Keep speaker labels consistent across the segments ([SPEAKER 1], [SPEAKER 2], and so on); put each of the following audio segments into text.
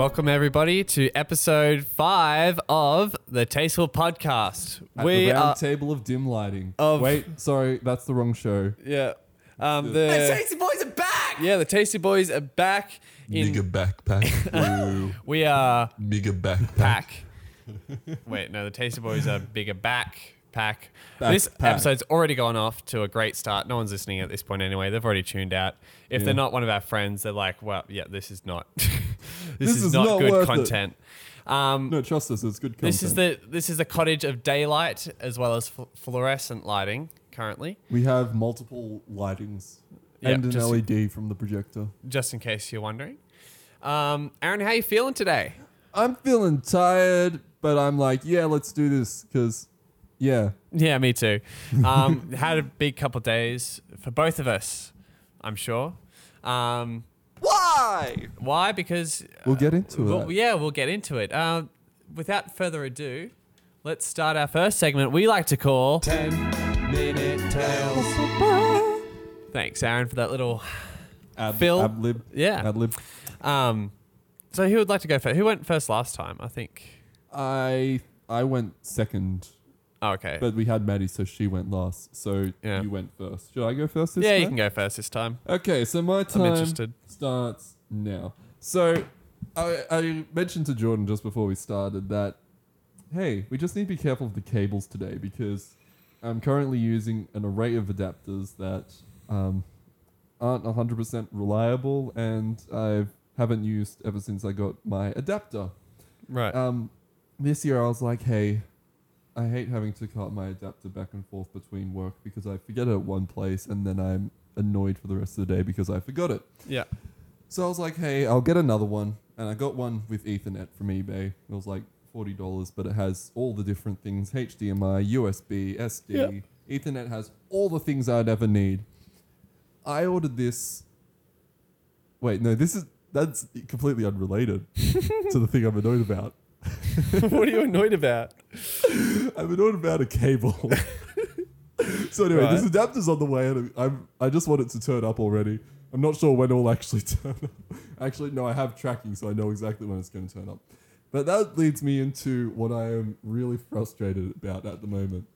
[SPEAKER 1] Welcome everybody to episode five of the Tasteful Podcast.
[SPEAKER 2] At
[SPEAKER 1] we
[SPEAKER 2] the round
[SPEAKER 1] are
[SPEAKER 2] table of dim lighting.
[SPEAKER 1] Of-
[SPEAKER 2] Wait, sorry, that's the wrong show.
[SPEAKER 1] yeah. Um,
[SPEAKER 2] The-
[SPEAKER 1] the
[SPEAKER 3] Tasty Boys are back!
[SPEAKER 1] yeah the Tasty Boys are back in.
[SPEAKER 4] Nigga backpack. Ooh,
[SPEAKER 1] We are
[SPEAKER 4] nigga backpack.
[SPEAKER 1] back. Wait, no, the Tasty Boys are bigger back pack.
[SPEAKER 2] Back
[SPEAKER 1] this
[SPEAKER 2] pack.
[SPEAKER 1] episode's already gone off to a great start. No one's listening at this point anyway. They've already tuned out. If
[SPEAKER 2] Yeah.
[SPEAKER 1] they're not one of our friends, they're like, well, yeah, this is not. this,
[SPEAKER 2] This
[SPEAKER 1] is,
[SPEAKER 2] is
[SPEAKER 1] not,
[SPEAKER 2] not
[SPEAKER 1] good content. Um,
[SPEAKER 2] No, trust us, it's good content.
[SPEAKER 1] This is the this is the cottage of daylight as well as fl- fluorescent lighting currently.
[SPEAKER 2] we have multiple lightings
[SPEAKER 1] Yeah,
[SPEAKER 2] and an LED from the projector.
[SPEAKER 1] Just in case you're wondering. Um, Aaron, how are you feeling today?
[SPEAKER 2] I'm feeling tired, but I'm like, yeah, let's do this because, yeah,
[SPEAKER 1] Yeah, me too. Um, had a big couple of days for both of us, I'm sure. Um,
[SPEAKER 3] Why?
[SPEAKER 1] why? Because
[SPEAKER 2] we'll get into
[SPEAKER 1] well,
[SPEAKER 2] it.
[SPEAKER 1] yeah, we'll get into it. Uh, without further ado, let's start our first segment. We like to call
[SPEAKER 3] 10 Minute Tales.
[SPEAKER 1] Thanks, Aaron, for that little
[SPEAKER 2] Ad,
[SPEAKER 1] Phil-
[SPEAKER 2] ad lib.
[SPEAKER 1] yeah.
[SPEAKER 2] Ad lib.
[SPEAKER 1] Um, so who would like to go first? Who went first last time? I think.
[SPEAKER 2] I I went second,
[SPEAKER 1] Oh, okay.
[SPEAKER 2] but we had Maddie, so she went last. So
[SPEAKER 1] Yeah.
[SPEAKER 2] you went first. Should I go first this time?
[SPEAKER 1] yeah, you
[SPEAKER 2] time?
[SPEAKER 1] can go first this time.
[SPEAKER 2] Okay, so my
[SPEAKER 1] I'm
[SPEAKER 2] time
[SPEAKER 1] interested.
[SPEAKER 2] starts now. So I, I mentioned to Jordan just before we started that hey, we just need to be careful of the cables today because I'm currently using an array of adapters that um, aren't 100% reliable and I haven't used ever since I got my adapter.
[SPEAKER 1] Right.
[SPEAKER 2] Um, this year I was like, hey, I hate having to cut my adapter back and forth between work because I forget it at one place and then I'm annoyed for the rest of the day because I forgot it.
[SPEAKER 1] yeah.
[SPEAKER 2] So I was like, hey, I'll get another one. And I got one with Ethernet from eBay. It was like $40, but it has all the different things HDMI, USB, SD. Ethernet has all the things I'd ever need. I ordered this. Wait, no, this is. That's completely unrelated to the thing I'm annoyed about.
[SPEAKER 1] what are you annoyed about?
[SPEAKER 2] I'm annoyed about a cable. so anyway,
[SPEAKER 1] Right.
[SPEAKER 2] this adapter's on the way, and I'm I just want it to turn up already. I'm not sure when it will actually turn up. Actually, no, I have tracking, so I know exactly when it's going to turn up. But that leads me into what I am really frustrated about at the moment.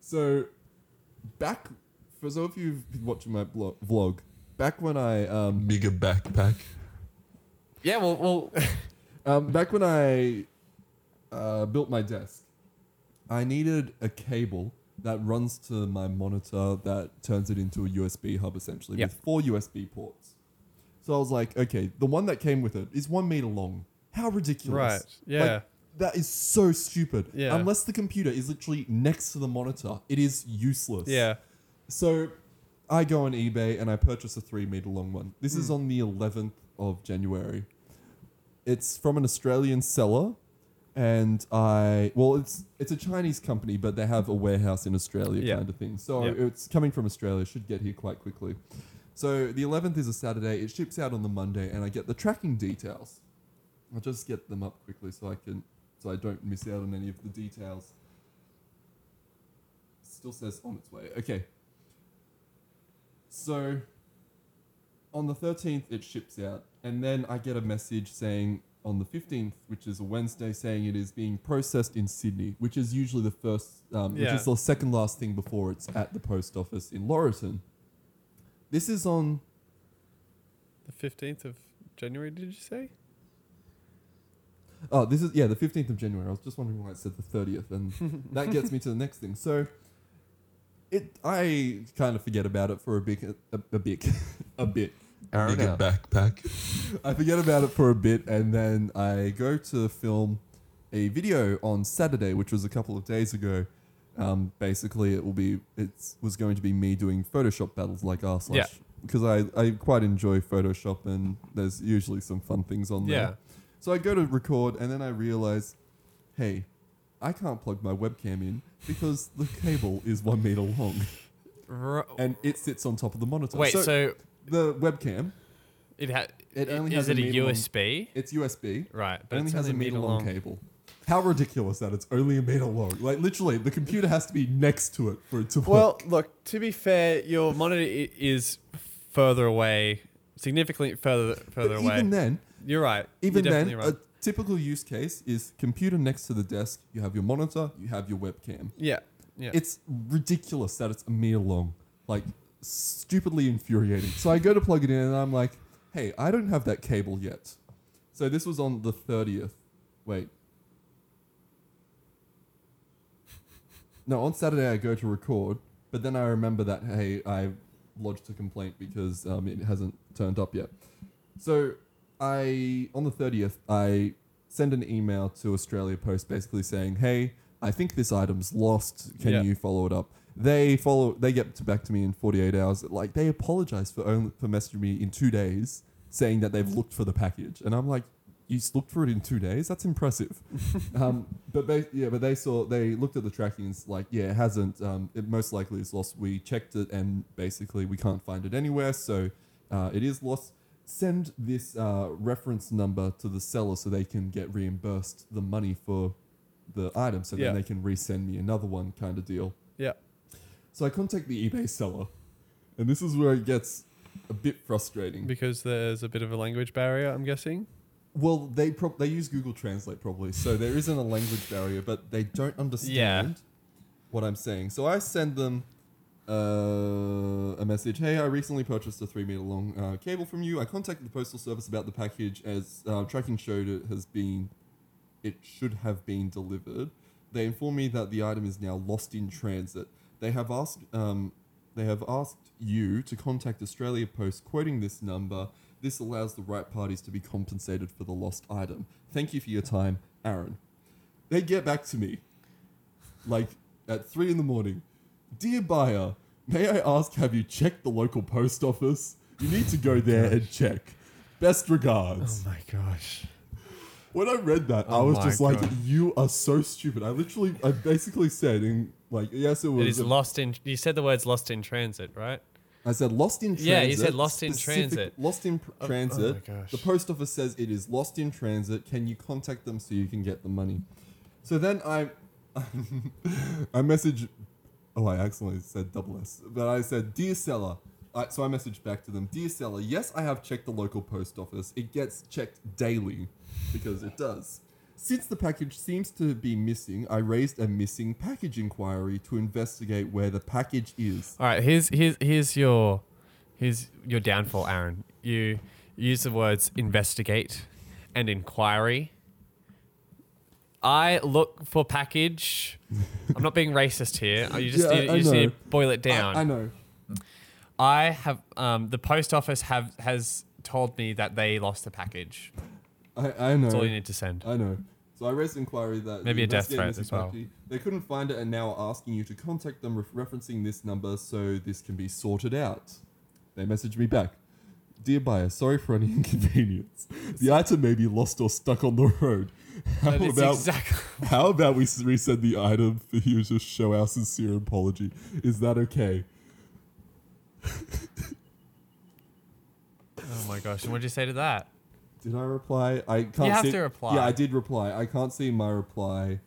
[SPEAKER 2] So, back for some of you who've been watching my blog, vlog, back when I um,
[SPEAKER 4] Nigga backpack.
[SPEAKER 1] Yeah, well, well
[SPEAKER 2] um, back when I uh, built my desk, I needed a cable that runs to my monitor that turns it into a USB hub essentially
[SPEAKER 1] Yep.
[SPEAKER 2] with four USB ports. So I was like, okay, the one that came with it is one meter long. How ridiculous!
[SPEAKER 1] Right, yeah.
[SPEAKER 2] Like, that is so stupid.
[SPEAKER 1] Yeah.
[SPEAKER 2] Unless the computer is literally next to the monitor, it is useless.
[SPEAKER 1] yeah.
[SPEAKER 2] So I go on eBay and I purchase a three meter long one. This is on the 11th of January. It's from an Australian seller, and I well, it's it's a Chinese company, but they have a warehouse in Australia,
[SPEAKER 1] Yeah.
[SPEAKER 2] kind of thing. So
[SPEAKER 1] Yeah.
[SPEAKER 2] it's coming from Australia. Should get here quite quickly. So the 11th is a Saturday. It ships out on the Monday, and I get the tracking details. I'll just get them up quickly so I can so I don't miss out on any of the details. Still says on its way. Okay. So on the 13th, it ships out, and then I get a message saying on the 15th, which is a Wednesday, saying it is being processed in Sydney, which is usually the first, um,
[SPEAKER 1] Yeah.
[SPEAKER 2] which is the second last thing before it's at the post office in Laurelton. This is on
[SPEAKER 1] The 15th of January, did you say?
[SPEAKER 2] Oh, this is yeah, the fifteenth of January. I was just wondering why it said the thirtieth, and that gets me to the next thing. So, it I kind of forget about it for a bit, a, a bit, a bit.
[SPEAKER 4] Nigga backpack.
[SPEAKER 2] I forget about it for a bit, and then I go to film a video on Saturday, which was a couple of days ago. Um, basically, it will be it was going to be me doing Photoshop battles like slash
[SPEAKER 1] Yeah.
[SPEAKER 2] because I I quite enjoy Photoshop, and there's usually some fun things on there.
[SPEAKER 1] Yeah.
[SPEAKER 2] So I go to record, and then I realize, hey, I can't plug my webcam in because the cable is one meter long, and it sits on top of the monitor.
[SPEAKER 1] Wait, so,
[SPEAKER 2] the webcam,
[SPEAKER 1] it had.
[SPEAKER 2] It only
[SPEAKER 1] is
[SPEAKER 2] has a
[SPEAKER 1] it a
[SPEAKER 2] meter long-
[SPEAKER 1] USB?
[SPEAKER 2] it's USB,
[SPEAKER 1] Right, but
[SPEAKER 2] but it only
[SPEAKER 1] it's
[SPEAKER 2] has
[SPEAKER 1] only
[SPEAKER 2] a meter long, cable. How ridiculous that it's only a meter long. Like literally, the computer has to be next to it for it to work.
[SPEAKER 1] Well, look, to be fair, your monitor i- is further away, significantly further further
[SPEAKER 2] But
[SPEAKER 1] away.
[SPEAKER 2] even then,
[SPEAKER 1] You're right.
[SPEAKER 2] even
[SPEAKER 1] You're
[SPEAKER 2] then,
[SPEAKER 1] definitely right.
[SPEAKER 2] typical use case is computer next to the desk. You have your monitor. You have your webcam.
[SPEAKER 1] Yeah. Yeah.
[SPEAKER 2] It's ridiculous that it's a meter long, like stupidly infuriating. So I go to plug it in and I'm like, hey, I don't have that cable yet. So this was on the 30th. Wait. No, on Saturday I go to record, but then I remember that, hey, I lodged a complaint because um, it hasn't turned up yet. So I, on the 30th, I send an email to Australia Post basically saying, hey, I think this item's lost. Can
[SPEAKER 1] Yeah.
[SPEAKER 2] you follow it up? They follow. They get back to me in 48 hours. Like they apologize for only for messaging me in two days, saying that they've looked for the package, and I'm like, you looked for it in two days? That's impressive. um, but they, yeah, but they saw they looked at the tracking and it's like, yeah, it hasn't. Um, it most likely is lost. We checked it and basically we can't find it anywhere, so uh, it is lost. Send this uh, reference number to the seller so they can get reimbursed the money for the item, so
[SPEAKER 1] Yeah.
[SPEAKER 2] then they can resend me another one, kind of deal.
[SPEAKER 1] yeah.
[SPEAKER 2] So I contact the eBay seller, and this is where it gets a bit frustrating.
[SPEAKER 1] Because there's a bit of a language barrier, I'm guessing.
[SPEAKER 2] Well, they prob they use Google Translate probably, so there isn't a language barrier, but they don't understand what I'm saying. So I send them uh, a message. Hey, I recently purchased a three meter long uh, cable from you. I contacted the postal service about the package as uh, tracking showed it has been, it should have been delivered. They informed me that the item is now lost in transit. They have asked, um, they have asked you to contact Australia Post, quoting this number. This allows the right parties to be compensated for the lost item. Thank you for your time, Aaron. They get back to me, like at three in the morning. Dear buyer, may I ask, have you checked the local post office? You need to go there and check. Best regards.
[SPEAKER 1] Oh my gosh.
[SPEAKER 2] When I read that, I
[SPEAKER 1] Oh
[SPEAKER 2] was
[SPEAKER 1] my
[SPEAKER 2] just like,
[SPEAKER 1] God.
[SPEAKER 2] "You are so stupid." I literally, I basically said, in like, yes, it was.
[SPEAKER 1] It is lost in. You said the words lost in transit, right?
[SPEAKER 2] I said lost in transit.
[SPEAKER 1] Yeah, you said lost in transit.
[SPEAKER 2] Lost in pr-
[SPEAKER 1] oh
[SPEAKER 2] transit.
[SPEAKER 1] Oh my gosh.
[SPEAKER 2] The post office says it is lost in transit. Can you contact them so you can get the money? So then I, I message. Oh, I accidentally said double S, but I said, "Dear seller." I, so I messaged back to them, "Dear seller, yes, I have checked the local post office. It gets checked daily, because it does." Since the package seems to be missing, I raised a missing package inquiry to investigate where the package is.
[SPEAKER 1] All right. Here's here's here's your here's your downfall, Aaron. You use the words investigate and inquiry. I look for package. I'm not being racist here. You just
[SPEAKER 2] Yeah,
[SPEAKER 1] need, you just need to boil it down.
[SPEAKER 2] I, I know.
[SPEAKER 1] I have um, the post office have has told me that they lost the package.
[SPEAKER 2] I, I know.
[SPEAKER 1] That's all you need to send.
[SPEAKER 2] I know. So I raised an inquiry that
[SPEAKER 1] Maybe a death threat as well.
[SPEAKER 2] They couldn't find it and now are asking you to contact them ref- referencing this number so this can be sorted out. They messaged me back. Dear buyer, sorry for any inconvenience. The item may be lost or stuck on the road. How
[SPEAKER 1] That
[SPEAKER 2] about
[SPEAKER 1] exactly.
[SPEAKER 2] how about we resend the item for you to show our sincere apology? Is that okay?
[SPEAKER 1] Oh my gosh! And what'd you say to that?
[SPEAKER 2] Did I reply? I can't.
[SPEAKER 1] You have
[SPEAKER 2] see,
[SPEAKER 1] to reply.
[SPEAKER 2] Yeah, I did reply. I can't see my reply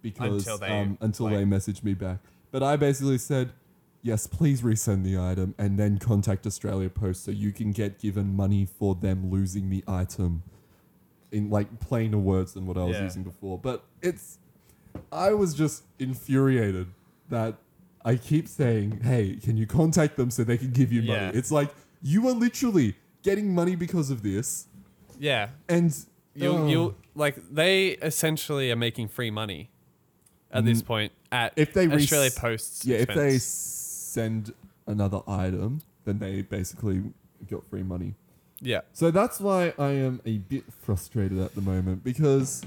[SPEAKER 2] because
[SPEAKER 1] Until they,
[SPEAKER 2] um, until
[SPEAKER 1] like-
[SPEAKER 2] they messaged me back. But I basically said, yes, please resend the item and then contact Australia Post so you can get given money for them losing the item. In like plainer words than what I was
[SPEAKER 1] Yeah.
[SPEAKER 2] using before. But it's, I was just infuriated that I keep saying, hey, can you contact them so they can give you money?
[SPEAKER 1] Yeah.
[SPEAKER 2] It's like you are literally getting money because of this.
[SPEAKER 1] Yeah,
[SPEAKER 2] And
[SPEAKER 1] you
[SPEAKER 2] oh,
[SPEAKER 1] you like they essentially are making free money at this
[SPEAKER 2] Mm,
[SPEAKER 1] point at
[SPEAKER 2] if they res-
[SPEAKER 1] Australia Post's
[SPEAKER 2] yeah, if they send another item, then they basically got free money.
[SPEAKER 1] yeah
[SPEAKER 2] So that's why I am a bit frustrated at the moment because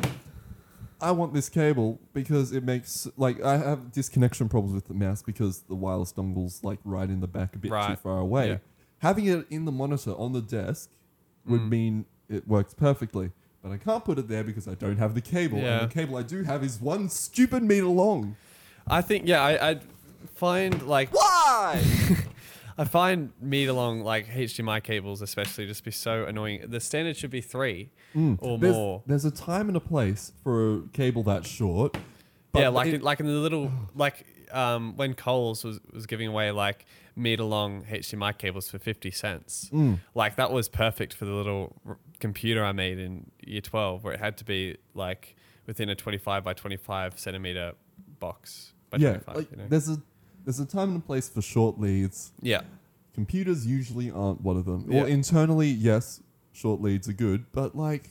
[SPEAKER 2] I want this cable because it makes like I have disconnection problems with the mouse because the wireless dongle's like right in the back a bit too far away.
[SPEAKER 1] Yeah.
[SPEAKER 2] Having it in the monitor on the desk would
[SPEAKER 1] Mm.
[SPEAKER 2] mean it works perfectly. But I can't put it there because I don't have the cable.
[SPEAKER 1] Yeah.
[SPEAKER 2] And the cable I do have is one stupid meter long.
[SPEAKER 1] I think yeah I I find like
[SPEAKER 3] Why?
[SPEAKER 1] I find meter long like HDMI cables especially just be so annoying. The standard should be three or
[SPEAKER 2] there's,
[SPEAKER 1] more.
[SPEAKER 2] There's a time and a place for a cable that short.
[SPEAKER 1] yeah, like
[SPEAKER 2] it-
[SPEAKER 1] in, like in the little like um when Coles was was giving away like meter long HDMI cables for 50 cents.
[SPEAKER 2] Mm.
[SPEAKER 1] Like that was perfect for the little computer I made in year 12 where it had to be like within a 25 by 25 centimeter box by
[SPEAKER 2] yeah,
[SPEAKER 1] 25,
[SPEAKER 2] like,
[SPEAKER 1] you know?
[SPEAKER 2] there's a there's a time and a place for short leads.
[SPEAKER 1] Yeah.
[SPEAKER 2] Computers usually aren't one of them.
[SPEAKER 1] Yeah.
[SPEAKER 2] Well, internally, yes, short leads are good, but like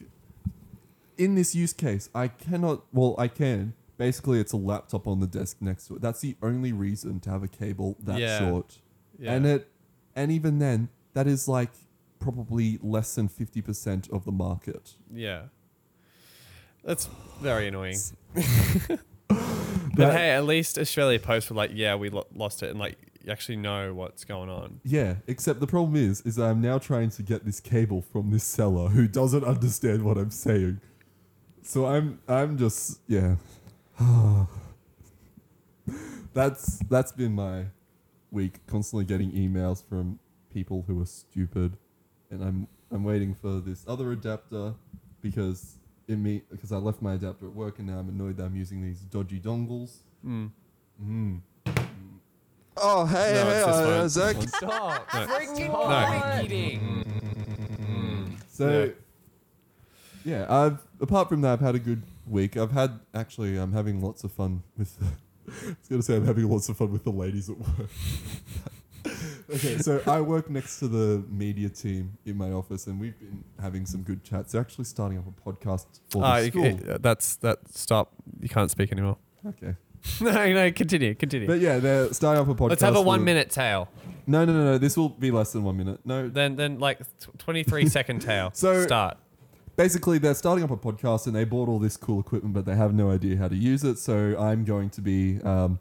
[SPEAKER 2] in this use case, I cannot. Well, I can. Basically, it's a laptop on the desk next to it. That's the only reason to have a cable that
[SPEAKER 1] Yeah.
[SPEAKER 2] short.
[SPEAKER 1] Yeah.
[SPEAKER 2] And it, and even then, that is like probably less than fifty percent of the market.
[SPEAKER 1] Yeah. That's very annoying. But hey, at least Australia Post were like, yeah, we lo- lost it, and like you actually know what's going on.
[SPEAKER 2] Yeah, except the problem is, is I'm now trying to get this cable from this seller who doesn't understand what I'm saying. So I'm, I'm just, yeah. that's that's been my week. Constantly getting emails from people who are stupid, and I'm I'm waiting for this other adapter because it me because I left my adapter at work and now I'm annoyed that I'm using these dodgy dongles.
[SPEAKER 1] Mm.
[SPEAKER 2] Mm.
[SPEAKER 3] Oh, hey,
[SPEAKER 1] No,
[SPEAKER 3] hey,
[SPEAKER 1] it's this
[SPEAKER 3] uh,
[SPEAKER 1] one.
[SPEAKER 3] Zach.
[SPEAKER 5] Stop.
[SPEAKER 1] No.
[SPEAKER 5] Freaking
[SPEAKER 1] No.
[SPEAKER 5] eating.
[SPEAKER 2] So, yeah. I've apart from that, I've had a good week. I've had actually, I'm having lots of fun with. I was gonna say I'm having lots of fun with the ladies at work. okay, so I work next to the media team in my office, and we've been having some good chats. They're actually starting up a podcast for the
[SPEAKER 1] Ah, you-
[SPEAKER 2] school.
[SPEAKER 1] it- that's that. Stop. You can't speak anymore.
[SPEAKER 2] okay,
[SPEAKER 1] no, no. Continue. Continue.
[SPEAKER 2] but yeah, they're starting up a podcast.
[SPEAKER 1] Let's have a
[SPEAKER 2] for-
[SPEAKER 1] one-minute tale.
[SPEAKER 2] No, no, no, no. This will be less than one minute. No,
[SPEAKER 1] Then, then like tw- 23 second tale.
[SPEAKER 2] So-
[SPEAKER 1] start.
[SPEAKER 2] basically they're starting up a podcast and they bought all this cool equipment but they have no idea how to use it so i'm going to be um,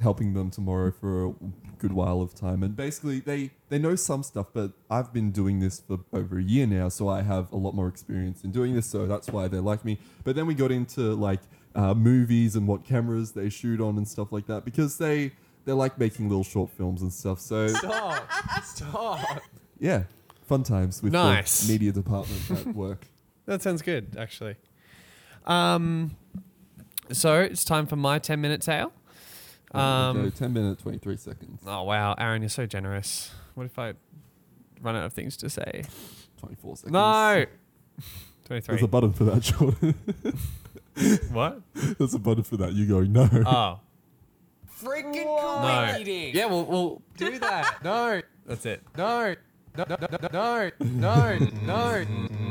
[SPEAKER 2] helping them tomorrow for a good while of time and basically they they know some stuff but i've been doing this for over a year now so i have a lot more experience in doing this so that's why they like me but then we got into like uh, movies and what cameras they shoot on and stuff like that because they they like making little short films and stuff so
[SPEAKER 5] Stop. Stop.
[SPEAKER 2] yeah fun times with
[SPEAKER 1] Nice.
[SPEAKER 2] the media department at work
[SPEAKER 1] That sounds good, actually. Um, so it's time for my 10 minute tale. Um,
[SPEAKER 2] okay, 10 minutes 23 seconds
[SPEAKER 1] Oh, wow. Aaron, you're so generous. What if I run out of things to say?
[SPEAKER 2] 24 seconds.
[SPEAKER 1] No!
[SPEAKER 2] Twenty
[SPEAKER 1] three.
[SPEAKER 2] There's a button for that, Jordan.
[SPEAKER 1] what?
[SPEAKER 2] There's a button for that. You go, no.
[SPEAKER 1] Oh,
[SPEAKER 5] Freaking
[SPEAKER 1] No.
[SPEAKER 5] eating. Yeah, we'll, we'll do that. No.
[SPEAKER 1] that's it.
[SPEAKER 5] No. No, no, no, no, no,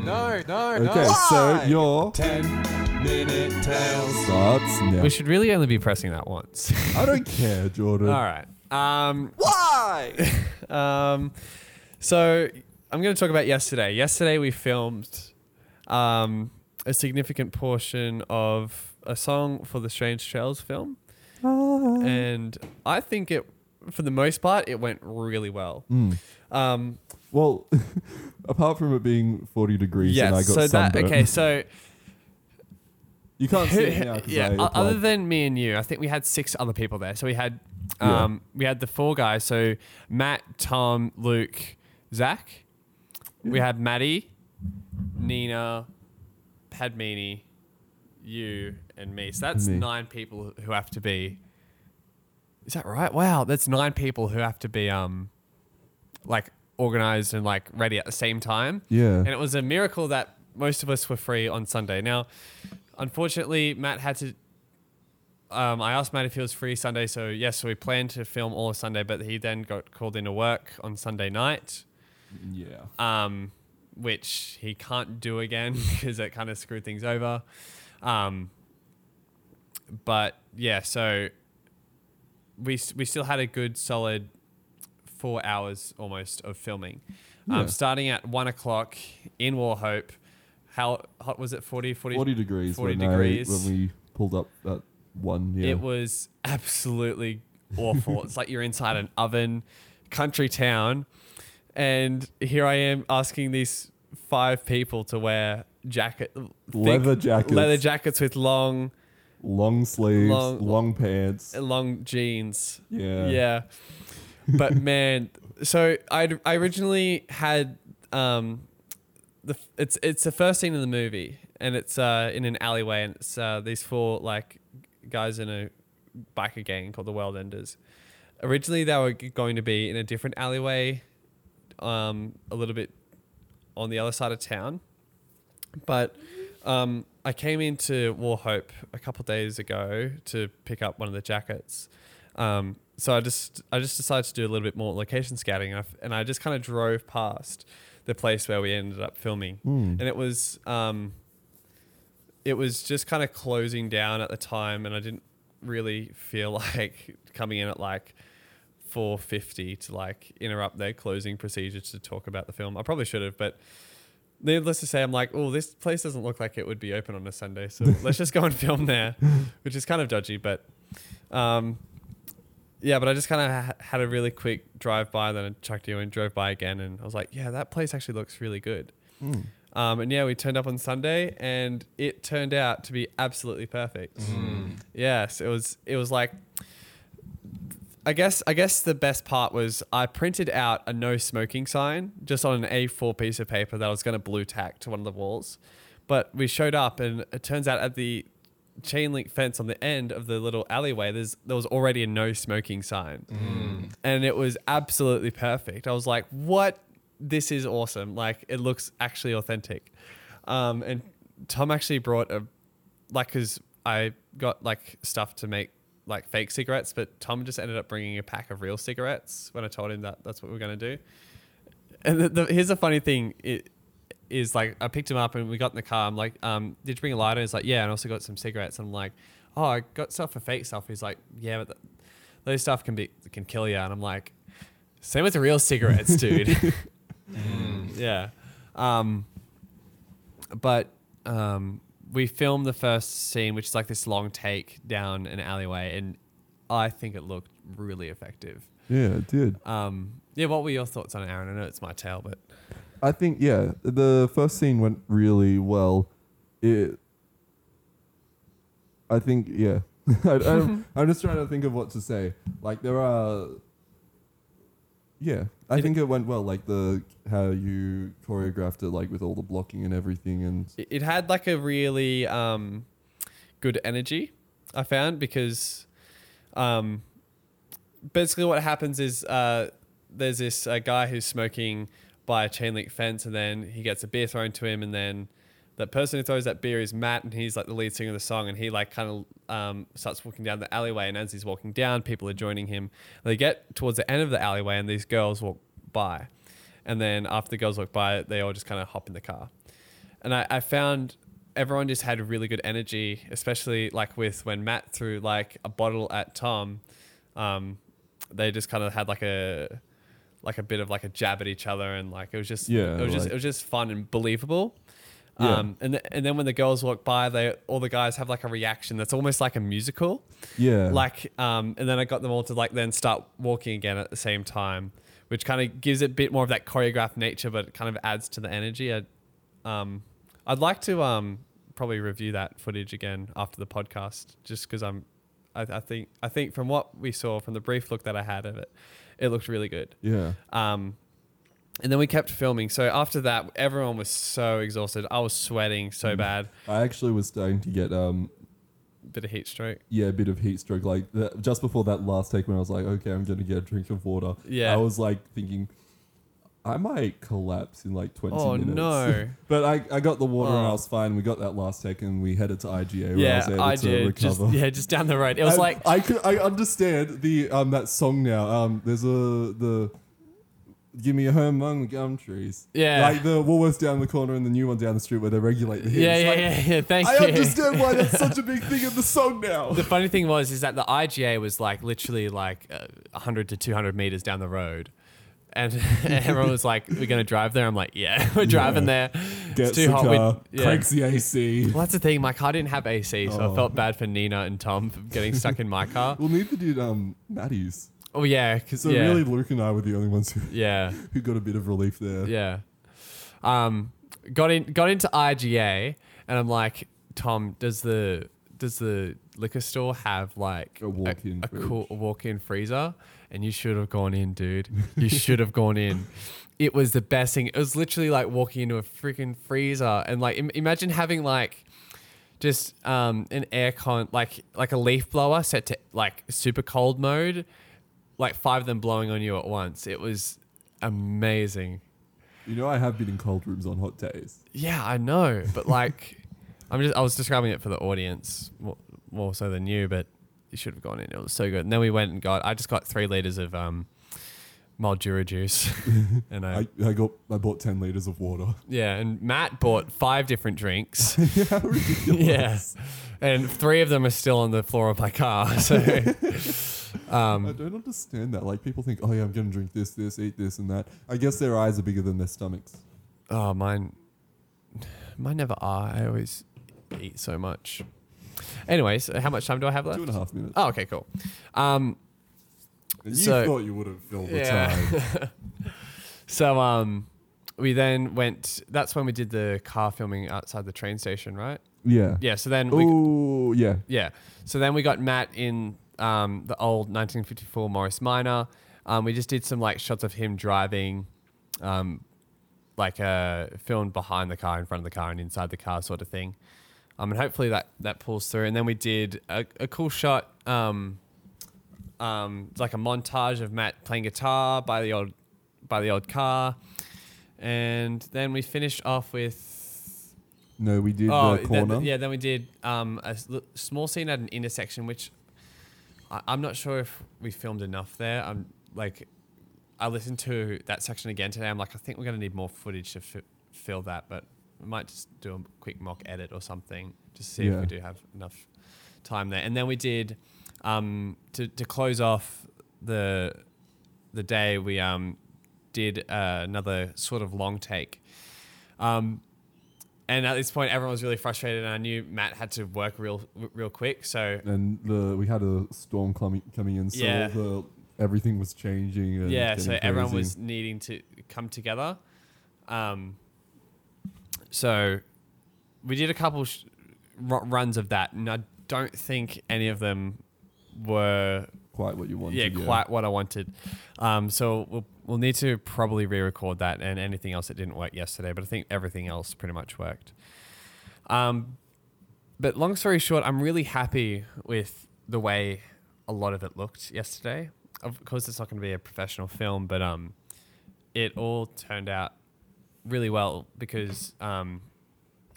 [SPEAKER 5] no, no,
[SPEAKER 2] okay, so your
[SPEAKER 3] 10 minute tales.
[SPEAKER 2] starts now.
[SPEAKER 1] We should really only be pressing that once.
[SPEAKER 2] I don't care, Jordan.
[SPEAKER 1] All right. Um,
[SPEAKER 3] Why?
[SPEAKER 1] Um, so I'm going to talk about yesterday. Yesterday we filmed um, a significant portion of a song for the Strange Trails film, and I think it, for the most part, it went really well.
[SPEAKER 2] Mm.
[SPEAKER 1] Um,
[SPEAKER 2] Well, apart from it being 40 degrees
[SPEAKER 1] yes.
[SPEAKER 2] and I got
[SPEAKER 1] so that okay. So
[SPEAKER 2] You can't see it now
[SPEAKER 1] yeah. O- Other than me and you, I think we had six other people there. So we had
[SPEAKER 2] Yeah.
[SPEAKER 1] um, we had the four guys. So Matt, Tom, Luke, Zach. We had Maddie, Nina, Padmini, you, and me. So that's
[SPEAKER 2] Me.
[SPEAKER 1] nine people who have to be. Is that right? Wow, that's nine people who have to be um, like organized and like ready at the same time.
[SPEAKER 2] Yeah.
[SPEAKER 1] And it was a miracle that most of us were free on Sunday. Now, unfortunately, Matt had to. Um, I asked Matt if he was free Sunday, so yes, so we planned to film all of Sunday, but he then got called into work on Sunday night,
[SPEAKER 2] yeah.
[SPEAKER 1] um, which he can't do again because it kind of screwed things over. Um, but yeah, so we we still had a good solid four hours almost of filming.
[SPEAKER 2] Yeah.
[SPEAKER 1] Um, starting at one o'clock in Warhope. How hot was it? 40, 40,
[SPEAKER 2] 40 degrees
[SPEAKER 1] 40
[SPEAKER 2] when,
[SPEAKER 1] degrees.
[SPEAKER 2] I, when we pulled up that one. Yeah.
[SPEAKER 1] It was absolutely awful. it's like you're inside an oven, country town, and here I am asking these five people to wear jacket,
[SPEAKER 2] Leather jackets.
[SPEAKER 1] leather jackets with long,
[SPEAKER 2] long sleeves,
[SPEAKER 1] Long-
[SPEAKER 2] long, pants.
[SPEAKER 1] long jeans.
[SPEAKER 2] Yeah.
[SPEAKER 1] Yeah. But man, so I I originally had um the it's it's the first scene in the movie and it's uh in an alleyway and it's uh these four like guys in a biker gang called the World Enders originally they were going to be in a different alleyway, um, a little bit on the other side of town. But um, I came into Warhope a couple days ago to pick up one of the jackets. Um, so I just I just decided to do a little bit more location scouting, and I, f- and I just kind of drove past the place where we ended up filming, and it was um, it was just kind of closing down at the time, and I didn't really feel like coming in at like 450 to like interrupt their closing procedure to talk about the film. I probably should have, but needless to say, I'm like, oh, this place doesn't look like it would be open on a Sunday, so let's just go and film there, which is kind of dodgy, but um, yeah, but I just kind of ha- had a really quick drive by, then I chucked you and drove by again, and I was like, yeah, that place actually looks really good. Um, and yeah, we turned up on Sunday, and it turned out to be absolutely perfect. Yes, it was. It was like, I guess. I guess the best part was I printed out a no smoking sign just on an A4 piece of paper that I was going to Blu Tack to one of the walls. But we showed up, and it turns out at the chain link fence on the end of the little alleyway, there's there was already a no smoking sign, and it was absolutely perfect. I was like, "What? This is awesome! Like, it looks actually authentic." Um, and Tom actually brought a like because I got like stuff to make like fake cigarettes, but Tom just ended up bringing a pack of real cigarettes when I told him that that's what we are gonna do. And the, the, here's the funny thing: it is like I picked him up and we got in the car. I'm like, um, "Did you bring a lighter?" He's like, "Yeah," and I also got some cigarettes. I'm like, "Oh, I got stuff for fake stuff." He's like, "Yeah, but th- those stuff can be can kill you." And I'm like, "Same with the real cigarettes, dude." Yeah. Um, but um, we filmed the first scene, which is like this long take down an alleyway, and I think it looked really effective.
[SPEAKER 2] Yeah, it did.
[SPEAKER 1] Um, yeah, what were your thoughts on it, Aaron? I know it's my tale, but
[SPEAKER 2] I think yeah, the first scene went really well. It, I think yeah. I, I'm just trying to think of what to say. Like there are, yeah, I
[SPEAKER 1] It-
[SPEAKER 2] think it went well. Like the how you choreographed it, like with all the blocking and everything, and
[SPEAKER 1] it, it had like a really um, good energy. I found because um, basically what happens is uh, there's this uh, guy who's smoking by a chain link fence, and then he gets a beer thrown to him, and then that person who throws that beer is Matt, and he's like the lead singer of the song, and he like kind of um, starts walking down the alleyway, and as he's walking down, people are joining him. They get towards the end of the alleyway, and these girls walk by, and then after the girls walk by, they all just kind of hop in the car, and I, I found everyone just had really good energy, especially like with when Matt threw like a bottle at Tom, um, they just kind of had like a like a bit of like a jab at each other, and like it was just
[SPEAKER 2] Yeah,
[SPEAKER 1] it was just it was just fun and believable.
[SPEAKER 2] Yeah.
[SPEAKER 1] Um, and th- and then when the girls walk by, they all the guys have like a reaction that's almost like a musical.
[SPEAKER 2] yeah,
[SPEAKER 1] Like, um, and then I got them all to like then start walking again at the same time, which kind of gives it a bit more of that choreographed nature, but it kind of adds to the energy. I, um, I'd like to um, probably review that footage again after the podcast, just because I'm, I, I think I think from what we saw from the brief look that I had of it, it looked really good.
[SPEAKER 2] yeah,
[SPEAKER 1] Um, and then we kept filming. So after that, everyone was so exhausted. I was sweating so bad,
[SPEAKER 2] I actually was starting to get um
[SPEAKER 1] bit of heat stroke.
[SPEAKER 2] yeah a bit of heat stroke. Like that, just before that last take, when I was like, okay, I'm gonna get a drink of water.
[SPEAKER 1] Yeah.
[SPEAKER 2] I was like thinking. I might collapse in like 20
[SPEAKER 1] Oh
[SPEAKER 2] minutes.
[SPEAKER 1] no!
[SPEAKER 2] But I, I got the water and I
[SPEAKER 1] Oh.
[SPEAKER 2] was fine. We got that last take and we headed to IGA where
[SPEAKER 1] yeah,
[SPEAKER 2] I was able
[SPEAKER 1] I
[SPEAKER 2] to
[SPEAKER 1] did. Just,
[SPEAKER 2] recover.
[SPEAKER 1] yeah, just down the road. It was
[SPEAKER 2] And
[SPEAKER 1] like
[SPEAKER 2] I could I understand the um that song now. Um there's a the Give me a home among the gum trees.
[SPEAKER 1] Yeah.
[SPEAKER 2] Like the Woolworths down the corner and the new one down the street where they regulate the heat.
[SPEAKER 1] yeah, yeah,
[SPEAKER 2] like,
[SPEAKER 1] yeah, yeah. Thank
[SPEAKER 2] I
[SPEAKER 1] you.
[SPEAKER 2] understand why that's such a big thing in the song now.
[SPEAKER 1] The funny thing was is that the IGA was like literally like uh, 100 to 200 meters down the road. And everyone was like, "We're gonna drive there." I'm like, "Yeah, we're driving there."
[SPEAKER 2] Gets
[SPEAKER 1] it's too
[SPEAKER 2] the
[SPEAKER 1] hot.
[SPEAKER 2] car,
[SPEAKER 1] yeah.
[SPEAKER 2] cranks the AC.
[SPEAKER 1] Well, that's the thing. My car didn't have AC, so
[SPEAKER 2] Oh.
[SPEAKER 1] I felt bad for Nina and Tom for getting stuck in my car.
[SPEAKER 2] Well, neither did um Maddie's.
[SPEAKER 1] Oh yeah, because
[SPEAKER 2] So
[SPEAKER 1] yeah,
[SPEAKER 2] really, Luke and I were the only ones who,
[SPEAKER 1] yeah,
[SPEAKER 2] who got a bit of relief there.
[SPEAKER 1] yeah. Um, got in, got into IGA, and I'm like, Tom, does the does the liquor store have like
[SPEAKER 2] A walk-in
[SPEAKER 1] a,
[SPEAKER 2] fridge.
[SPEAKER 1] cool walk-in freezer? And you should have gone in, dude. You should have gone in. It was the best thing. It was literally like walking into a freaking freezer, and like Im- imagine having like just um, an aircon like like a leaf blower set to like super cold mode like five of them blowing on you at once. It was amazing.
[SPEAKER 2] You know, I have been in cold rooms on hot days.
[SPEAKER 1] Yeah, I know, but like, I'm just I was describing it for the audience more, more so than you, but you should have gone in. It was so good. And then we went and got. I just got three liters of um, Mildura juice, and I,
[SPEAKER 2] I, I got I bought ten liters of water.
[SPEAKER 1] yeah, and Matt bought five different drinks.
[SPEAKER 2] yeah, ridiculous!
[SPEAKER 1] yeah, and three of them are still on the floor of my car. So,
[SPEAKER 2] I
[SPEAKER 1] um,
[SPEAKER 2] don't understand that. Like people think, oh yeah, I'm gonna drink this, this, eat this, and that. I guess their eyes are bigger than their stomachs.
[SPEAKER 1] oh mine, mine never are. I always eat so much. Anyways, how much time do I have left?
[SPEAKER 2] Two and a half minutes.
[SPEAKER 1] Oh, okay, cool. Um,
[SPEAKER 2] and you
[SPEAKER 1] so-
[SPEAKER 2] thought you would have filled the
[SPEAKER 1] Yeah.
[SPEAKER 2] time.
[SPEAKER 1] so um, we then went. That's when we did the car filming outside the train station, right?
[SPEAKER 2] Yeah.
[SPEAKER 1] Yeah. So then we,
[SPEAKER 2] Oh yeah.
[SPEAKER 1] yeah. So then we got Matt in um, the old 1954 Morris Minor. Um, we just did some like shots of him driving, um, like uh, film behind the car, in front of the car, and inside the car, sort of thing. Um, and hopefully that that pulls through. And then we did a, a cool shot, um, um, like a montage of Matt playing guitar by the old by the old car, and then we finished off with
[SPEAKER 2] No, we did
[SPEAKER 1] Oh,
[SPEAKER 2] the
[SPEAKER 1] then-
[SPEAKER 2] corner.
[SPEAKER 1] yeah. Then we did um, a small scene at an intersection, which I, I'm not sure if we filmed enough there. I'm like, I listened to that section again today. I'm like, I think we're gonna need more footage to fi- fill that, but we might just do a quick mock edit or something to see if we do have enough time there. And then we did um, to to close off the the day. We um, did uh, another sort of long take. Um, and at this point, everyone was really frustrated, and I knew Matt had to work real, real quick. So
[SPEAKER 2] And the we had a storm coming coming in, so
[SPEAKER 1] Yeah.
[SPEAKER 2] the everything was changing. And
[SPEAKER 1] yeah, so everyone
[SPEAKER 2] crazy.
[SPEAKER 1] was needing to come together. Um, so we did a couple sh- runs of that, and I don't think any of them were
[SPEAKER 2] quite what you wanted.
[SPEAKER 1] yeah, quite what I wanted. Um, so we'll we'll need to probably re-record that and anything else that didn't work yesterday. But I think everything else pretty much worked. Um, but long story short, I'm really happy with the way a lot of it looked yesterday. Of course, it's not going to be a professional film, but um, it all turned out really well because um,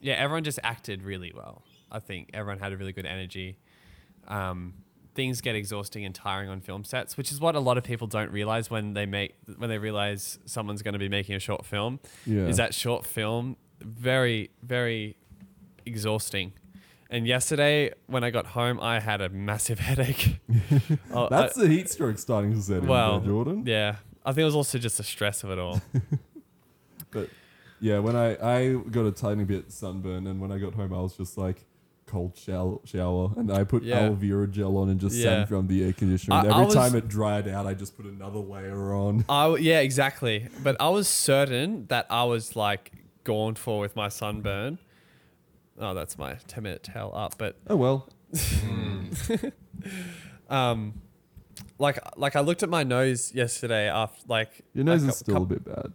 [SPEAKER 1] yeah, everyone just acted really well. I think everyone had a really good energy. Um, things get exhausting and tiring on film sets, which is what a lot of people don't realize when they make when they realize someone's going to be making a short film.
[SPEAKER 2] Yeah.
[SPEAKER 1] Is that short film very very exhausting? And yesterday when I got home, I had a massive headache. Oh,
[SPEAKER 2] That's
[SPEAKER 1] I-
[SPEAKER 2] the heat stroke starting to set in,
[SPEAKER 1] well,
[SPEAKER 2] there, Jordan.
[SPEAKER 1] yeah. I think it was also just the stress of it all.
[SPEAKER 2] But yeah, when I I got a tiny bit sunburn, and when I got home, I was just like cold shower, shower and I put
[SPEAKER 1] Yeah.
[SPEAKER 2] aloe vera gel on and just
[SPEAKER 1] Yeah.
[SPEAKER 2] sat from the air conditioner.
[SPEAKER 1] I-
[SPEAKER 2] And
[SPEAKER 1] I
[SPEAKER 2] every
[SPEAKER 1] was-
[SPEAKER 2] time it dried out, I just put another layer on.
[SPEAKER 1] I w- yeah, exactly. But I was certain that I was like gone for with my sunburn. Oh, that's my ten minute tail up. But
[SPEAKER 2] Oh well,
[SPEAKER 1] um, like like I looked at my nose yesterday after like
[SPEAKER 2] your nose
[SPEAKER 1] a
[SPEAKER 2] is still a bit bad.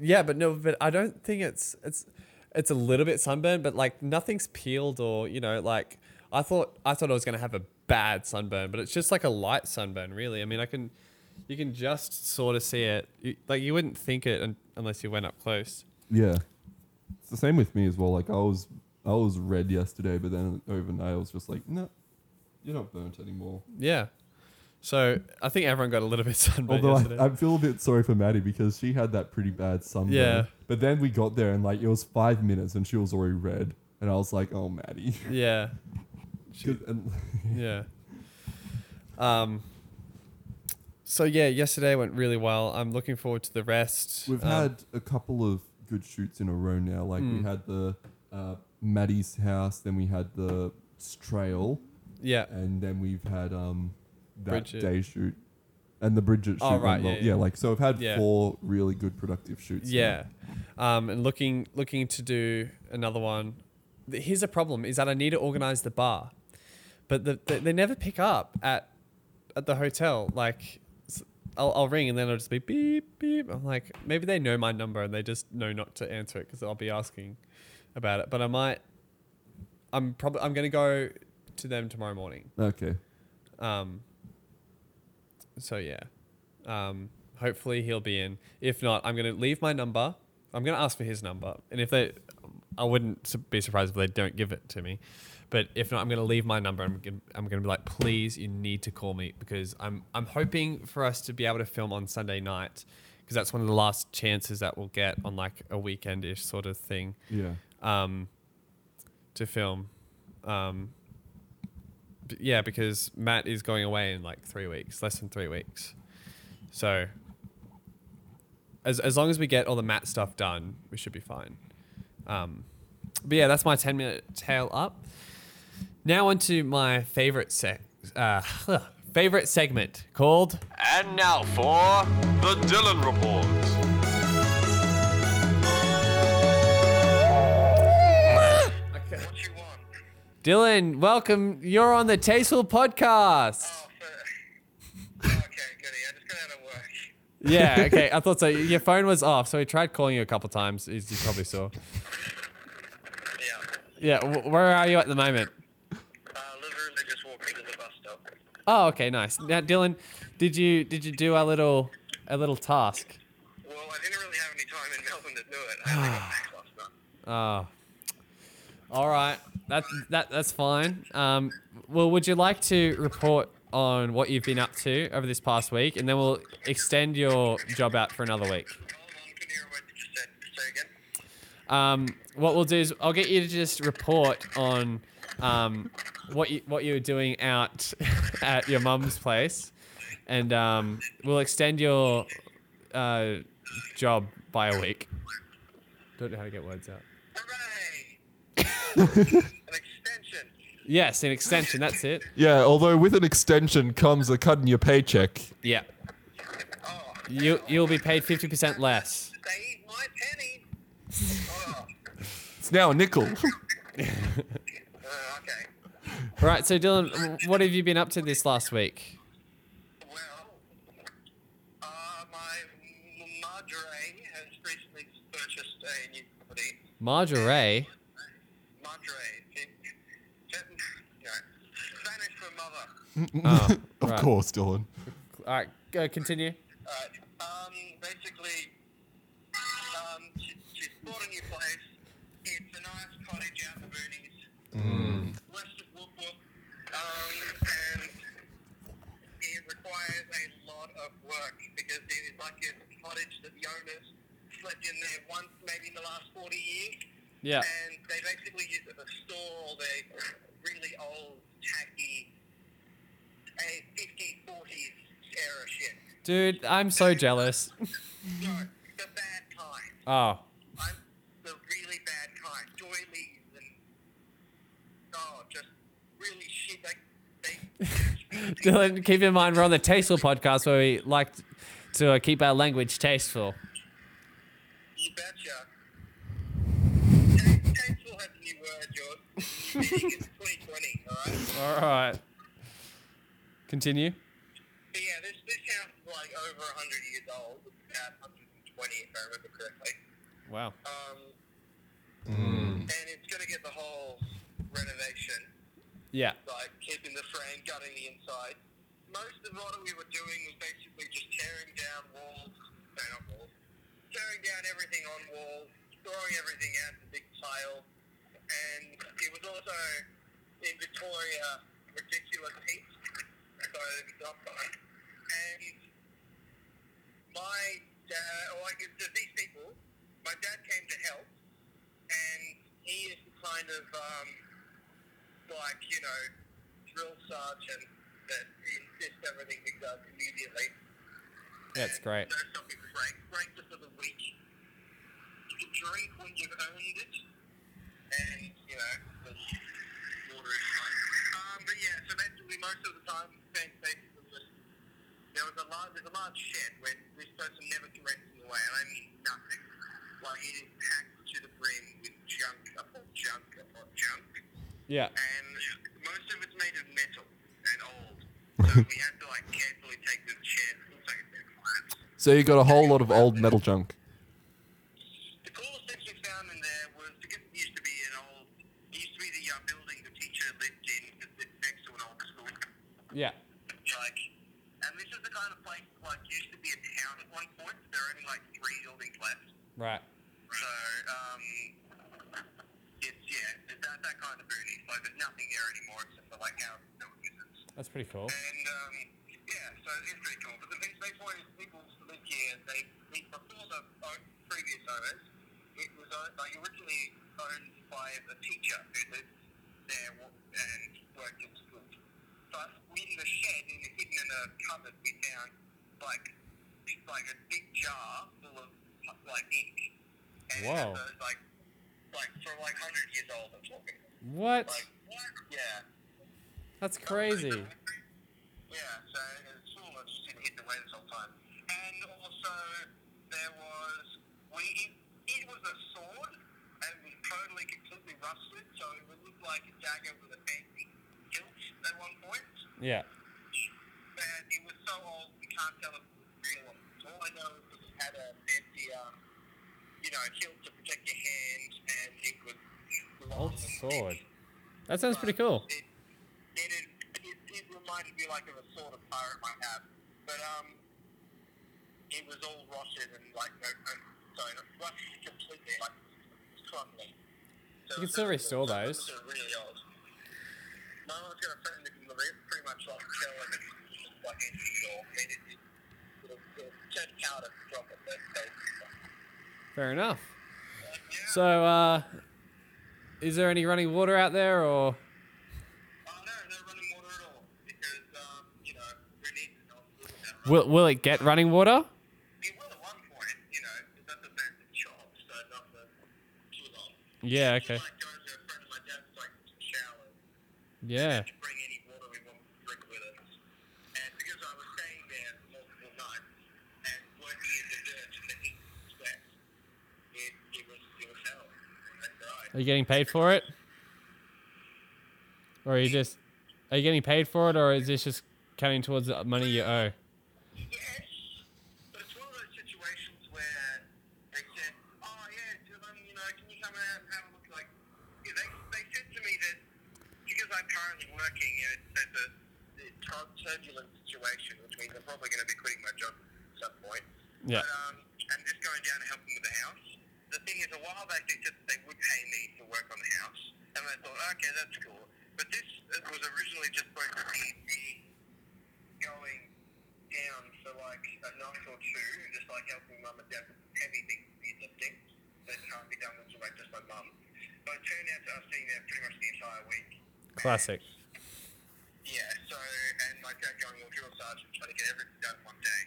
[SPEAKER 1] Yeah, but no, but I don't think it's it's it's a little bit sunburned, but like nothing's peeled or you know like I thought I thought I was gonna have a bad sunburn, but it's just like a light sunburn, really. I mean, I can you can just sort of see it. You, like you wouldn't think it un- unless you went up close.
[SPEAKER 2] Yeah, it's the same with me as well. Like I was I was red yesterday, but then overnight I was just like, no, you're not burnt anymore.
[SPEAKER 1] Yeah. So I think everyone got a little bit sunburned
[SPEAKER 2] Although. I, I feel a bit sorry for Maddie because she had that pretty bad sunburn.
[SPEAKER 1] Yeah.
[SPEAKER 2] But then we got there and like it was five minutes and she was already red, and I was like, oh Maddie.
[SPEAKER 1] yeah.
[SPEAKER 2] and
[SPEAKER 1] Yeah. Um. So yeah, yesterday went really well. I'm looking forward to the rest.
[SPEAKER 2] We've
[SPEAKER 1] Um,
[SPEAKER 2] had a couple of good shoots in a row now. Like we
[SPEAKER 1] Mm.
[SPEAKER 2] had the uh, Maddie's house, then we had the trail,
[SPEAKER 1] yeah.
[SPEAKER 2] and then we've had um that
[SPEAKER 1] Bridget.
[SPEAKER 2] day shoot, and the Bridget shoot.
[SPEAKER 1] Oh, right,
[SPEAKER 2] well.
[SPEAKER 1] yeah, yeah.
[SPEAKER 2] Like so, I've had
[SPEAKER 1] Yeah.
[SPEAKER 2] four really good productive shoots.
[SPEAKER 1] Yeah. Um, and looking looking to do another one. Here's a problem: is that I need to organize the bar, but the, the, they never pick up at at the hotel. Like, I'll, I'll ring and then it'll just be beep beep. I'm like, maybe they know my number and they just know not to answer it because I'll be asking about it. But I might. I'm probably I'm gonna go to them tomorrow morning.
[SPEAKER 2] Okay.
[SPEAKER 1] Um, so yeah, um, hopefully he'll be in. If not, I'm gonna leave my number. I'm gonna ask for his number, and if they, I wouldn't be surprised if they don't give it to me. But if not, I'm gonna leave my number. I'm gonna, I'm gonna be like, please, you need to call me because I'm I'm hoping for us to be able to film on Sunday night because that's one of the last chances that we'll get on like a weekend-ish sort of thing
[SPEAKER 2] Yeah.
[SPEAKER 1] um, to film. Um, yeah, because Matt is going away in like three weeks, less than three weeks. So, as as long as we get all the Matt stuff done, we should be fine. Um, but yeah, that's my ten minute tail up. Now onto my favorite sec, uh, favorite segment called
[SPEAKER 3] And now for the Dylan Report.
[SPEAKER 1] Dylan. Welcome, you're on the Tasteful Podcast.
[SPEAKER 6] Oh, for... okay, goody. I just got out of work.
[SPEAKER 1] Yeah, okay. I thought so. Your phone was off, so we tried calling you a couple times, as you probably saw.
[SPEAKER 6] Yeah.
[SPEAKER 1] Yeah, where are you at the moment?
[SPEAKER 6] Uh, literally just the bus stop.
[SPEAKER 1] Oh, okay, nice. Now, Dylan, did you did you do a little a little task?
[SPEAKER 6] Well, I didn't really have any time in Melbourne to do it. I only got back last night.
[SPEAKER 1] Oh, all right. That's that that's fine. Um, well, would you like to report on what you've been up to over this past week, and then we'll extend your job out for another week. Um, what we'll do is I'll get you to just report on um, what you what you were doing out at your mum's place, and um, we'll extend your uh, job by a week. Don't know how to get words out.
[SPEAKER 6] Hooray! An extension.
[SPEAKER 1] Yes, an extension. That's it.
[SPEAKER 4] Yeah, although with an extension comes a cut in your paycheck.
[SPEAKER 1] Yeah,
[SPEAKER 6] Oh,
[SPEAKER 1] you you'll be paid fifty percent less.
[SPEAKER 6] save my penny. Oh,
[SPEAKER 4] It's now a nickel.
[SPEAKER 6] uh, okay.
[SPEAKER 1] Right. So Dylan, what have you been up to this last week?
[SPEAKER 6] Well, uh, my m- Marjorie has recently purchased a new property.
[SPEAKER 1] Marjorie.
[SPEAKER 6] Marjorie, it, it, you know, Spanish for mother.
[SPEAKER 1] Oh,
[SPEAKER 4] of
[SPEAKER 1] right.
[SPEAKER 4] course, Dylan.
[SPEAKER 1] All right. Go continue.
[SPEAKER 6] Alright, um, basically, um, she, she's bought a new place. It's a nice cottage out in the boonies, west of Whoop Whoop, um, and it requires a lot of work because it is like a cottage that the owners slept in there once, maybe in the last 40 years.
[SPEAKER 1] Yeah.
[SPEAKER 6] And they basically use it to store all their really old, tacky, a 50s, 40s era shit.
[SPEAKER 1] Dude, I'm so jealous.
[SPEAKER 6] No, the bad kind.
[SPEAKER 1] Oh.
[SPEAKER 6] I'm the really bad kind. Doilies and oh, just really shit. Like they.
[SPEAKER 1] Dylan, keep in mind we're on the Tasteful podcast where we like to uh, keep our language tasteful.
[SPEAKER 6] you betcha. Tasteful has a new word, George. In 2020. All right.
[SPEAKER 1] All right. Continue.
[SPEAKER 6] But yeah, this this house is like over 100 years old. It's about 120 if I remember correctly.
[SPEAKER 1] Wow.
[SPEAKER 6] Um, and it's gonna get the whole renovation.
[SPEAKER 1] Yeah.
[SPEAKER 6] like keeping the frame, gutting the inside. Most of what we were doing was basically just tearing down walls, no, not walls, tearing down everything on walls, throwing everything out the big pile, and it was also in Victoria ridiculous heat, not. And my dad, or I guess these people, my dad came to help, and he is the kind of um, like, you know, drill sergeant that insists everything be done immediately.
[SPEAKER 1] That's
[SPEAKER 6] And
[SPEAKER 1] great.
[SPEAKER 6] For the week. You can drink when you've earned it. And, you know, the water is. Um, but yeah, so basically most of the time spent basically just there was a large there's a large shed where this person never threw anything away, and I mean nothing. Like it is packed to the brim with junk upon junk upon junk
[SPEAKER 1] Yeah.
[SPEAKER 6] and most of it's made of metal and old. So we had to like carefully take the shed. Like it's been collapsed.
[SPEAKER 4] So you got a whole lot of old metal junk.
[SPEAKER 6] The coolest thing we found in there was because it used to be an old. It used to be the uh, building the teacher lived in because it's next to an old school.
[SPEAKER 1] Yeah.
[SPEAKER 6] Like, and this is the kind three buildings left.
[SPEAKER 1] Right.
[SPEAKER 6] So, um, it's, yeah, it's that, that kind of boony. So there's nothing there anymore except for like our visits.
[SPEAKER 1] That's pretty cool.
[SPEAKER 6] And, um, yeah, so it's pretty cool. But the thing, they wanted people live here. They, they before the own, previous owners, it was owned, like originally owned by a teacher who lived there and worked in school. But in the shed, in hidden in a cupboard, we found like like a big jar full of like ink. And
[SPEAKER 1] Whoa.
[SPEAKER 6] Those, like like for like hundred years old. I'm talking.
[SPEAKER 1] What?
[SPEAKER 6] Like what? Yeah.
[SPEAKER 1] That's crazy.
[SPEAKER 6] Yeah, so it's just away this whole time. And also, there was, we, it, it was a sword and was totally, completely rusted, so it would look like a dagger with a fancy hilt at one point.
[SPEAKER 1] Yeah.
[SPEAKER 6] And it was so old, we can't tell if it was real. All I know is had a fancy, um, you know, hilt to protect your hand, and it was
[SPEAKER 1] Old
[SPEAKER 6] and
[SPEAKER 1] sword.
[SPEAKER 6] thick.
[SPEAKER 1] That sounds pretty cool.
[SPEAKER 6] It, it, it, it, it reminded me like of a sort of pirate might have, but um, it was all rotted and like no, no sorry, not rusted completely, like. So
[SPEAKER 1] You can still restore those.
[SPEAKER 6] Those are really old. My mum's got a friend that can pretty much like it's like anything or it, it, it'll, it'll turn powder to drop it, but they,
[SPEAKER 1] Fair enough.
[SPEAKER 6] yeah.
[SPEAKER 1] So, uh, is there any running water out there, or?
[SPEAKER 6] Oh no, no running water at all because um,
[SPEAKER 1] Are you getting paid for it? Or are you just are you getting paid for it, or is this just counting towards the money you owe?
[SPEAKER 6] Yes, but it's one of those situations where they said, "Oh yeah, Dylan, you know, can you come out and have a look?" Like, yeah, they they said to me that because I'm currently working, you know, there's a, turbulent situation, which means I'm probably going to be quitting my job at some point.
[SPEAKER 1] Yeah.
[SPEAKER 6] But um, I'm just going down to help them with the house. The thing is, a while back they said that they would pay me to work on the house, and I thought, okay, that's cool. But this was originally just supposed to be me going down for like a night or two, just like helping mum and dad with heavy things to be lifting that can't be done with like just my mum. But it turned out to us being there pretty much the entire week.
[SPEAKER 1] Classic.
[SPEAKER 6] Yeah, so, and my dad going all drill sergeant trying to get everything done in one day.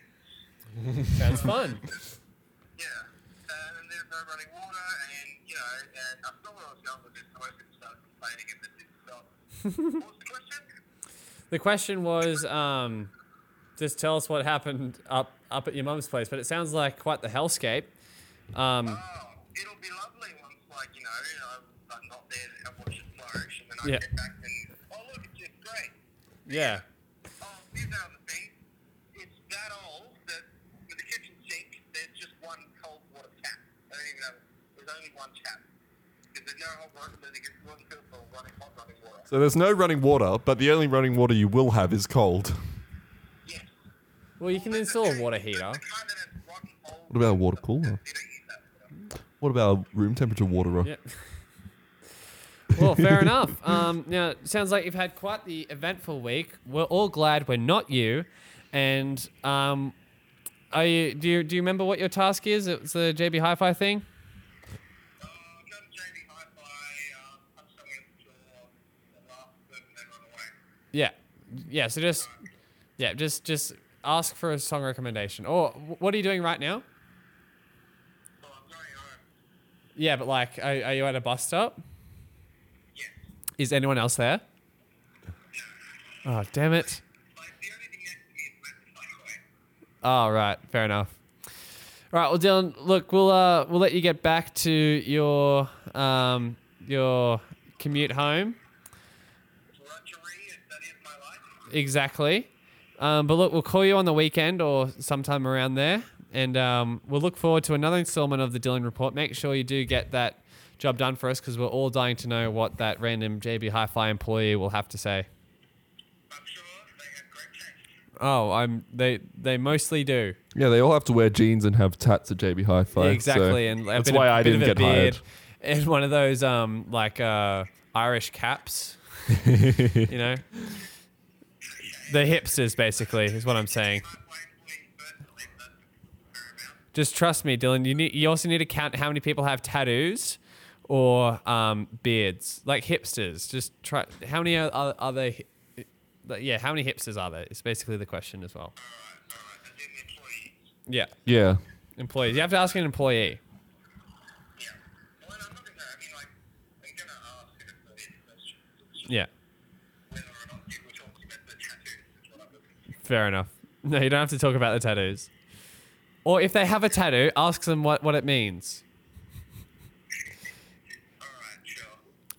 [SPEAKER 1] Sounds fun.
[SPEAKER 6] Yeah, uh, and there's no running water, and you know, and I thought where I was going with this, so I could start complaining and this didn't what was the question?
[SPEAKER 1] The question was, um, just tell us what happened up up at your mum's place. But it sounds like quite the hellscape. Um,
[SPEAKER 6] Oh, it'll be lovely once, like, you know, I'm not there to watch it flourish, and then I
[SPEAKER 1] Yeah.
[SPEAKER 6] get back and, oh, look, it's just great.
[SPEAKER 1] yeah.
[SPEAKER 6] Oh, here's another thing. It's that old that with the kitchen sink, there's just one cold water tap. I don't even know. There's only one tap. Because there's no hot water, filter for running hot running water.
[SPEAKER 4] So there's no running water, but the only running water you will have is cold.
[SPEAKER 6] Yes.
[SPEAKER 1] Well, you can install a water heater.
[SPEAKER 6] The kind that has rotten old
[SPEAKER 4] What about a water cooler?
[SPEAKER 6] You don't use that.
[SPEAKER 4] What about room temperature water?
[SPEAKER 1] Yeah. Well, fair enough. Um, now, sounds like you've had quite the eventful week. We're all glad we're not you. And um, are you? Do you do you remember what your task is? It's the JB Hi-Fi thing. Yeah, yeah. So just yeah, just just ask for a song recommendation. Or what are you doing right now?
[SPEAKER 6] So I'm going home.
[SPEAKER 1] Yeah, but like, are, are you at a bus stop?
[SPEAKER 6] Yes.
[SPEAKER 1] Is anyone else there? Oh, damn it.
[SPEAKER 6] Like, the only thing next to me is West Highway.
[SPEAKER 1] Oh, right. Fair enough. All right. Well, Dylan, look, we'll uh, we'll let you get back to your um, your commute home.
[SPEAKER 6] Drudgery, is- that is my life.
[SPEAKER 1] Exactly. Um, but look, we'll call you on the weekend or sometime around there, and um, we'll look forward to another installment of the Dylan Report. Make sure you do get that job done for us because we're all dying to know what that random JB Hi-Fi employee will have to say.
[SPEAKER 6] I'm sure they have great.
[SPEAKER 1] Oh, I'm. They they mostly do.
[SPEAKER 2] Yeah, they all have to wear jeans and have tats at JB Hi-Fi.
[SPEAKER 1] Yeah,
[SPEAKER 2] so
[SPEAKER 1] exactly, and
[SPEAKER 2] that's why
[SPEAKER 1] of,
[SPEAKER 2] I didn't get hired.
[SPEAKER 1] and one of those um like uh Irish caps. you know, the hipsters basically is what I'm saying.
[SPEAKER 6] My employees personally, but that's a fair amount.
[SPEAKER 1] Just trust me, Dylan. You need. You also need to count how many people have tattoos or um beards, like hipsters. Just try. How many are, are, are there? like, Yeah, how many hipsters are there? It's basically the question as well.
[SPEAKER 6] Alright, alright. As in.
[SPEAKER 1] Yeah,
[SPEAKER 2] Yeah.
[SPEAKER 1] employees. You have to ask an employee.
[SPEAKER 6] Yeah. Well, I'm not gonna, I mean, like, I'm gonna ask an employee question.
[SPEAKER 1] Yeah.
[SPEAKER 6] Whether or not you were talking about the tattoos is what I'm looking for.
[SPEAKER 1] Fair enough. No, you don't have to talk about the tattoos. Or if they have a tattoo, ask them what, what it means.
[SPEAKER 6] Alright, sure.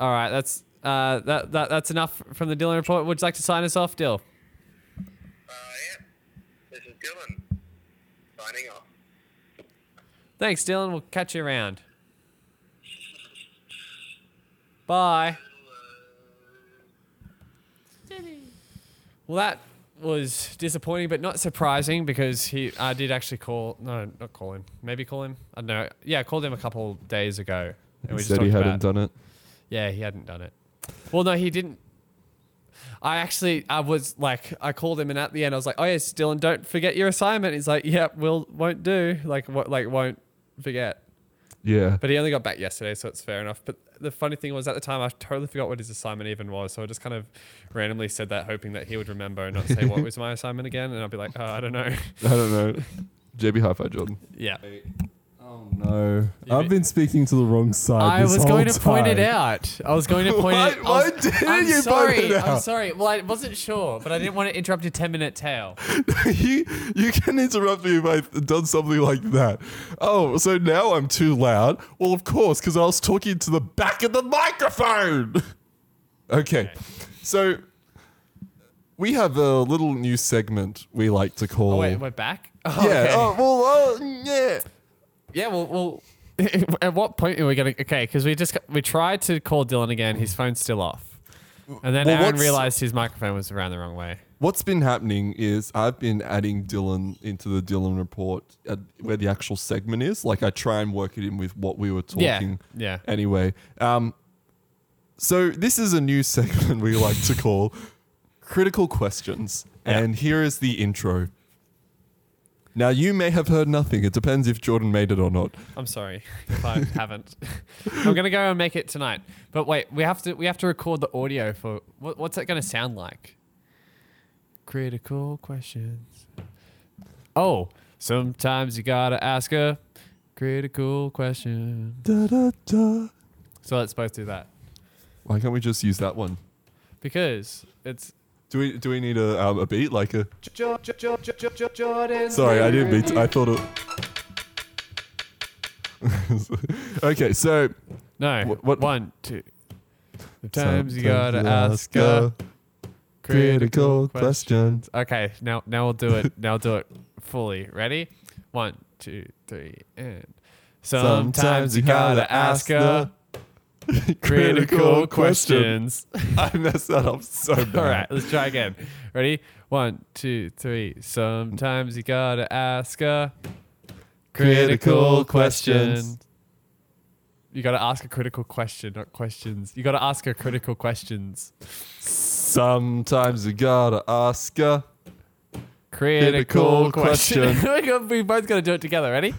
[SPEAKER 1] All right, that's uh, that, that that's enough from the Dylan report. Would you like to sign us off, Dill?
[SPEAKER 6] Uh, yeah. This is Dylan. Signing off.
[SPEAKER 1] Thanks, Dylan. We'll catch you around. Bye. Well, that was disappointing, but not surprising because he I did actually call no, not call him. Maybe call him. I don't know. Yeah, I called him a couple days ago. And
[SPEAKER 2] He
[SPEAKER 1] just
[SPEAKER 2] said he hadn't done it.
[SPEAKER 1] Yeah, he hadn't done it. Well, no, he didn't. I actually, I was like, I called him, and at the end, I was like, "Oh yes, Dylan, don't forget your assignment." He's like, "Yep, will won't do." Like, what, like won't forget.
[SPEAKER 2] Yeah.
[SPEAKER 1] But he only got back yesterday, so it's fair enough. But the funny thing was, at the time, I totally forgot what his assignment even was. So I just kind of randomly said that, hoping that he would remember and not say what was my assignment again. And I'd be like, "Oh, I don't know."
[SPEAKER 2] I don't know. JB Hi-Fi Jordan.
[SPEAKER 1] yeah,
[SPEAKER 7] Oh no! I've been speaking to the wrong side.
[SPEAKER 1] I
[SPEAKER 7] this
[SPEAKER 1] was
[SPEAKER 7] whole
[SPEAKER 1] going to point it
[SPEAKER 7] time.
[SPEAKER 1] out. I was going to point
[SPEAKER 2] Why-
[SPEAKER 1] it. I
[SPEAKER 2] why
[SPEAKER 1] was-
[SPEAKER 2] didn't
[SPEAKER 1] I'm
[SPEAKER 2] you point
[SPEAKER 1] sorry.
[SPEAKER 2] it
[SPEAKER 1] I'm
[SPEAKER 2] out?
[SPEAKER 1] sorry. Well, I wasn't sure, but I didn't want to interrupt your ten minute tale.
[SPEAKER 2] you you can interrupt me if I've done something like that. Oh, so now I'm too loud? Well, of course, because I was talking to the back of the microphone. okay, so we have a little new segment we like to call.
[SPEAKER 1] Oh wait, we're back. Oh,
[SPEAKER 2] yeah.
[SPEAKER 1] okay.
[SPEAKER 2] Oh well. Oh, yeah.
[SPEAKER 1] Yeah. Well, well. At what point are we gonna? Okay, because we just we tried to call Dylan again. His phone's still off, and then
[SPEAKER 2] Well,
[SPEAKER 1] Aaron
[SPEAKER 2] what's-
[SPEAKER 1] realized his microphone was around the wrong way.
[SPEAKER 2] What's been happening is I've been adding Dylan into the Dylan report at where the actual segment is. Like I try and work it in with what we were
[SPEAKER 1] Yeah,
[SPEAKER 2] talking.
[SPEAKER 1] yeah.
[SPEAKER 2] Anyway, um, so this is a new segment we like to call critical questions, and here is the intro. Now you may have heard nothing. It depends if Jordan made it or not.
[SPEAKER 1] I'm sorry if I haven't. I'm gonna go and make it tonight. But wait, we have to we have to record the audio for what, what's that gonna sound like? Critical questions. Oh, sometimes you gotta ask a critical question.
[SPEAKER 2] Da, da, da.
[SPEAKER 1] So let's both do that
[SPEAKER 2] Why can't we just use that one?
[SPEAKER 1] because it's
[SPEAKER 2] Do we do we need a um, a beat like a?
[SPEAKER 1] Jordan.
[SPEAKER 2] Sorry, I didn't mean. To, I thought it. okay, so
[SPEAKER 1] No.
[SPEAKER 2] What- what-
[SPEAKER 1] One, two. Sometimes you gotta
[SPEAKER 2] you
[SPEAKER 1] ask
[SPEAKER 2] ask
[SPEAKER 1] a
[SPEAKER 2] a critical question.
[SPEAKER 1] Okay, now now we'll do it. Now I'll do it fully. Ready? One, two, three, and sometimes you gotta ask a critical questions.
[SPEAKER 2] I messed that up so bad.
[SPEAKER 1] All right, let's try again. Ready? One, two, three. Sometimes you gotta ask a critical question. You gotta ask a critical question, not questions. You gotta ask a critical questions.
[SPEAKER 2] Sometimes you gotta ask a
[SPEAKER 1] Critical question. we both gotta do it together. Ready?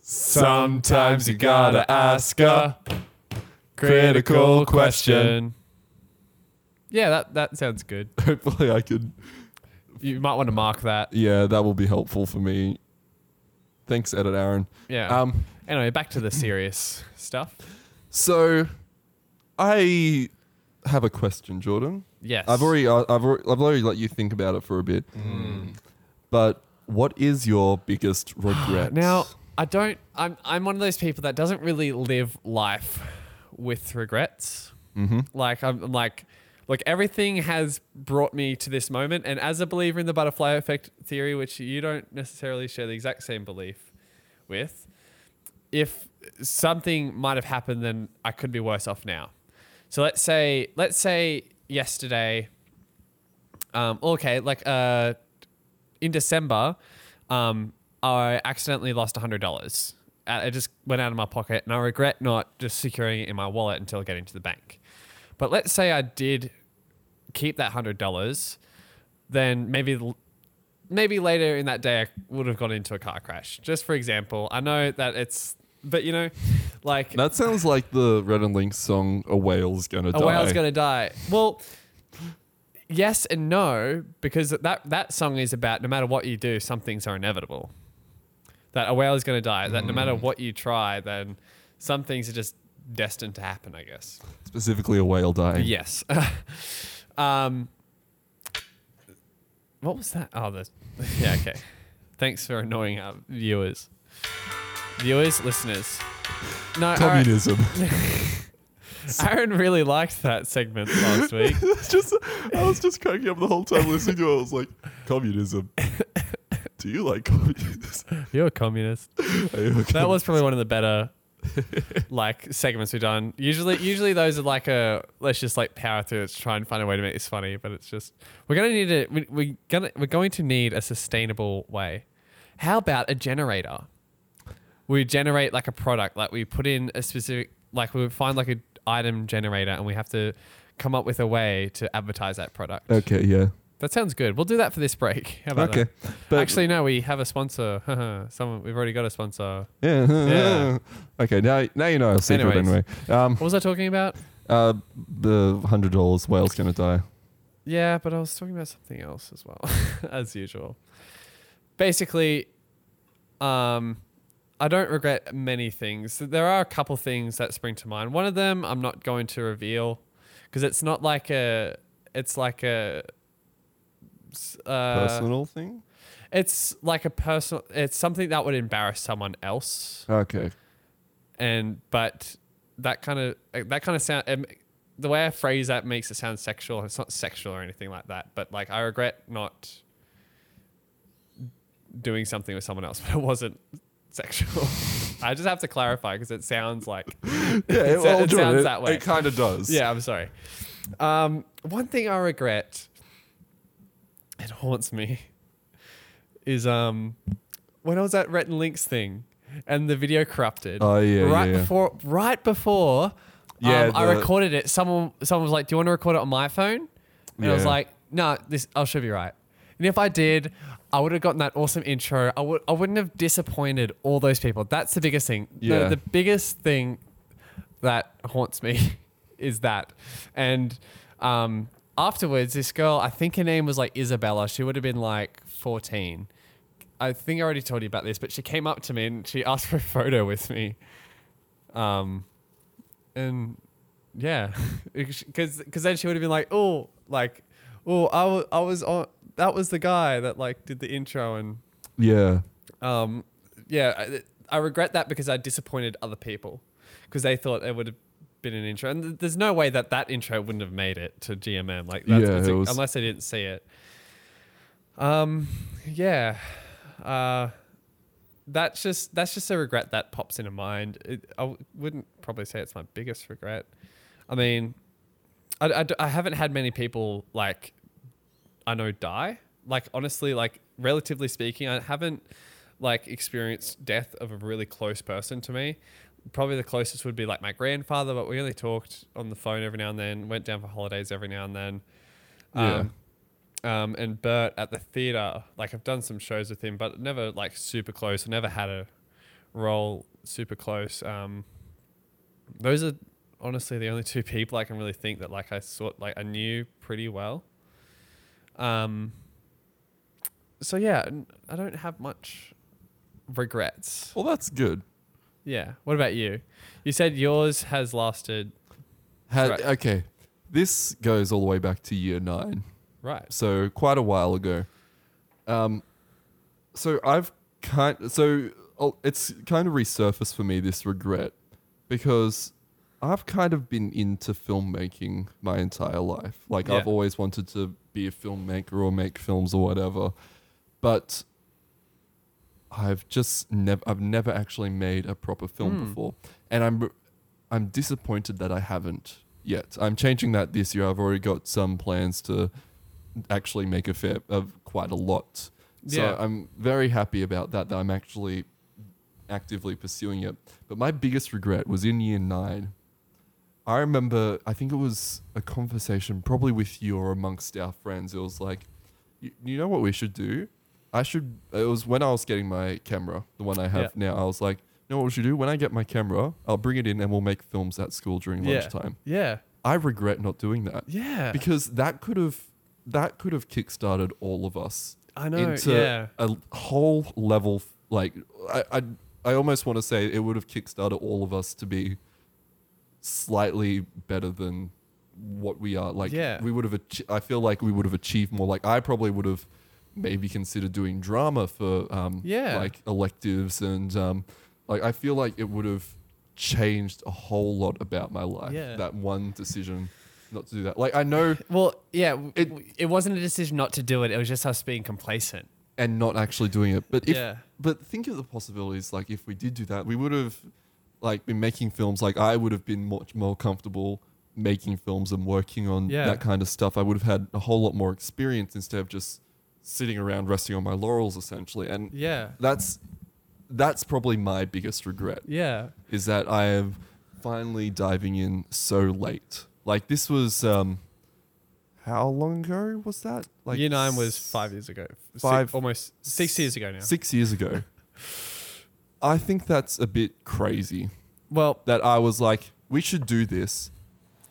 [SPEAKER 2] Sometimes you gotta ask a critical question.
[SPEAKER 1] Yeah, that, that sounds good.
[SPEAKER 2] Hopefully, I could.
[SPEAKER 1] You might want to mark that.
[SPEAKER 2] Yeah, that will be helpful for me. Thanks, Edit Aaron.
[SPEAKER 1] Yeah.
[SPEAKER 2] Um,
[SPEAKER 1] anyway, back to the serious stuff.
[SPEAKER 2] so I have a question, Jordan.
[SPEAKER 1] Yes.
[SPEAKER 2] I've already, uh, I've already, I've already let you think about it for a bit. But what is your biggest regret?
[SPEAKER 1] Now, I don't. I'm. I'm one of those people that doesn't really live life with regrets. Mm-hmm. Like I'm, like, look, everything has brought me to this moment, and as a believer in the butterfly effect theory, which you don't necessarily share the exact same belief with, if something might have happened, then I could be worse off now. So let's say, let's say yesterday. Um, okay, like uh, in December, um, I accidentally lost a hundred dollars. It just went out of my pocket, and I regret not just securing it in my wallet until getting to the bank. But let's say I did keep that hundred dollars, then maybe maybe later in that day I would have got into a car crash. Just for example, I know that it's, but you know, like
[SPEAKER 2] That sounds like the Rhett and Link song "A Whale's Gonna Die."
[SPEAKER 1] a whale's gonna die. Well, yes and no, because that that song is about no matter what you do, some things are inevitable. That a whale is gonna die. That no matter what you try, then some things are just destined to happen. I guess.
[SPEAKER 2] Specifically, a whale dying.
[SPEAKER 1] Yes. um. What was that? Oh, the yeah. Okay. Thanks for annoying our viewers, viewers, listeners. No,
[SPEAKER 2] Communism.
[SPEAKER 1] Aaron really liked that segment last week.
[SPEAKER 2] It's just, I was just cracking up the whole time listening to it. I was like, communism. Do you like communists?
[SPEAKER 1] You're a communist.
[SPEAKER 2] Are you a
[SPEAKER 1] That was probably one of the better like segments we've done. Usually usually those are like a let's just like power through it to try and find a way to make this funny, but it's just we're gonna need a we, we gonna we're going to need a sustainable way. How about a generator? We generate like a product, like we put in a specific like we would find like a item generator and we have to come up with a way to advertise that product.
[SPEAKER 2] Okay, yeah.
[SPEAKER 1] That sounds good. We'll do that for this break. How about
[SPEAKER 2] Okay.
[SPEAKER 1] that?
[SPEAKER 2] But
[SPEAKER 1] Actually, no, we have a sponsor. Someone we've already got a sponsor.
[SPEAKER 2] yeah.
[SPEAKER 1] Yeah.
[SPEAKER 2] Okay, now now you know our secret
[SPEAKER 1] Anyways.
[SPEAKER 2] anyway. Um,
[SPEAKER 1] What was I talking about?
[SPEAKER 2] uh, the hundred dollars whale's gonna die.
[SPEAKER 1] Yeah, but I was talking about something else as well, as usual. Basically, um, I don't regret many things. There are a couple things that spring to mind. One of them I'm not going to reveal because it's not like a. It's like a. Uh,
[SPEAKER 2] Personal thing.
[SPEAKER 1] It's like a personal. It's something that would embarrass someone else,
[SPEAKER 2] Okay.
[SPEAKER 1] and but that kind of that kind of sound. Um, the way I phrase that makes it sound sexual. It's not sexual or anything like that. But like I regret not doing something with someone else, but it wasn't sexual. I just have to clarify because it sounds like
[SPEAKER 2] Yeah,
[SPEAKER 1] It sa- it sounds that way.
[SPEAKER 2] It kind of does.
[SPEAKER 1] yeah. I'm sorry. Um, one thing I regret, it haunts me, is um, when I was at Rhett and Link's thing, and the video corrupted.
[SPEAKER 2] Oh, yeah,
[SPEAKER 1] right
[SPEAKER 2] yeah, yeah.
[SPEAKER 1] before, right before,
[SPEAKER 2] Yeah,
[SPEAKER 1] um, I recorded it. Someone, someone was like, "Do you want to record it on my phone?" And I was like, "No, this I'll show you right." And if I did, I would have gotten that awesome intro. I would, I wouldn't have disappointed all those people. That's the biggest thing. The-
[SPEAKER 2] Yeah.
[SPEAKER 1] the biggest thing that haunts me is that. And um, afterwards, this girl, I think her name was like Isabella. She would have been like 14. I think I already told you about this, but she came up to me and she asked for a photo with me. Um, and yeah, because then she would have been like, oh, like, oh, I I was on. That was the guy that like did the intro and
[SPEAKER 2] Yeah.
[SPEAKER 1] um, yeah, I, I regret that because I disappointed other people because they thought it would have been an intro, and th- there's no way that that intro wouldn't have made it to GMM. Like, that's,
[SPEAKER 2] Yeah,
[SPEAKER 1] a-
[SPEAKER 2] was-
[SPEAKER 1] unless they didn't see it. Um, yeah, uh, that's just that's just a regret that pops into mind. It, I wouldn't probably say it's my biggest regret. I mean, I, I d- I haven't had many people like I know die. Like honestly, like relatively speaking, I haven't like experienced death of a really close person to me. Probably the closest would be like my grandfather, but we only talked on the phone every now and then. Went down for holidays every now and then. Um, um, and Bert at the theater, like I've done some shows with him, but never like super close. Never had a role super close. Um, those are honestly the only two people I can really think that like I sort like I knew pretty well. Um. So yeah, I don't have much regrets.
[SPEAKER 2] Well, that's good.
[SPEAKER 1] Yeah. What about you? You said yours has lasted
[SPEAKER 2] Had,
[SPEAKER 1] Right.
[SPEAKER 2] Okay. This goes all the way back to year nine.
[SPEAKER 1] right.
[SPEAKER 2] so quite a while ago. Um, so I've kind so oh, it's kind of resurfaced for me this regret because I've kind of been into filmmaking my entire life. Like I've always wanted to be a filmmaker or make films or whatever, but I've just never I've never actually made a proper film hmm. before, and I'm I'm disappointed that I haven't yet. I'm changing that this year. I've already got some plans to actually make a fair of quite a lot So
[SPEAKER 1] Yeah.
[SPEAKER 2] I'm very happy about that. That I'm actually actively pursuing it. But my biggest regret was in year nine. I remember, I think it was a conversation probably with you or amongst our friends. It was like, you, you know what we should do? I should, it was when I was getting my camera, the one I have
[SPEAKER 1] Yeah.
[SPEAKER 2] now. I was like, you know what we should do? When I get my camera, I'll bring it in and we'll make films at school during
[SPEAKER 1] Yeah.
[SPEAKER 2] lunchtime.
[SPEAKER 1] Yeah.
[SPEAKER 2] I regret not doing that
[SPEAKER 1] Yeah.
[SPEAKER 2] because that could have that could have kickstarted all of us
[SPEAKER 1] I know.
[SPEAKER 2] into
[SPEAKER 1] yeah.
[SPEAKER 2] a whole level like I, I I almost want to say it would have kickstarted all of us to be slightly better than what we are like
[SPEAKER 1] Yeah.
[SPEAKER 2] we would have ach- I feel like we would have achieved more like I probably would have maybe consider doing drama for um
[SPEAKER 1] Yeah.
[SPEAKER 2] like electives and um like I feel like it would have changed a whole lot about my life
[SPEAKER 1] Yeah.
[SPEAKER 2] that one decision not to do that like I know
[SPEAKER 1] Well, yeah.
[SPEAKER 2] It-
[SPEAKER 1] It, wasn't a decision not to do it. It was just us being complacent.
[SPEAKER 2] and not actually doing it. But if,
[SPEAKER 1] Yeah.
[SPEAKER 2] but think of the possibilities. Like if we did do that, we would have like been making films. Like I would have been much more comfortable making films and working on
[SPEAKER 1] Yeah.
[SPEAKER 2] that kind of stuff. I would have had a whole lot more experience instead of just sitting around resting on my laurels essentially. And
[SPEAKER 1] Yeah.
[SPEAKER 2] that's that's probably my biggest regret
[SPEAKER 1] Yeah.
[SPEAKER 2] is that I am finally diving in so late. Like this was um how long ago was that? Like
[SPEAKER 1] Year nine was five years ago. Six-
[SPEAKER 2] five-
[SPEAKER 1] almost six years ago now.
[SPEAKER 2] Six years ago. I think that's a bit crazy.
[SPEAKER 1] Well,
[SPEAKER 2] That I was like, we should do this,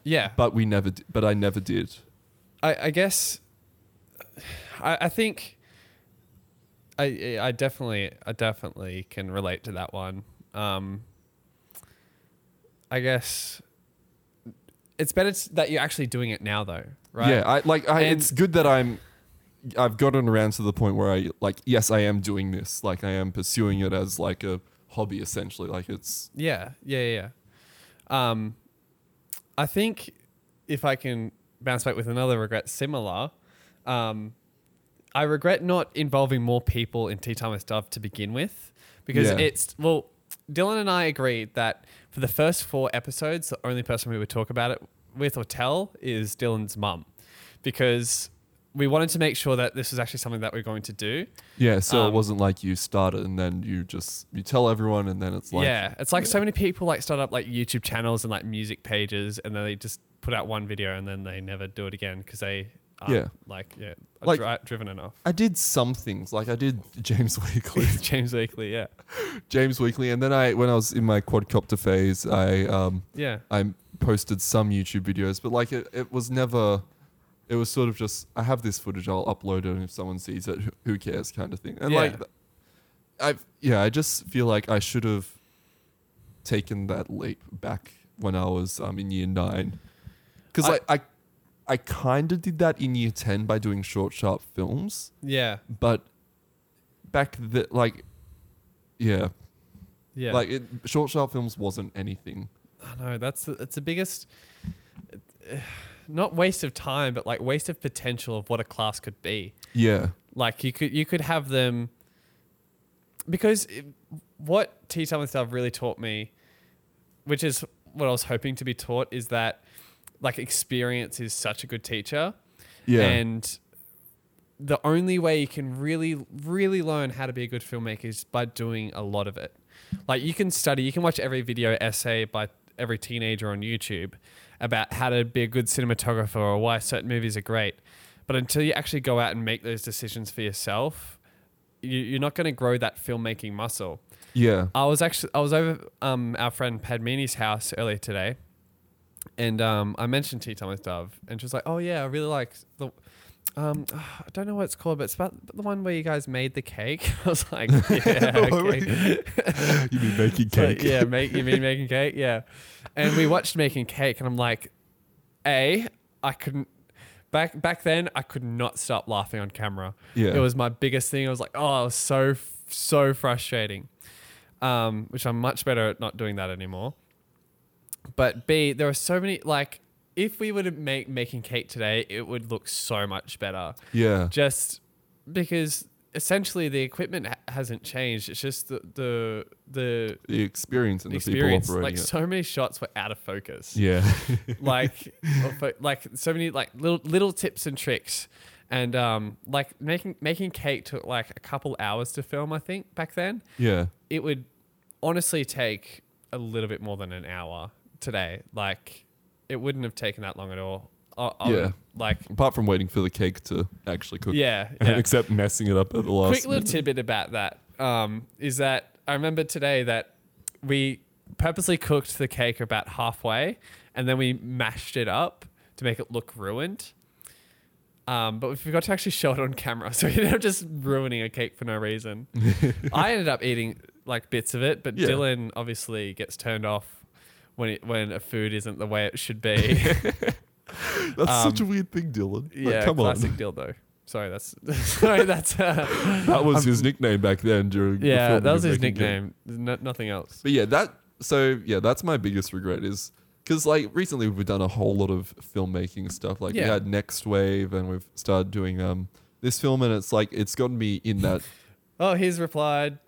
[SPEAKER 1] yeah.
[SPEAKER 2] but we never. Di- but I never did.
[SPEAKER 1] I, I guess I, I think I I definitely I definitely can relate to that one. Um, I guess it's better that you're actually doing it now, though, right?
[SPEAKER 2] Yeah, I like. I, it's good that I'm. I've gotten around to the point where I like. Yes, I am doing this. Like I am pursuing it as like a hobby, essentially. Like it's.
[SPEAKER 1] Yeah, yeah, yeah. yeah. Um, I think if I can bounce back with another regret similar, um, I regret not involving more people in Tea Time with Dove to begin with, because
[SPEAKER 2] Yeah.
[SPEAKER 1] it's well, Dylan and I agreed that for the first four episodes, the only person we would talk about it with or tell is Dylan's mum, because we wanted to make sure that this was actually something that we're going to do.
[SPEAKER 2] Yeah, so it
[SPEAKER 1] Um,
[SPEAKER 2] wasn't like you started and then you just you tell everyone and then it's like
[SPEAKER 1] yeah, it's like so many people like start up like YouTube channels and like music pages, and then they just put out one video and then they never do it again because they
[SPEAKER 2] Yeah.
[SPEAKER 1] like yeah
[SPEAKER 2] Like-
[SPEAKER 1] dri- driven enough.
[SPEAKER 2] I did some things. Like I did James Weekly.
[SPEAKER 1] James Weekly, yeah,
[SPEAKER 2] James Weekly, and then I when I was in my quadcopter phase, I um
[SPEAKER 1] yeah,
[SPEAKER 2] I posted some YouTube videos, but like it, it was never. It was sort of just I have this footage, I'll upload it, and if someone sees it, who- who cares, kind of thing. And
[SPEAKER 1] Yeah.
[SPEAKER 2] like, I've yeah, I just feel like I should have taken that leap back when I was um in year nine, because
[SPEAKER 1] I-
[SPEAKER 2] like I. I kind of did that in year 10 by doing short, sharp films,
[SPEAKER 1] yeah,
[SPEAKER 2] but back the like, yeah,
[SPEAKER 1] yeah.
[SPEAKER 2] like it, short, sharp films wasn't anything.
[SPEAKER 1] I know that's the, it's the biggest, not waste of time, but like waste of potential of what a class could be.
[SPEAKER 2] Yeah,
[SPEAKER 1] Like you could you could have them because it, what Tea Time with Dove really taught me, which is what I was hoping to be taught, is that like experience is such a good teacher.
[SPEAKER 2] yeah,
[SPEAKER 1] And the only way you can really, really learn how to be a good filmmaker is by doing a lot of it. Like you can study, you can watch every video essay by every teenager on YouTube about how to be a good cinematographer or why certain movies are great. But until you actually go out and make those decisions for yourself, you, you're not going to grow that filmmaking muscle.
[SPEAKER 2] yeah.
[SPEAKER 1] I was actually I was over um our friend Padmini's house earlier today, and um I mentioned Tea Time with Dove, and she was like, "Oh yeah, I really like the." Um, I don't know what it's called, but it's about the one where you guys made the cake. I was like, yeah, okay.
[SPEAKER 2] you mean making cake?
[SPEAKER 1] yeah, make you mean making cake? Yeah. And we watched making cake, and I'm like, a, I couldn't. Back back then, I could not stop laughing on camera.
[SPEAKER 2] Yeah.
[SPEAKER 1] It was my biggest thing. I was like, oh, it was so so frustrating. Um, which I'm much better at not doing that anymore. But B, there are so many like if we were to make making cake today, it would look so much better
[SPEAKER 2] Yeah.
[SPEAKER 1] just because essentially the equipment ha- hasn't changed. It's just the the the
[SPEAKER 2] The experience and the
[SPEAKER 1] experience.
[SPEAKER 2] people
[SPEAKER 1] Like
[SPEAKER 2] it.
[SPEAKER 1] so many shots were out of focus.
[SPEAKER 2] Yeah.
[SPEAKER 1] Like fo- like so many like little little tips and tricks. and um, like making making cake took like a couple hours to film. I think back then
[SPEAKER 2] Yeah.
[SPEAKER 1] it would honestly take a little bit more than an hour today. Like it wouldn't have taken that long at all. I, I would-
[SPEAKER 2] Yeah.
[SPEAKER 1] like
[SPEAKER 2] Apart from waiting for the cake to actually cook.
[SPEAKER 1] yeah, yeah.
[SPEAKER 2] Except messing it up at the last
[SPEAKER 1] quick little
[SPEAKER 2] minute.
[SPEAKER 1] tidbit about that um, is that I remember today that we purposely cooked the cake about halfway and then we mashed it up to make it look ruined. Um, but we forgot to actually show it on camera, so we ended up just ruining a cake for no reason. I ended up eating like bits of it, but
[SPEAKER 2] Yeah.
[SPEAKER 1] Dylan obviously gets turned off when it, when a food isn't the way it should be.
[SPEAKER 2] That's such a weird thing, Dylan. Like,
[SPEAKER 1] Um, yeah,
[SPEAKER 2] come
[SPEAKER 1] classic
[SPEAKER 2] on.
[SPEAKER 1] dildo. Sorry, that's sorry, that's uh,
[SPEAKER 2] That was his nickname back then during
[SPEAKER 1] yeah,
[SPEAKER 2] filming
[SPEAKER 1] that was his nickname. No, nothing else.
[SPEAKER 2] But yeah, that so yeah, that's my biggest regret is because like recently we've done a whole lot of filmmaking stuff. Like we had Next Wave, and we've started doing um this film, and it's like it's gotten me in that
[SPEAKER 1] Oh, he's replied.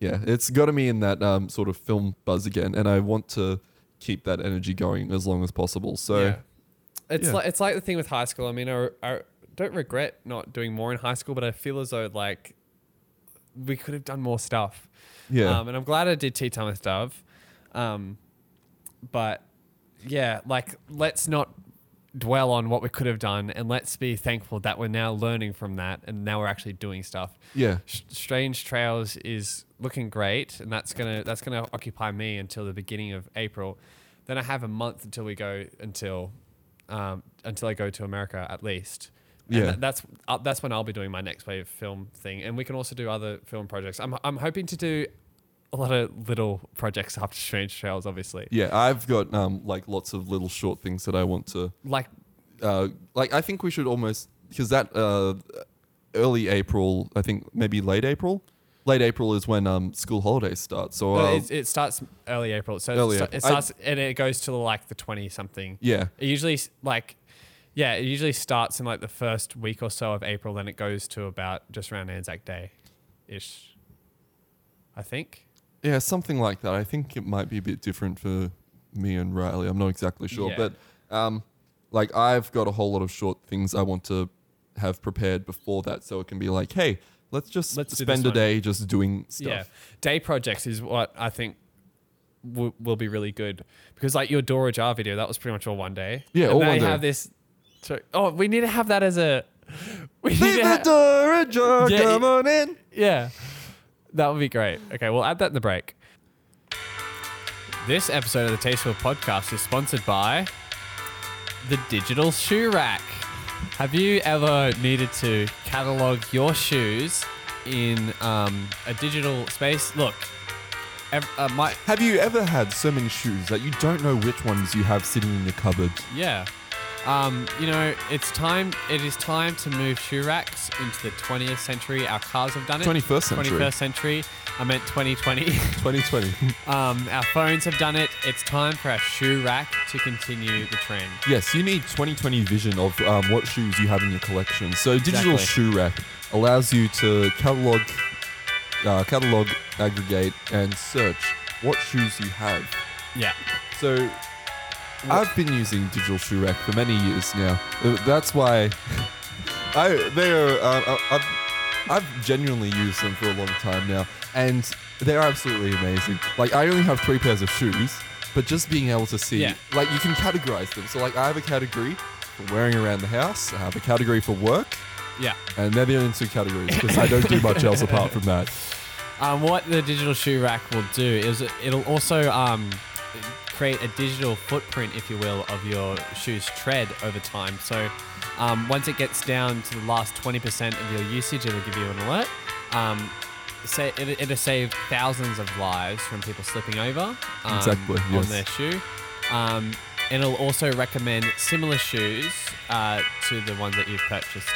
[SPEAKER 2] Yeah, it's gotten me in that um sort of film buzz again, and I want to keep that energy going as long as possible. So
[SPEAKER 1] yeah. It's
[SPEAKER 2] yeah.
[SPEAKER 1] like it's like the thing with high school. I mean, I, I don't regret not doing more in high school, but I feel as though like we could have done more stuff.
[SPEAKER 2] yeah,
[SPEAKER 1] Um, and I'm glad I did Tea Time with Dove. Um, but yeah, like let's not dwell on what we could have done, and let's be thankful that we're now learning from that, and now we're actually doing stuff.
[SPEAKER 2] yeah,
[SPEAKER 1] Sh- Strange Trails is looking great, and that's gonna that's gonna occupy me until the beginning of April. Then I have a month until we go until um, until I go to America at least. And
[SPEAKER 2] Yeah.
[SPEAKER 1] tha- that's uh, that's when I'll be doing my next wave film thing, and we can also do other film projects. I'm I'm hoping to do a lot of little projects after Strange Trails, obviously.
[SPEAKER 2] yeah. I've got um like lots of little short things that I want to
[SPEAKER 1] Like
[SPEAKER 2] uh, like I think we should almost because that uh, early April, I think maybe late April. Late April is when um, school holidays start. So uh,
[SPEAKER 1] it, it starts early April, so
[SPEAKER 2] Early
[SPEAKER 1] it, sta- it
[SPEAKER 2] I-
[SPEAKER 1] starts and it goes to like the twenty something.
[SPEAKER 2] yeah,
[SPEAKER 1] It usually like yeah, it usually starts in like the first week or so of April, then it goes to about just around Anzac Day, ish. I think.
[SPEAKER 2] yeah, something like that. I think it might be a bit different for me and Riley. I'm not exactly sure,
[SPEAKER 1] Yeah.
[SPEAKER 2] but um, like I've got a whole lot of short things I want to have prepared before that, so it can be like, hey, let's just
[SPEAKER 1] Let's
[SPEAKER 2] spend a day just doing stuff.
[SPEAKER 1] Yeah, day projects is what I think w- will be really good because like your Dora Jar video, that was pretty much all one day.
[SPEAKER 2] Yeah,
[SPEAKER 1] and
[SPEAKER 2] all one day.
[SPEAKER 1] have this. So, oh, we need to have that as a. We need
[SPEAKER 2] Leave
[SPEAKER 1] to
[SPEAKER 2] the
[SPEAKER 1] ha-
[SPEAKER 2] door ajar,
[SPEAKER 1] Yeah,
[SPEAKER 2] come on in.
[SPEAKER 1] Yeah. That would be great. Okay, we'll add that in the break. This episode of the Tasteful Podcast is sponsored by the Digital Shoe Rack. Have you ever needed to catalog your shoes in um, a digital space? Look, ev- uh, my
[SPEAKER 2] Have you ever had so many shoes that you don't know which ones you have sitting in your cupboard?
[SPEAKER 1] Yeah. Um, you know, it's time. It is time to move shoe racks into the 20th century. Our cars have done it.
[SPEAKER 2] 21st century.
[SPEAKER 1] 21st century. I meant 2020.
[SPEAKER 2] 2020.
[SPEAKER 1] um, our phones have done it. It's time for our shoe rack to continue the trend.
[SPEAKER 2] yes, you need 2020 vision of um, what shoes you have in your collection. So digital
[SPEAKER 1] Exactly.
[SPEAKER 2] shoe rack allows you to catalog, uh, catalog, aggregate, and search what shoes you have.
[SPEAKER 1] Yeah.
[SPEAKER 2] So I've been using digital shoe rack for many years now. Uh, That's why I they are. Uh, uh, I've, I've genuinely used them for a long time now, and they're absolutely amazing. Like I only have three pairs of shoes, but just being able to see,
[SPEAKER 1] Yeah.
[SPEAKER 2] like you can categorize them. So like I have a category for wearing around the house. I have a category for work,
[SPEAKER 1] Yeah.
[SPEAKER 2] and they're the only two categories because I don't do much else apart from that.
[SPEAKER 1] Um, what the digital shoe rack will do is it- it'll also um, create a digital footprint, if you will, of your shoe's tread over time. So um, once it gets down to the last 20% of your usage, it'll give you an alert. Um, say, it, it'll save thousands of lives from people slipping over um,
[SPEAKER 2] Exactly,
[SPEAKER 1] on
[SPEAKER 2] yes.
[SPEAKER 1] their shoe. Um, and it'll also recommend similar shoes uh, to the ones that you've purchased.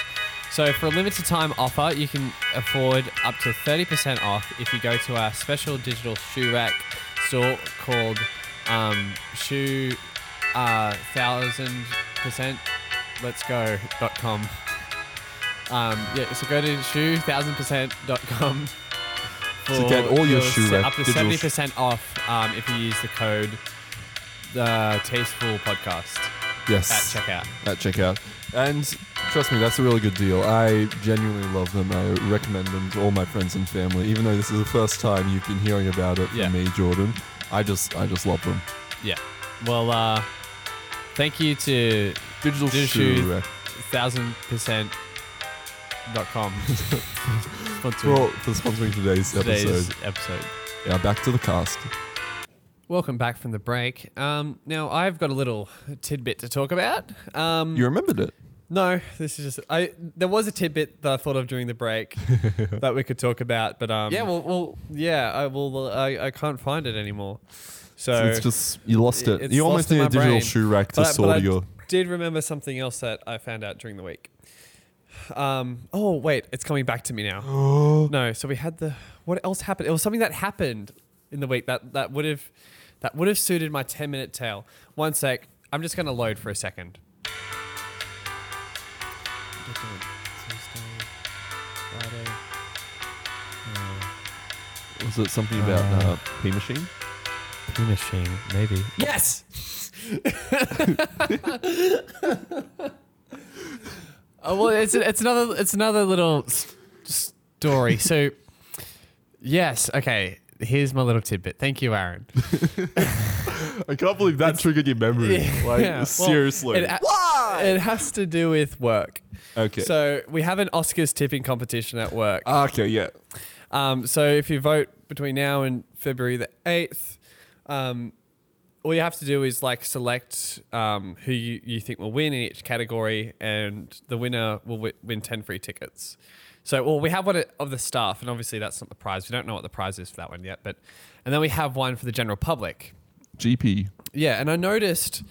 [SPEAKER 1] So for a limited time offer, you can afford up to 30% off if you go to our special digital shoe rack store called um, shoe uh, thousand percent let's go dot com. Um, yeah, so go to shoe thousand percent dot com
[SPEAKER 2] To get all your shoe
[SPEAKER 1] up to seventy percent off um, if you use the code the Tasteful Podcast
[SPEAKER 2] Yes.
[SPEAKER 1] at checkout.
[SPEAKER 2] at checkout. And Trust me, that's a really good deal. I genuinely love them. I recommend them to all my friends and family. Even though this is the first time you've been hearing about it from
[SPEAKER 1] Yeah.
[SPEAKER 2] me, Jordan, I just I just love them.
[SPEAKER 1] Yeah. Well, uh, thank you to
[SPEAKER 2] Digital,
[SPEAKER 1] Digital
[SPEAKER 2] shoe
[SPEAKER 1] shoe. thousand percent com.
[SPEAKER 2] For, for sponsoring today's,
[SPEAKER 1] today's
[SPEAKER 2] episode.
[SPEAKER 1] episode.
[SPEAKER 2] Yeah, back to the cast.
[SPEAKER 1] Welcome back from the break. Um, now I've got a little tidbit to talk about. Um,
[SPEAKER 2] You remembered it?
[SPEAKER 1] no, this is just I. There was a tidbit that I thought of during the break that we could talk about, but um,
[SPEAKER 5] Yeah, well, well,
[SPEAKER 1] yeah, I will. I, I can't find it anymore. So
[SPEAKER 2] So it's just you lost it. you
[SPEAKER 1] lost
[SPEAKER 2] almost
[SPEAKER 1] in
[SPEAKER 2] need a digital
[SPEAKER 1] brain.
[SPEAKER 2] shoe rack to
[SPEAKER 1] But I- but
[SPEAKER 2] sort
[SPEAKER 1] I
[SPEAKER 2] your.
[SPEAKER 1] did remember something else that I found out during the week. Um, oh wait, it's coming back to me now. no, so we had the what else happened? It was something that happened in the week that that would have that would have suited my ten minute tale. One sec, I'm just gonna load for a second.
[SPEAKER 2] Was it something about uh, P machine?
[SPEAKER 1] P machine, maybe. Yes. oh well, it's it's another it's another little s- story. So, yes, okay. Here's my little tidbit. Thank you, Aaron.
[SPEAKER 4] I can't believe that triggered your memory. Like
[SPEAKER 1] Yeah, well,
[SPEAKER 4] seriously.
[SPEAKER 1] it, ha- It has to do with work.
[SPEAKER 2] Okay.
[SPEAKER 1] So we have an Oscars tipping competition at work.
[SPEAKER 4] okay, yeah.
[SPEAKER 1] Um, so if you vote between now and February the eighth, um, all you have to do is like select um, who you, you think will win in each category, and the winner will wi- win ten free tickets. So, well, we have one of the staff, and obviously that's not the prize. We don't know what the prize is for that one yet, but and then we have one for the general public.
[SPEAKER 2] GP.
[SPEAKER 1] Yeah, and I noticed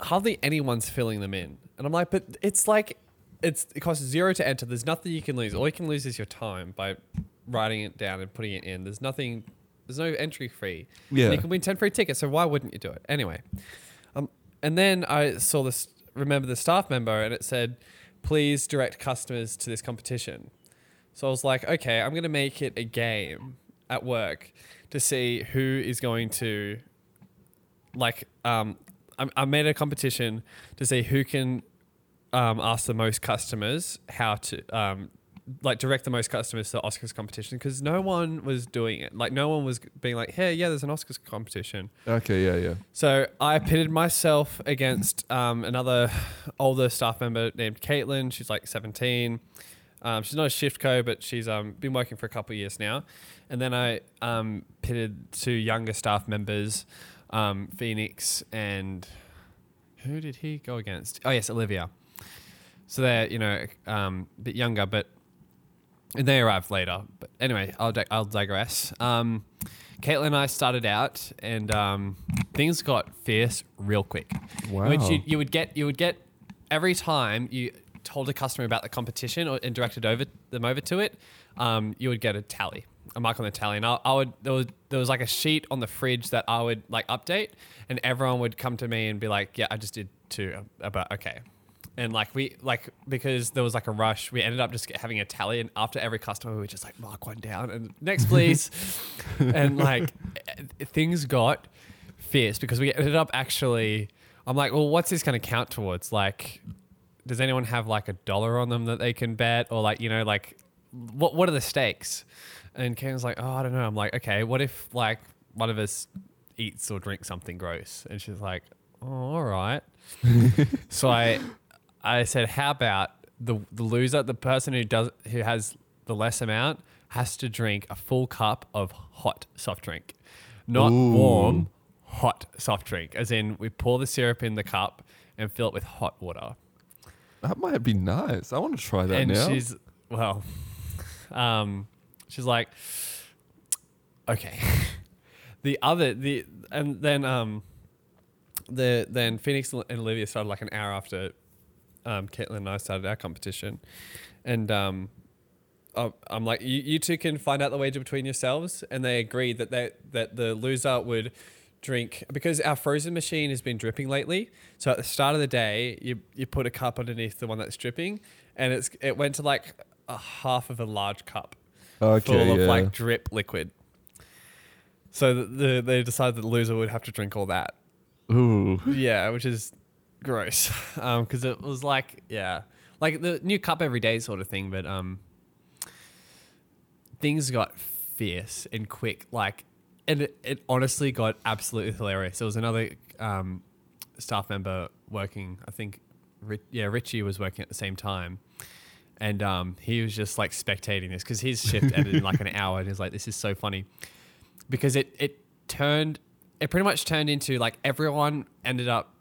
[SPEAKER 1] hardly anyone's filling them in. And I'm like, but it's like it's it costs zero to enter. There's nothing you can lose. All you can lose is your time by writing it down and putting it in. There's nothing there's no entry fee.
[SPEAKER 2] Yeah.
[SPEAKER 1] And you can win 10 free tickets, so why wouldn't you do it? Anyway. Um and then I saw this remember the staff member and it said, please direct customers to this competition. So I was like, okay, I'm going to make it a game at work to see who is going to like um I, I made a competition to see who can um, ask the most customers how to um, like direct the most customers to the Oscars competition because no one was doing it. Like no one was being like, "Hey, yeah, there's an Oscars competition."
[SPEAKER 2] Okay, yeah, yeah.
[SPEAKER 1] So I pitted myself against um, another older staff member named Caitlin. She's like 17. Um, she's not a shift co, but she's um, been working for a couple of years now. And then I um, pitted two younger staff members, um, Phoenix and who did he go against? Oh yes, Olivia. So they're you know um, a bit younger, but they arrived later. But anyway, I'll I'll digress. Um, Caitlin and I started out, and um, things got fierce real quick.
[SPEAKER 2] Wow.
[SPEAKER 1] Which you, you would get you would get every time you told a customer about the competition or, and directed over them over to it, um, you would get a tally, a mark on the tally, and I, I would there was there was like a sheet on the fridge that I would like update, and everyone would come to me and be like, "Yeah, I just did two, about okay." And like we like because there was like a rush, we ended up just having a tally, and after every customer, we would just like mark one down and next, please. and like eh, things got fierce because we ended up actually. I'm like, well, what's this going to count towards? Like, does anyone have like a dollar on them that they can bet, or like you know, like what what are the stakes? And Ken was like, oh, I don't know. I'm like, okay, what if like one of us eats or drinks something gross? And she's like, oh, all right. so I I said, how about the the loser, the person who does who has the less amount, has to drink a full cup of hot soft drink, not warm, hot soft drink. As in, we pour the syrup in the cup and fill it with hot water.
[SPEAKER 2] That might be nice. I want to try that
[SPEAKER 1] and
[SPEAKER 2] now.
[SPEAKER 1] she's well, um, she's like, okay. the other the and then um, the then Phoenix and Olivia started like an hour after um, Caitlin and I started our competition, and um, I- I'm like, you, you two can find out the wager between yourselves, and they agreed that they that the loser would drink because our frozen machine has been dripping lately. So at the start of the day, you you put a cup underneath the one that's dripping, and it's it went to like a half of a large cup
[SPEAKER 2] okay,
[SPEAKER 1] full
[SPEAKER 2] yeah.
[SPEAKER 1] of like drip liquid. So the, the they decided that the loser would have to drink all that.
[SPEAKER 2] Ooh.
[SPEAKER 1] Yeah, which is gross. Um, because it was like, yeah, like the new cup every day sort of thing. But um, things got fierce and quick. Like, and it, it honestly got absolutely hilarious. There was another um, staff member working. I think, yeah, Richie was working at the same time. And um, he was just like spectating this because his shift ended in like an hour, and he's like, "This is so funny," because it it turned, it pretty much turned into like everyone ended up,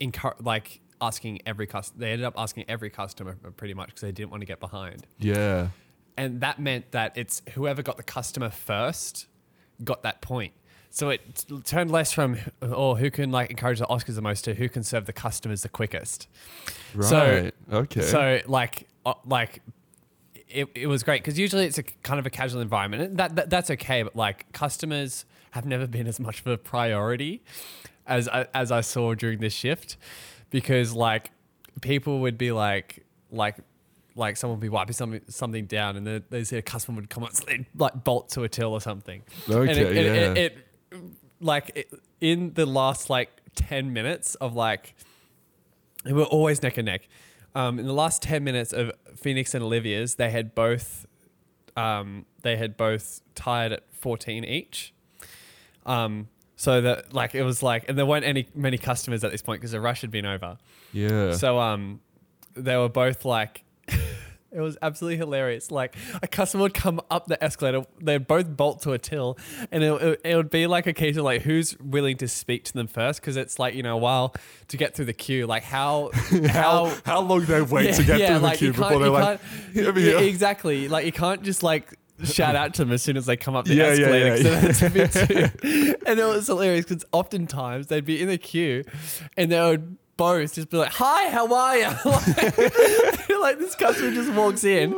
[SPEAKER 1] encour- like asking every customer. They ended up asking every customer pretty much because they didn't want to get behind
[SPEAKER 4] Yeah.
[SPEAKER 1] and that meant that it's whoever got the customer first got that point. So it t- turned less from oh who can like encourage the Oscars the most to who can serve the customers the quickest.
[SPEAKER 4] Right. So- okay.
[SPEAKER 1] So like uh, like it, it was great because usually it's a kind of a casual environment. And that, that that's okay, but like customers have never been as much of a priority as I, as I saw during this shift because like people would be like like like someone would be wiping something something down and then they see a customer would come up and like bolt to a till or something.
[SPEAKER 4] Okay,
[SPEAKER 1] it, it,
[SPEAKER 4] yeah.
[SPEAKER 1] it, it like it, in the last like 10 minutes of like we were always neck and neck. Um, in the last 10 minutes of Phoenix and Olivia's, they had both um, they had both tied at 14 each. Um, so that like it was like and there weren't any many customers at this point because the rush had been over.
[SPEAKER 4] yeah.
[SPEAKER 1] So um, they were both like, it was absolutely hilarious. Like a customer would come up the escalator, they'd both bolt to a till, and it, it, it would be like a case of like who's willing to speak to them first because it's like you know while to get through the queue. Like how
[SPEAKER 4] how
[SPEAKER 1] how
[SPEAKER 4] long they wait to get through the queue before they're like,
[SPEAKER 1] can't-
[SPEAKER 4] "Here we
[SPEAKER 1] yeah, exactly. Like you can't just like shout out to them as soon as they come up the
[SPEAKER 4] Yeah, yeah,
[SPEAKER 1] escalator.
[SPEAKER 4] yeah,
[SPEAKER 1] 'cause then it's too- and it was hilarious because oftentimes they'd be in the queue and they would both just be like, "Hi, how are you?" like, like this customer just walks in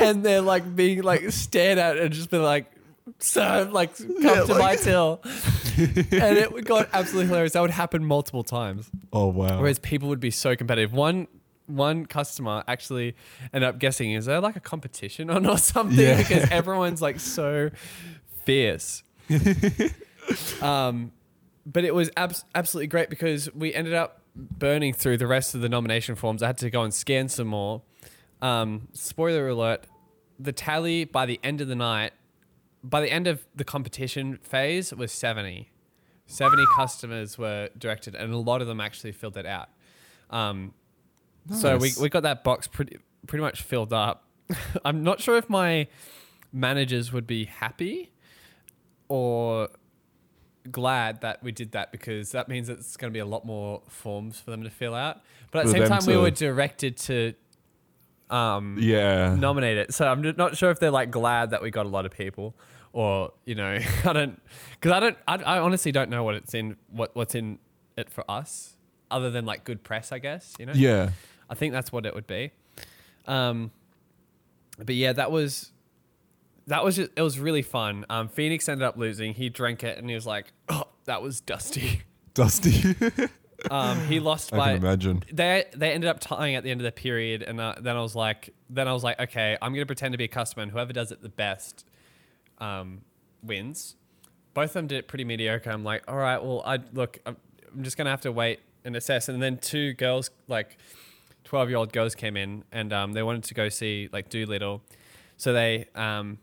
[SPEAKER 1] and they're like being like stared at and just be like. Sir, like come
[SPEAKER 4] Yeah,
[SPEAKER 1] to
[SPEAKER 4] like-
[SPEAKER 1] my till, and it got absolutely hilarious. That would happen multiple times.
[SPEAKER 4] oh wow.
[SPEAKER 1] Whereas people would be so competitive. One one customer actually ended up guessing, is there like a competition on or something?
[SPEAKER 4] Yeah.
[SPEAKER 1] Because everyone's like so fierce. um, but it was abs- absolutely great because we ended up burning through the rest of the nomination forms. I had to go and scan some more. Um, spoiler alert: the tally by the end of the night, by the end of the competition phase, was seventy. 70 customers were directed, and a lot of them actually filled it out. Um, So we, we got that box pretty pretty much filled up. I'm not sure if my managers would be happy or glad that we did that because that means it's going to be a lot more forms for them to fill out. But at the same time, we were directed to um,
[SPEAKER 4] yeah.
[SPEAKER 1] nominate it. So I'm not sure if they're like glad that we got a lot of people, or you know, I don't, because I don't, I, I honestly don't know what it's in, what what's in it for us, other than like good press, I guess. You know.
[SPEAKER 4] Yeah.
[SPEAKER 1] I think that's what it would be. Um, but yeah, that was that was just, it was really fun. Um, Phoenix ended up losing. He drank it and he was like, "Oh, that was dusty."
[SPEAKER 4] Dusty.
[SPEAKER 1] Um, he lost
[SPEAKER 4] I
[SPEAKER 1] by
[SPEAKER 4] can imagine.
[SPEAKER 1] they they ended up tying at the end of the period, and uh, then I was like, then I was like, okay, I'm gonna pretend to be a customer, and whoever does it the best, um, wins. Both of them did it pretty mediocre. I'm like, all right, well, I look, I'm, I'm just gonna have to wait and assess. And then two girls, like twelve year old girls, came in, and um, they wanted to go see like Dolittle, so they um,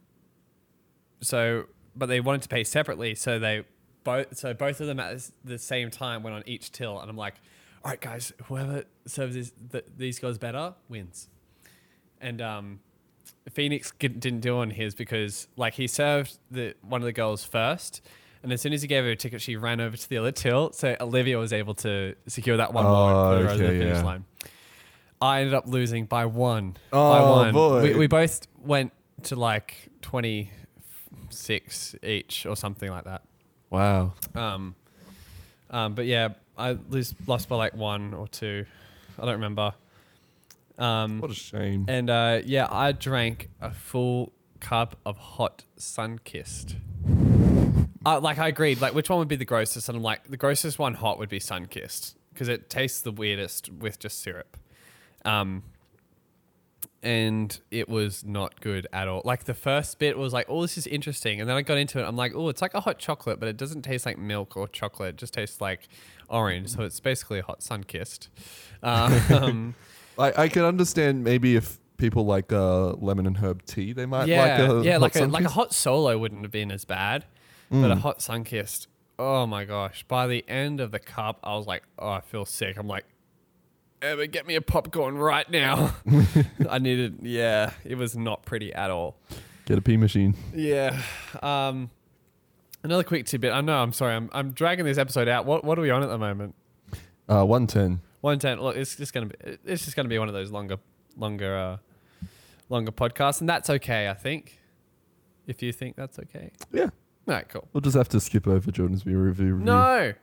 [SPEAKER 1] so but they wanted to pay separately, so they both so both of them at the same time went on each till, and I'm like, all right, guys, whoever serves this, th- these guys better wins. And um, Phoenix g- didn't do on his because like he served the one of the girls first, and as soon as he gave her a ticket, she ran over to the other till, so Olivia was able to secure that one more
[SPEAKER 4] Oh,
[SPEAKER 1] put her over the finish
[SPEAKER 4] yeah.
[SPEAKER 1] line. I ended up losing by one. by
[SPEAKER 4] Oh,
[SPEAKER 1] one.
[SPEAKER 4] boy.
[SPEAKER 1] We, we both went to like twenty six each or something like that.
[SPEAKER 4] Wow.
[SPEAKER 1] Um, um, but yeah, I lose, lost by like one or two. I don't remember. Um,
[SPEAKER 4] What a shame.
[SPEAKER 1] and uh, yeah, I drank a full cup of hot sun kissed. Uh, like I agreed. Like which one would be the grossest? And I'm like, the grossest one hot would be sun kissed because it tastes the weirdest with just syrup. Um, and it was not good at all. Like the first bit was like, oh, this is interesting, and then I got into it. I'm like, oh, it's like a hot chocolate, but it doesn't taste like milk or chocolate. It just tastes like orange. So it's basically a hot sun kissed. Um,
[SPEAKER 2] I, I can understand maybe if people like uh, lemon and herb tea, they might
[SPEAKER 1] yeah,
[SPEAKER 2] like a
[SPEAKER 1] yeah,
[SPEAKER 2] hot
[SPEAKER 1] like a like a hot solo wouldn't have been as bad, but a
[SPEAKER 2] Mm.
[SPEAKER 1] hot sun kissed. Oh my gosh! By the end of the cup, I was like, oh, I feel sick. I'm like, Emma, get me a popcorn right now. I needed. Yeah, it was not pretty at all.
[SPEAKER 2] Get a pee machine.
[SPEAKER 1] Yeah. Um, another quick tidbit. I know. I'm sorry. I'm I'm dragging this episode out. What what are we on at the moment?
[SPEAKER 2] Uh, one ten.
[SPEAKER 1] One ten. Look, it's just gonna be. It's just gonna be one of those longer, longer, uh, longer podcasts, and that's okay. I think. If you think that's okay.
[SPEAKER 2] Yeah,
[SPEAKER 1] All right. Cool.
[SPEAKER 2] we'll just have to skip over Jordan's review. review.
[SPEAKER 1] No.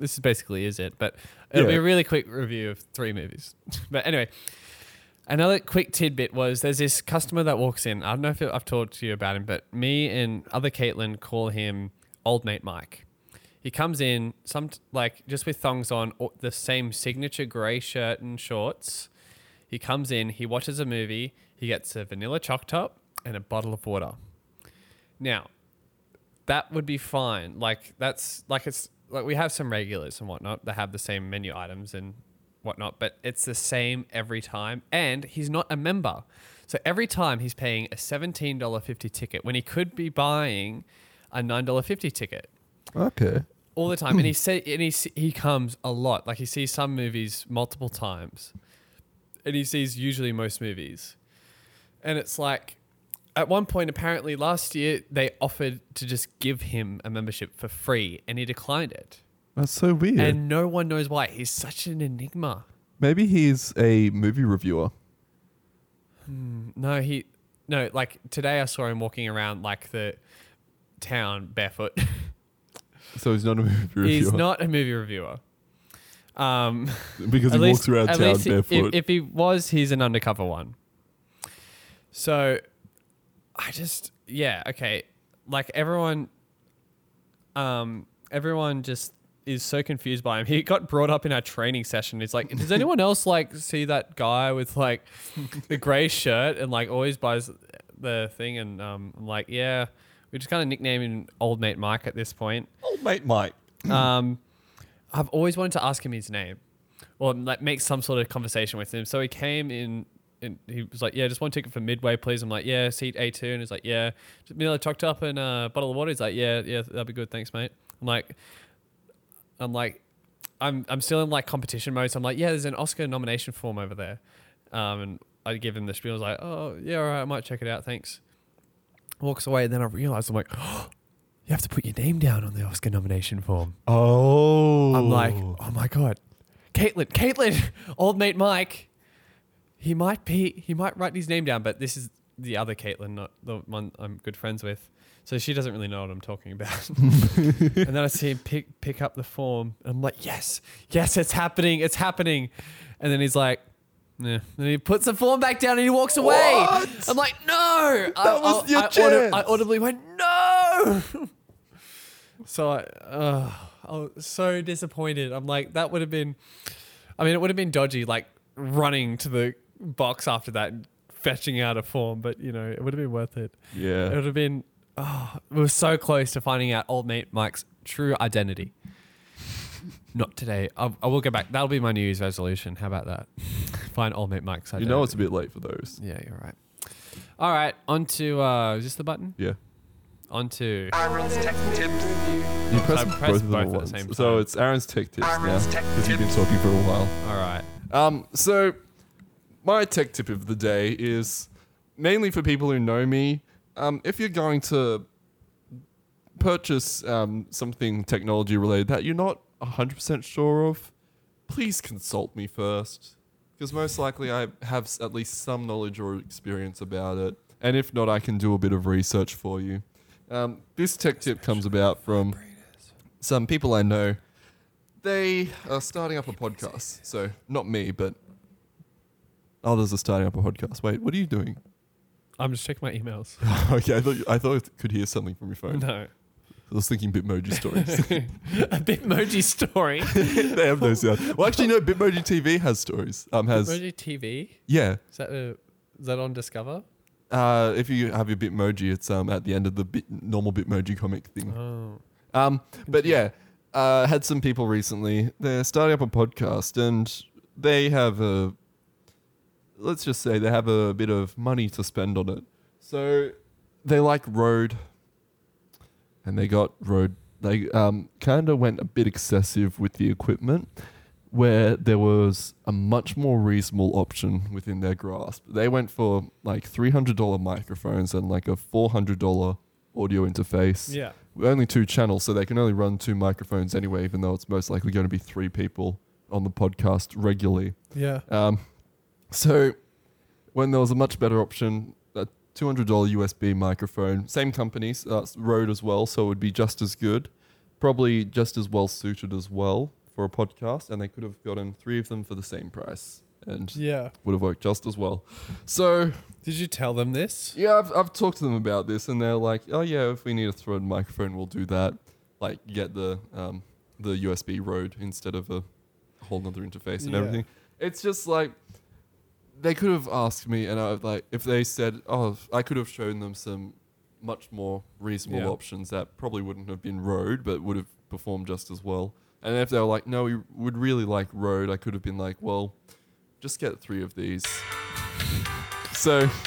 [SPEAKER 1] This is basically is it, but it'll be a really quick review of three movies. but anyway, another quick tidbit was there's this customer that walks in. I don't know if I've talked to you about him, but me and other Caitlin call him Old Mate Mike. He comes in some like just with thongs on, or the same signature grey shirt and shorts. He comes in, he watches a movie, he gets a vanilla choc top and a bottle of water. Now, that would be fine. Like that's like it's like we have some regulars and whatnot that have the same menu items and whatnot, but it's the same every time. And he's not a member, so every time he's paying a seventeen dollar fifty ticket when he could be buying a nine dollar fifty ticket
[SPEAKER 2] Okay.
[SPEAKER 1] all the time. and he say and he he comes a lot. Like he sees some movies multiple times, and he sees usually most movies, and it's like. At one point, apparently last year, they offered to just give him a membership for free, and he declined it.
[SPEAKER 2] That's so weird.
[SPEAKER 1] And no one knows why. He's such an enigma.
[SPEAKER 2] maybe he's a movie reviewer.
[SPEAKER 1] No, he, no. Like today, I saw him walking around like the town barefoot.
[SPEAKER 2] So he's not a movie reviewer.
[SPEAKER 1] he's not a movie reviewer. Um,
[SPEAKER 2] because he
[SPEAKER 1] At
[SPEAKER 2] walks
[SPEAKER 1] least-
[SPEAKER 2] around town
[SPEAKER 1] least he-
[SPEAKER 2] barefoot.
[SPEAKER 1] If, if he was, he's an undercover one. So, I just yeah okay, like everyone, um, everyone just is so confused by him. He got brought up in our training session. He's like, does anyone else like see that guy with like the grey shirt and like always buys the thing? And um, I'm like, yeah. We just kind of nickname him Old Mate Mike at this point
[SPEAKER 2] Old mate Mike.
[SPEAKER 1] um, I've always wanted to ask him his name, or like make some sort of conversation with him. So he came in, and he was like, "Yeah, just one ticket for Midway, please." I'm like, "Yeah, seat A two, and he's like, "Yeah, just vanilla choc top and a bottle of water." He's like, "Yeah, yeah, that'd be good, thanks, mate." I'm like, I'm like, I'm I'm still in like competition mode. So I'm like, "Yeah, there's an Oscar nomination form over there," um, and I give him the spiel. I was like, "Oh, yeah, all right, I might check it out, thanks." Walks away, and then I realize I'm like, "You have to put your name down on the Oscar nomination form."
[SPEAKER 2] Oh.
[SPEAKER 1] I'm like, oh my god, Caitlin, Caitlin, old mate Mike. He might be, he might write his name down, but this is the other Caitlin, not the one I'm good friends with. So she doesn't really know what I'm talking about. and then I see him pick pick up the form. And I'm like, yes, yes, it's happening, it's happening. And then he's like, yeah. And he puts the form back down and he walks away. I'm like, no. That
[SPEAKER 2] was your
[SPEAKER 1] I,
[SPEAKER 2] chance.
[SPEAKER 1] I audibly went, no. So I, uh, I was so disappointed. I'm like, that would have been, I mean, it would have been dodgy, like running to the box after that, fetching out a form, but you know, it would have been worth it.
[SPEAKER 2] Yeah, it
[SPEAKER 1] would have been, oh, we were so close to finding out old mate Mike's true identity. Not today. I, I will go back. That'll be my New Year's resolution. How about that? Find old mate Mike's
[SPEAKER 2] You know it's a bit late for those.
[SPEAKER 1] Yeah, you're right. All right, on to, uh, is this the button?
[SPEAKER 2] Yeah.
[SPEAKER 1] On to,
[SPEAKER 5] Aaron's Tech Tips.
[SPEAKER 2] You press,
[SPEAKER 1] I
[SPEAKER 2] both, of them
[SPEAKER 1] both
[SPEAKER 2] at
[SPEAKER 1] at the
[SPEAKER 2] once.
[SPEAKER 1] same
[SPEAKER 2] So it's Aaron's tech tips
[SPEAKER 5] Aaron's
[SPEAKER 2] now because you've been talking for a while.
[SPEAKER 1] all right.
[SPEAKER 2] Um, so my tech tip of the day is mainly for people who know me. Um, if you're going to purchase um, something technology related that you're not 100% sure of, please consult me first. Because most likely I have at least some knowledge or experience about it. And if not, I can do a bit of research for you. Um, this tech tip comes about from some people I know. They are starting up a podcast. So, not me, but others are starting up a podcast. Wait, what are you doing?
[SPEAKER 1] I'm just checking my emails.
[SPEAKER 2] okay, I thought, I thought I could hear something from your phone.
[SPEAKER 1] No.
[SPEAKER 2] I was thinking Bitmoji stories.
[SPEAKER 1] a Bitmoji story.
[SPEAKER 2] they have those. Well, actually, no. Bitmoji TV has stories. Um, has
[SPEAKER 1] Bitmoji TV.
[SPEAKER 2] yeah.
[SPEAKER 1] Is that a, is that on Discover?
[SPEAKER 2] Uh, if you have your Bitmoji, it's um at the end of the bit, normal Bitmoji comic thing.
[SPEAKER 1] Oh.
[SPEAKER 2] Um, but yeah, uh, had some people recently. They're starting up a podcast, and they have a let's just say they have a bit of money to spend on it. So they like Rode and they got Rode they um kind of went a bit excessive with the equipment where there was a much more reasonable option within their grasp. They went for like $300 microphones and like a $400 audio interface
[SPEAKER 1] Yeah.
[SPEAKER 2] only two channels, so they can only run two microphones anyway, even though it's most likely going to be three people on the podcast regularly.
[SPEAKER 1] Yeah.
[SPEAKER 2] Um, so when there was a much better option, a $200 USB microphone, same companies, uh, Rode as well, so it would be just as good, probably just as well suited as well for a podcast, and they could have gotten three of them for the same price and
[SPEAKER 1] Yeah.
[SPEAKER 2] would have worked just as well. So
[SPEAKER 1] Did you tell them this?
[SPEAKER 2] yeah, I've, I've talked to them about this, and they're like, "Oh yeah, if we need a thread microphone, we'll do that. Like, get the um, the USB Rode instead of a whole nother interface and
[SPEAKER 1] Yeah.
[SPEAKER 2] everything." It's just like they could have asked me, and I like if they said, "Oh, I could have shown them some much more reasonable
[SPEAKER 1] Yeah.
[SPEAKER 2] options that probably wouldn't have been Rode, but would have performed just as well." And if they were like, "No, we would really like Rode," I could have been like, "Well, just get three of these." So.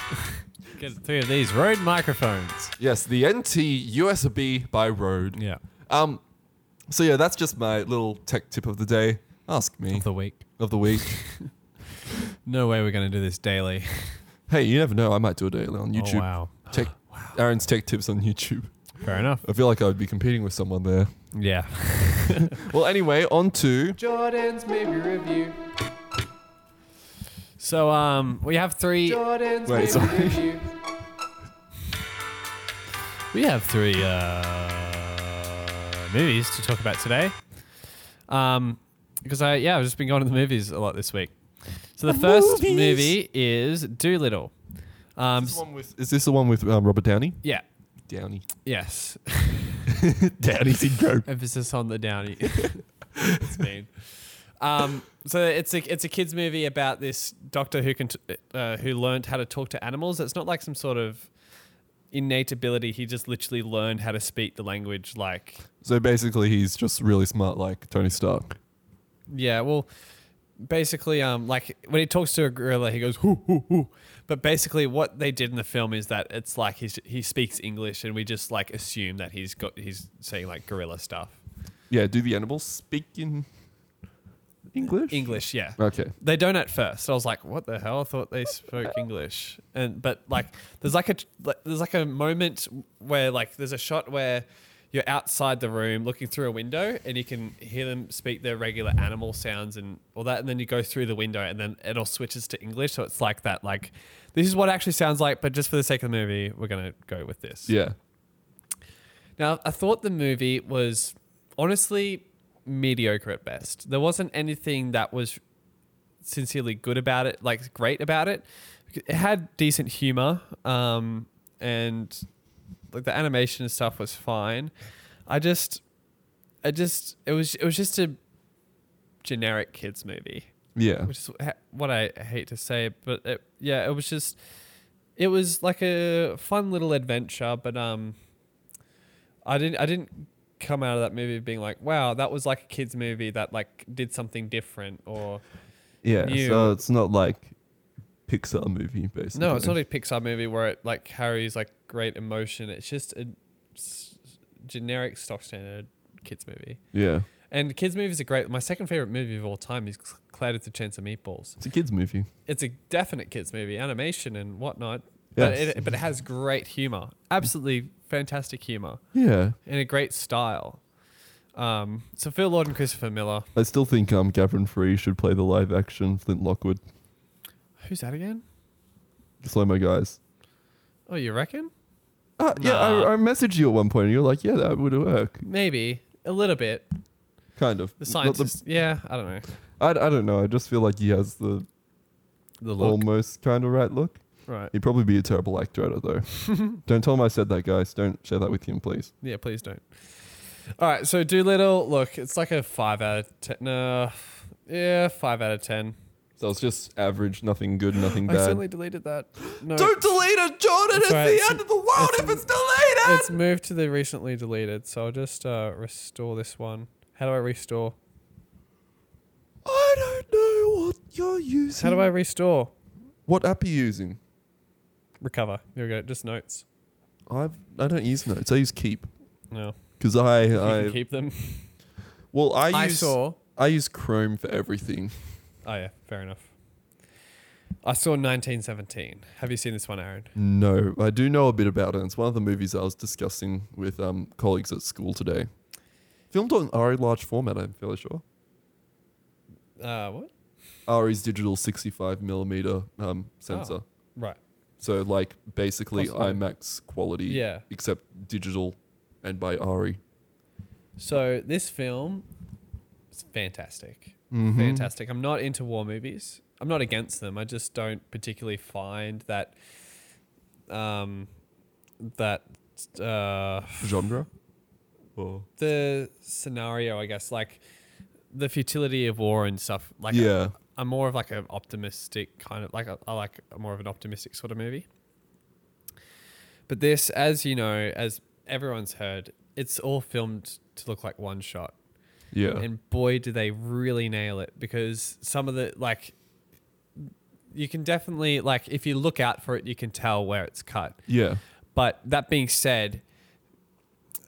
[SPEAKER 1] Get three of these Rode microphones.
[SPEAKER 2] Yes, the NT USB by Rode.
[SPEAKER 1] Yeah.
[SPEAKER 2] Um, so yeah, that's just my little tech tip of the day. Ask me
[SPEAKER 1] Of the week.
[SPEAKER 2] of the week.
[SPEAKER 1] No way we're going to do this daily.
[SPEAKER 2] hey, you never know. I might do a daily on YouTube.
[SPEAKER 1] Oh, wow.
[SPEAKER 2] Tech, Aaron's tech tips on YouTube.
[SPEAKER 1] Fair enough.
[SPEAKER 2] I feel like I would be competing with someone there.
[SPEAKER 1] Yeah.
[SPEAKER 2] Well, anyway, on to
[SPEAKER 5] Jordan's movie review.
[SPEAKER 1] So um, we have three.
[SPEAKER 5] Jordan's
[SPEAKER 2] Wait,
[SPEAKER 5] movie
[SPEAKER 2] sorry.
[SPEAKER 5] review.
[SPEAKER 1] We have three uh, movies to talk about today. Um, because I yeah I've just been going to the movies a lot this week. So the first
[SPEAKER 2] movies.
[SPEAKER 1] movie is Dolittle. Um,
[SPEAKER 2] is this, the one with, is this the one with um, Robert Downey?
[SPEAKER 1] yeah.
[SPEAKER 2] Downey.
[SPEAKER 1] Yes.
[SPEAKER 2] Downey syndrome.
[SPEAKER 1] Emphasis on the Downey. it's mean. Um, so it's a it's a kids movie about this doctor who can t- uh, who learned how to talk to animals. It's not like some sort of innate ability. He just literally learned how to speak the language. Like
[SPEAKER 2] So basically, he's just really smart, like Tony Stark.
[SPEAKER 1] yeah, well, basically, um, like when he talks to a gorilla, he goes hoo hoo hoo. But basically, what they did in the film is that it's like he's he speaks English, and we just like assume that he's got he's saying like gorilla stuff.
[SPEAKER 2] Yeah. Do the animals speak in English?
[SPEAKER 1] English, yeah.
[SPEAKER 2] Okay.
[SPEAKER 1] They don't at first. I was like, "What the hell?" I thought they spoke English, and but like, there's like a like, there's like a moment where like there's a shot where you're outside the room looking through a window, and you can hear them speak their regular animal sounds and all that, and then you go through the window, and then it all switches to English, so it's like that. Like, this is what it actually sounds like, but just for the sake of the movie, we're gonna go with this.
[SPEAKER 2] Yeah.
[SPEAKER 1] Now, I thought the movie was honestly mediocre at best. There wasn't anything that was sincerely good about it, like great about it. It had decent humor, um, and like the animation and stuff was fine. I just, I just, it was, it was just a generic kids movie
[SPEAKER 2] Yeah.
[SPEAKER 1] which is what I hate to say, but it, yeah, it was just, it was like a fun little adventure, but um, I didn't, I didn't come out of that movie being like, wow, that was like a kids movie that like did something different, or
[SPEAKER 2] Yeah.
[SPEAKER 1] new.
[SPEAKER 2] So it's not like Pixar movie, basically.
[SPEAKER 1] no, it's not a Pixar movie where it like carries like great emotion. It's just a s- generic stock standard kids movie.
[SPEAKER 2] Yeah.
[SPEAKER 1] And kids movies are great. My second favorite movie of all time is Cloudy with the Chance of Meatballs.
[SPEAKER 2] It's a kids movie.
[SPEAKER 1] it's a definite kids movie, animation and whatnot. But it, but it has great humor, absolutely fantastic humor,
[SPEAKER 2] Yeah.
[SPEAKER 1] and a great style. Um, so Phil Lord and Christopher Miller.
[SPEAKER 2] I still think um Gavin Free should play the live action Flint Lockwood.
[SPEAKER 1] Who's that again?
[SPEAKER 2] The slow mo guys.
[SPEAKER 1] Oh, you reckon?
[SPEAKER 2] Uh, Yeah,
[SPEAKER 1] Nah.
[SPEAKER 2] I, I messaged you at one point and you're like, yeah, that would work.
[SPEAKER 1] Maybe a little bit.
[SPEAKER 2] Kind of.
[SPEAKER 1] The
[SPEAKER 2] Not
[SPEAKER 1] scientist. yeah, I don't know.
[SPEAKER 2] I, I don't know. I just feel like he has the
[SPEAKER 1] The look.
[SPEAKER 2] almost kind of right look.
[SPEAKER 1] right.
[SPEAKER 2] He'd probably be a terrible actor at it, though. don't tell him I said that, guys. Don't share that with him, please.
[SPEAKER 1] Yeah, please don't. All right, so Dolittle. Look, it's like a five out of ten. No, yeah, five out of ten.
[SPEAKER 2] So it's just average, nothing good, nothing
[SPEAKER 1] I
[SPEAKER 2] bad.
[SPEAKER 1] accidentally deleted that. No,
[SPEAKER 2] Don't delete it, Jordan.
[SPEAKER 1] That's
[SPEAKER 2] It's
[SPEAKER 1] right,
[SPEAKER 2] the
[SPEAKER 1] it's-
[SPEAKER 2] end of the world if it's deleted.
[SPEAKER 1] it's moved to the recently deleted. So I'll just uh, restore this one. How do I restore?
[SPEAKER 2] I don't know You're you're using.
[SPEAKER 1] How do I restore?
[SPEAKER 2] What app are you using?
[SPEAKER 1] Recover. Here we go. Just notes.
[SPEAKER 2] I've I don't use notes. I use Keep
[SPEAKER 1] No.
[SPEAKER 2] because I
[SPEAKER 1] You
[SPEAKER 2] I
[SPEAKER 1] can keep them.
[SPEAKER 2] well I
[SPEAKER 1] I
[SPEAKER 2] use
[SPEAKER 1] saw.
[SPEAKER 2] I use Chrome for everything.
[SPEAKER 1] Oh yeah, fair enough. I saw 1917. Have you seen this one, Aaron?
[SPEAKER 2] No, I do know a bit about it. It's one of the movies I was discussing with um, colleagues at school today. Filmed on ARRI large format, I'm fairly sure.
[SPEAKER 1] Uh, what?
[SPEAKER 2] ARRI's digital 65 millimeter um, sensor.
[SPEAKER 1] Right.
[SPEAKER 2] So like basically
[SPEAKER 1] Possibly.
[SPEAKER 2] IMAX quality,
[SPEAKER 1] Yeah.
[SPEAKER 2] except digital and by. ARRI.
[SPEAKER 1] So this film is fantastic.
[SPEAKER 2] Mhm.
[SPEAKER 1] Fantastic. I'm not into war movies. I'm not against them. I just don't particularly find that um that uh
[SPEAKER 2] Genre. Or
[SPEAKER 1] the scenario, I guess, like the futility of war and stuff. Like,
[SPEAKER 2] Yeah.
[SPEAKER 1] I'm more of like an optimistic kind of like I like a more of an optimistic sort of movie. But this, as you know, as everyone's heard, it's all filmed to look like one shot.
[SPEAKER 2] Yeah.
[SPEAKER 1] And boy, do they really nail it because some of the like you can definitely like if you look out for it, you can tell where it's cut.
[SPEAKER 2] yeah.
[SPEAKER 1] But that being said,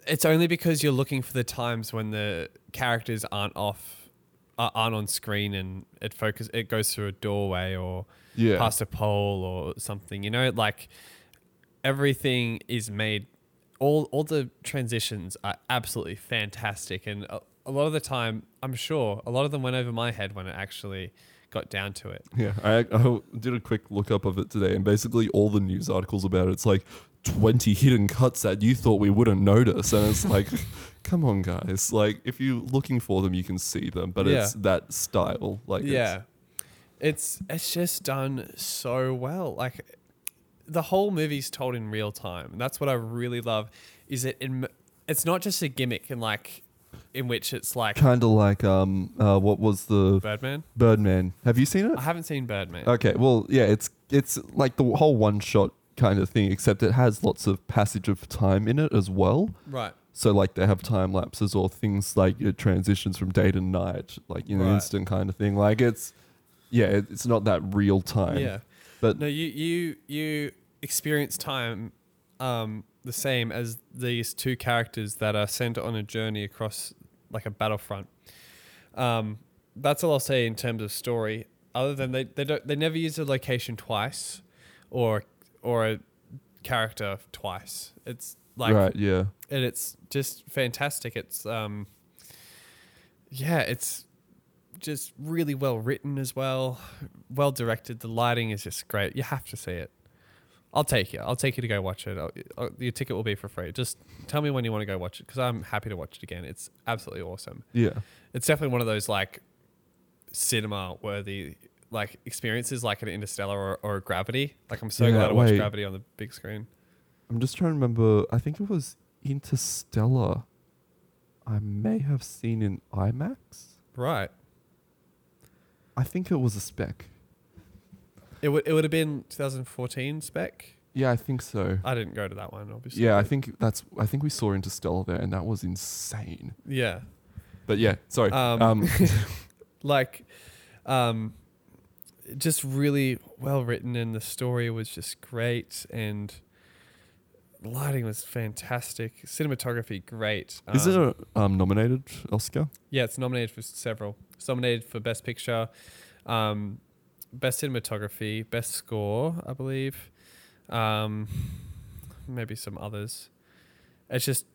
[SPEAKER 1] it's only because you're looking for the times when the characters aren't off, uh, aren't on screen, and it focus it goes through a doorway or
[SPEAKER 2] Yeah.
[SPEAKER 1] past a pole or something. You know, like everything is made. All all the transitions are absolutely fantastic, and a, a lot of the time, I'm sure a lot of them went over my head when it actually got down to it.
[SPEAKER 2] Yeah, I, I did a quick look up of it today, and basically all the news articles about it, it's like 20 hidden cuts that you thought we wouldn't notice. And it's like, come on, guys. Like, if you're looking for them, you can see them, but it's that style. Like,
[SPEAKER 1] yeah it's it's just done so well like the whole movie's told in real time and that's what i really love is it in, it's not just a gimmick and like in which it's like
[SPEAKER 2] kind of like, um, uh, what was the
[SPEAKER 1] birdman
[SPEAKER 2] Birdman? Have you seen it?
[SPEAKER 1] i haven't seen birdman
[SPEAKER 2] Okay, well, yeah, it's it's like the whole one shot kind of thing, except it has lots of passage of time in it as well.
[SPEAKER 1] right
[SPEAKER 2] So like they have time lapses or things like it transitions from day to night, like in an
[SPEAKER 1] Right.
[SPEAKER 2] instant kind of thing. Like it's yeah, it- it's not that real time.
[SPEAKER 1] yeah
[SPEAKER 2] But
[SPEAKER 1] no you you you experience time um the same as these two characters that are sent on a journey across like a battlefront um that's all i'll say in terms of story other than they they don't they never use a location twice or or a character twice it's like
[SPEAKER 2] right, yeah.
[SPEAKER 1] and it's just fantastic. It's um, yeah, it's just really well written as well, well directed. The lighting is just great. You have to see it. I'll take you. I'll take you to go watch it. I'll, I'll- your ticket will be for free. Just tell me when you want to go watch it because I'm happy to watch it again. It's absolutely awesome.
[SPEAKER 2] Yeah.
[SPEAKER 1] It's definitely one of those like cinema worthy like experiences like an Interstellar or, or a Gravity. Like I'm so
[SPEAKER 2] Yeah,
[SPEAKER 1] glad I watched. Gravity on the big screen.
[SPEAKER 2] I'm just trying to remember I think it was Interstellar. I may have seen in IMAX.
[SPEAKER 1] Right.
[SPEAKER 2] I think it was a spec.
[SPEAKER 1] It would it would have been 2014 spec.
[SPEAKER 2] Yeah, I think so.
[SPEAKER 1] I didn't go to that one, obviously.
[SPEAKER 2] Yeah, I think that's I think we saw Interstellar there and that was insane.
[SPEAKER 1] Yeah.
[SPEAKER 2] But yeah, sorry.
[SPEAKER 1] Um,
[SPEAKER 2] Um,
[SPEAKER 1] Like, um, just really well written, and the story was just great, and lighting was fantastic. Cinematography, great.
[SPEAKER 2] is it
[SPEAKER 1] Um,
[SPEAKER 2] a um, nominated Oscar?
[SPEAKER 1] Yeah, it's nominated for several. It's nominated for Best Picture, um, Best Cinematography, Best Score, I believe. Um, maybe some others. It's just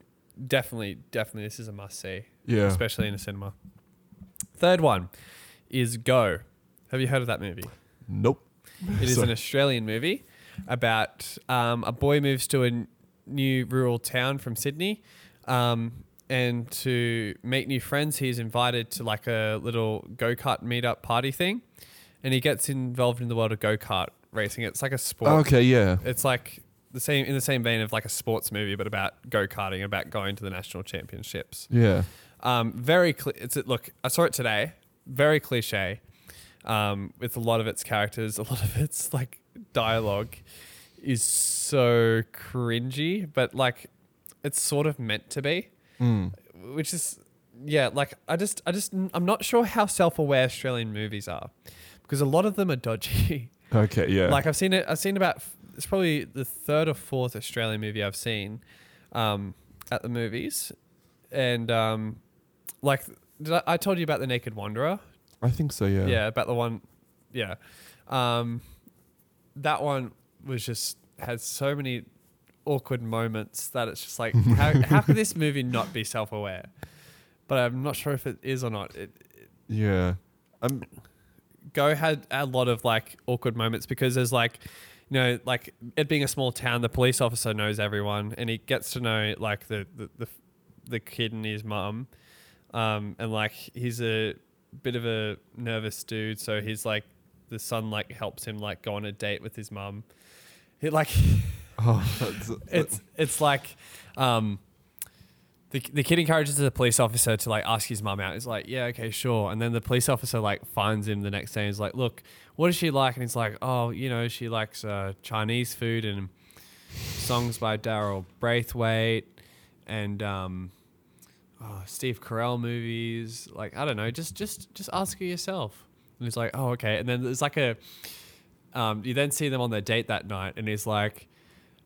[SPEAKER 1] definitely, definitely, this is a must see,
[SPEAKER 2] Yeah.
[SPEAKER 1] especially in a cinema. Third one is Go. Have you heard of that movie?
[SPEAKER 2] Nope.
[SPEAKER 1] It is an Australian movie about um, a boy moves to a n- new rural town from Sydney. Um, and to meet new friends, he's invited to like a little go kart meetup party thing. And he gets involved in the world of go kart racing. It's like a sport.
[SPEAKER 2] Okay, yeah.
[SPEAKER 1] It's like the same in the same vein of like a sports movie, but about go karting, about going to the national championships.
[SPEAKER 2] Yeah.
[SPEAKER 1] Um, very cli It's look. I saw it today. Very cliche, um, with a lot of its characters. A lot of its like dialogue is so cringy, but like it's sort of meant to be. Which is yeah. Like I just I just I'm not sure how self aware Australian movies are. Because a lot of them are dodgy.
[SPEAKER 4] Okay, yeah.
[SPEAKER 1] Like I've seen it. I've seen about. It's probably the third or fourth Australian movie I've seen um, at the movies, and um, like did I, I told you about the Naked Wanderer.
[SPEAKER 4] I think so. Yeah.
[SPEAKER 1] Yeah, about the one. Yeah, um, that one was just had so many awkward moments that it's just like how how could this movie not be self aware? But I'm not sure if it is or not. It,
[SPEAKER 4] Yeah. I'm.
[SPEAKER 1] Go had a lot of like awkward moments because there's like, you know, like it being a small town, the police officer knows everyone and he gets to know like the the the, the kid and his mum, um, and like he's a bit of a nervous dude, so he's like the son like helps him like go on a date with his mum. He like
[SPEAKER 4] Oh, that's,
[SPEAKER 1] it's it's like um the, the kid encourages the police officer to like ask his mum out. He's like, yeah, okay, sure. And then the police officer like finds him the next day. and He's like, look, what does she like? And he's like, oh, you know, she likes uh, Chinese food and songs by Daryl Braithwaite and um, oh, Steve Carell movies. Like, I don't know, just just just ask her yourself. And he's like, oh, okay. And then there's like a um, you then see them on their date that night, and he's like,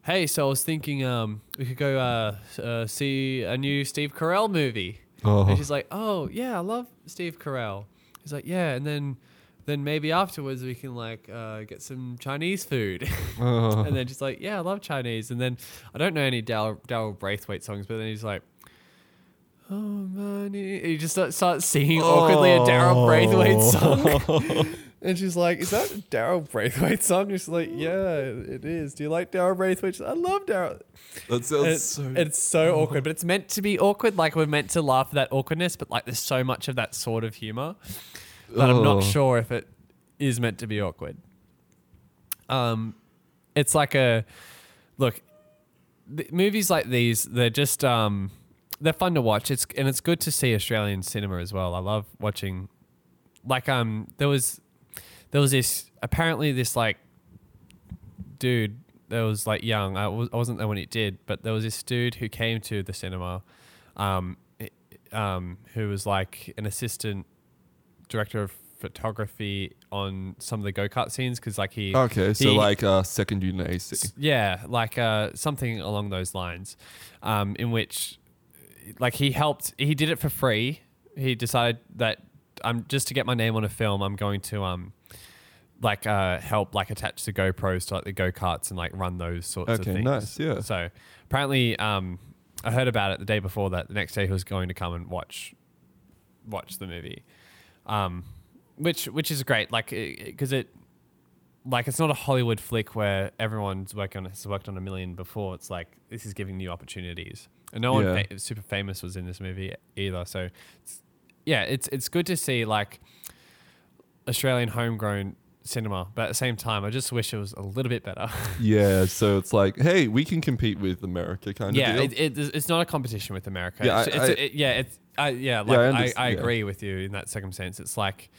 [SPEAKER 1] "Hey, so I was thinking um, we could go uh, uh, see a new Steve Carell movie."
[SPEAKER 4] Oh.
[SPEAKER 1] And she's like, "Oh yeah, I love Steve Carell." He's like, "Yeah," and then then maybe afterwards we can like uh, get some Chinese food.
[SPEAKER 4] Oh.
[SPEAKER 1] and then she's like, "Yeah, I love Chinese." And then I don't know any Daryl Daryl Braithwaite songs, but then he's like. Oh money! He just starts, starts singing awkwardly a Daryl Braithwaite song. And she's like, "Is that Daryl Braithwaite song?" She's like, "Yeah, it is. Do you like Daryl Braithwaite?" She's like, I love Daryl.
[SPEAKER 4] that sounds
[SPEAKER 1] It's,
[SPEAKER 4] so.
[SPEAKER 1] it's so awkward, but it's meant to be awkward. Like we're meant to laugh at that awkwardness, but like there's so much of that sort of humor that I'm
[SPEAKER 4] Oh.
[SPEAKER 1] not sure if it is meant to be awkward. Um, it's like a look. The movies like these, they're just um, they're fun to watch. It's and it's good to see Australian cinema as well. I love watching. Like um, there was there was this apparently this like dude that was like young. I, was, I wasn't there when it did, but there was this dude who came to the cinema, um, um, who was like an assistant director of photography on some of the go kart scenes because like he
[SPEAKER 4] okay, so
[SPEAKER 1] he-
[SPEAKER 4] like uh, second unit AC.
[SPEAKER 1] Yeah, like uh, something along those lines, um, in which, like, he helped. He did it for free. He decided that I'm just to get my name on a film. I'm going to um, like uh, help like attach the GoPros to like the go karts and like run those sorts of
[SPEAKER 4] Okay,
[SPEAKER 1] things.
[SPEAKER 4] nice, yeah.
[SPEAKER 1] So apparently, um, I heard about it the day before that. The next day, he was going to come and watch watch the movie, um, which which is great. Like because it like it's not a Hollywood flick where everyone's working on has worked on a million before. It's like this is giving new opportunities, and no one fa- super famous was in this movie either. So, it's, yeah, it's it's good to see like Australian homegrown cinema, but at the same time, I just wish it was a little bit better.
[SPEAKER 4] Yeah, so it's like, hey, we can compete with America, kind
[SPEAKER 1] yeah,
[SPEAKER 4] of deal.
[SPEAKER 1] it, it, it's not a competition with America.
[SPEAKER 4] Yeah,
[SPEAKER 1] it's,
[SPEAKER 4] I-
[SPEAKER 1] it's,
[SPEAKER 4] I-
[SPEAKER 1] it, yeah, it's I, yeah, like
[SPEAKER 4] Yeah, I
[SPEAKER 1] I, I,
[SPEAKER 4] yeah.
[SPEAKER 1] agree with you in that circumstance. It's like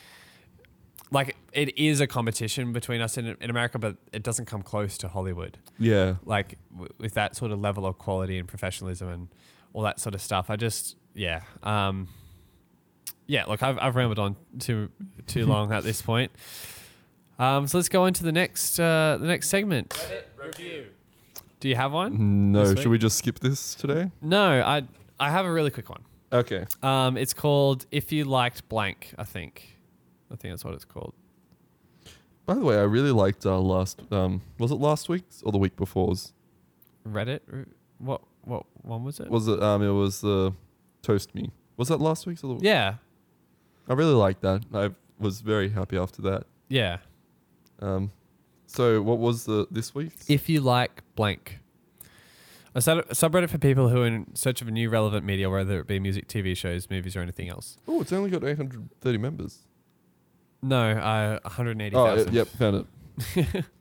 [SPEAKER 1] like it is a competition between us in, in America, but it doesn't come close to Hollywood.
[SPEAKER 4] yeah,
[SPEAKER 1] Like w- with that sort of level of quality and professionalism and all that sort of stuff. I just yeah, um, yeah. Look, I've I've rambled on too too long at this point. Um, so let's go into the next uh, the next segment. Reddit review. Do you have one?
[SPEAKER 4] no. Should we just skip this today?
[SPEAKER 1] No, I I have a really quick one.
[SPEAKER 4] Okay.
[SPEAKER 1] Um, it's called "If You Liked Blank." I think, I think that's what it's called.
[SPEAKER 4] By the way, I really liked uh, last. Um, was it last week's or the week before's?
[SPEAKER 1] Reddit. What what one was it?
[SPEAKER 4] Was it? Um, it was the toast me. Was that last week's or the?
[SPEAKER 1] yeah,
[SPEAKER 4] I really liked that. I was very happy after that.
[SPEAKER 1] yeah.
[SPEAKER 4] Um, so what was the this week's?
[SPEAKER 1] If you like blank. A subreddit for people who are in search of a new relevant media, whether it be music, TV shows, movies, or anything else.
[SPEAKER 4] oh, it's only got 830 members.
[SPEAKER 1] No, uh, 180,000.
[SPEAKER 4] Oh, yep, found it.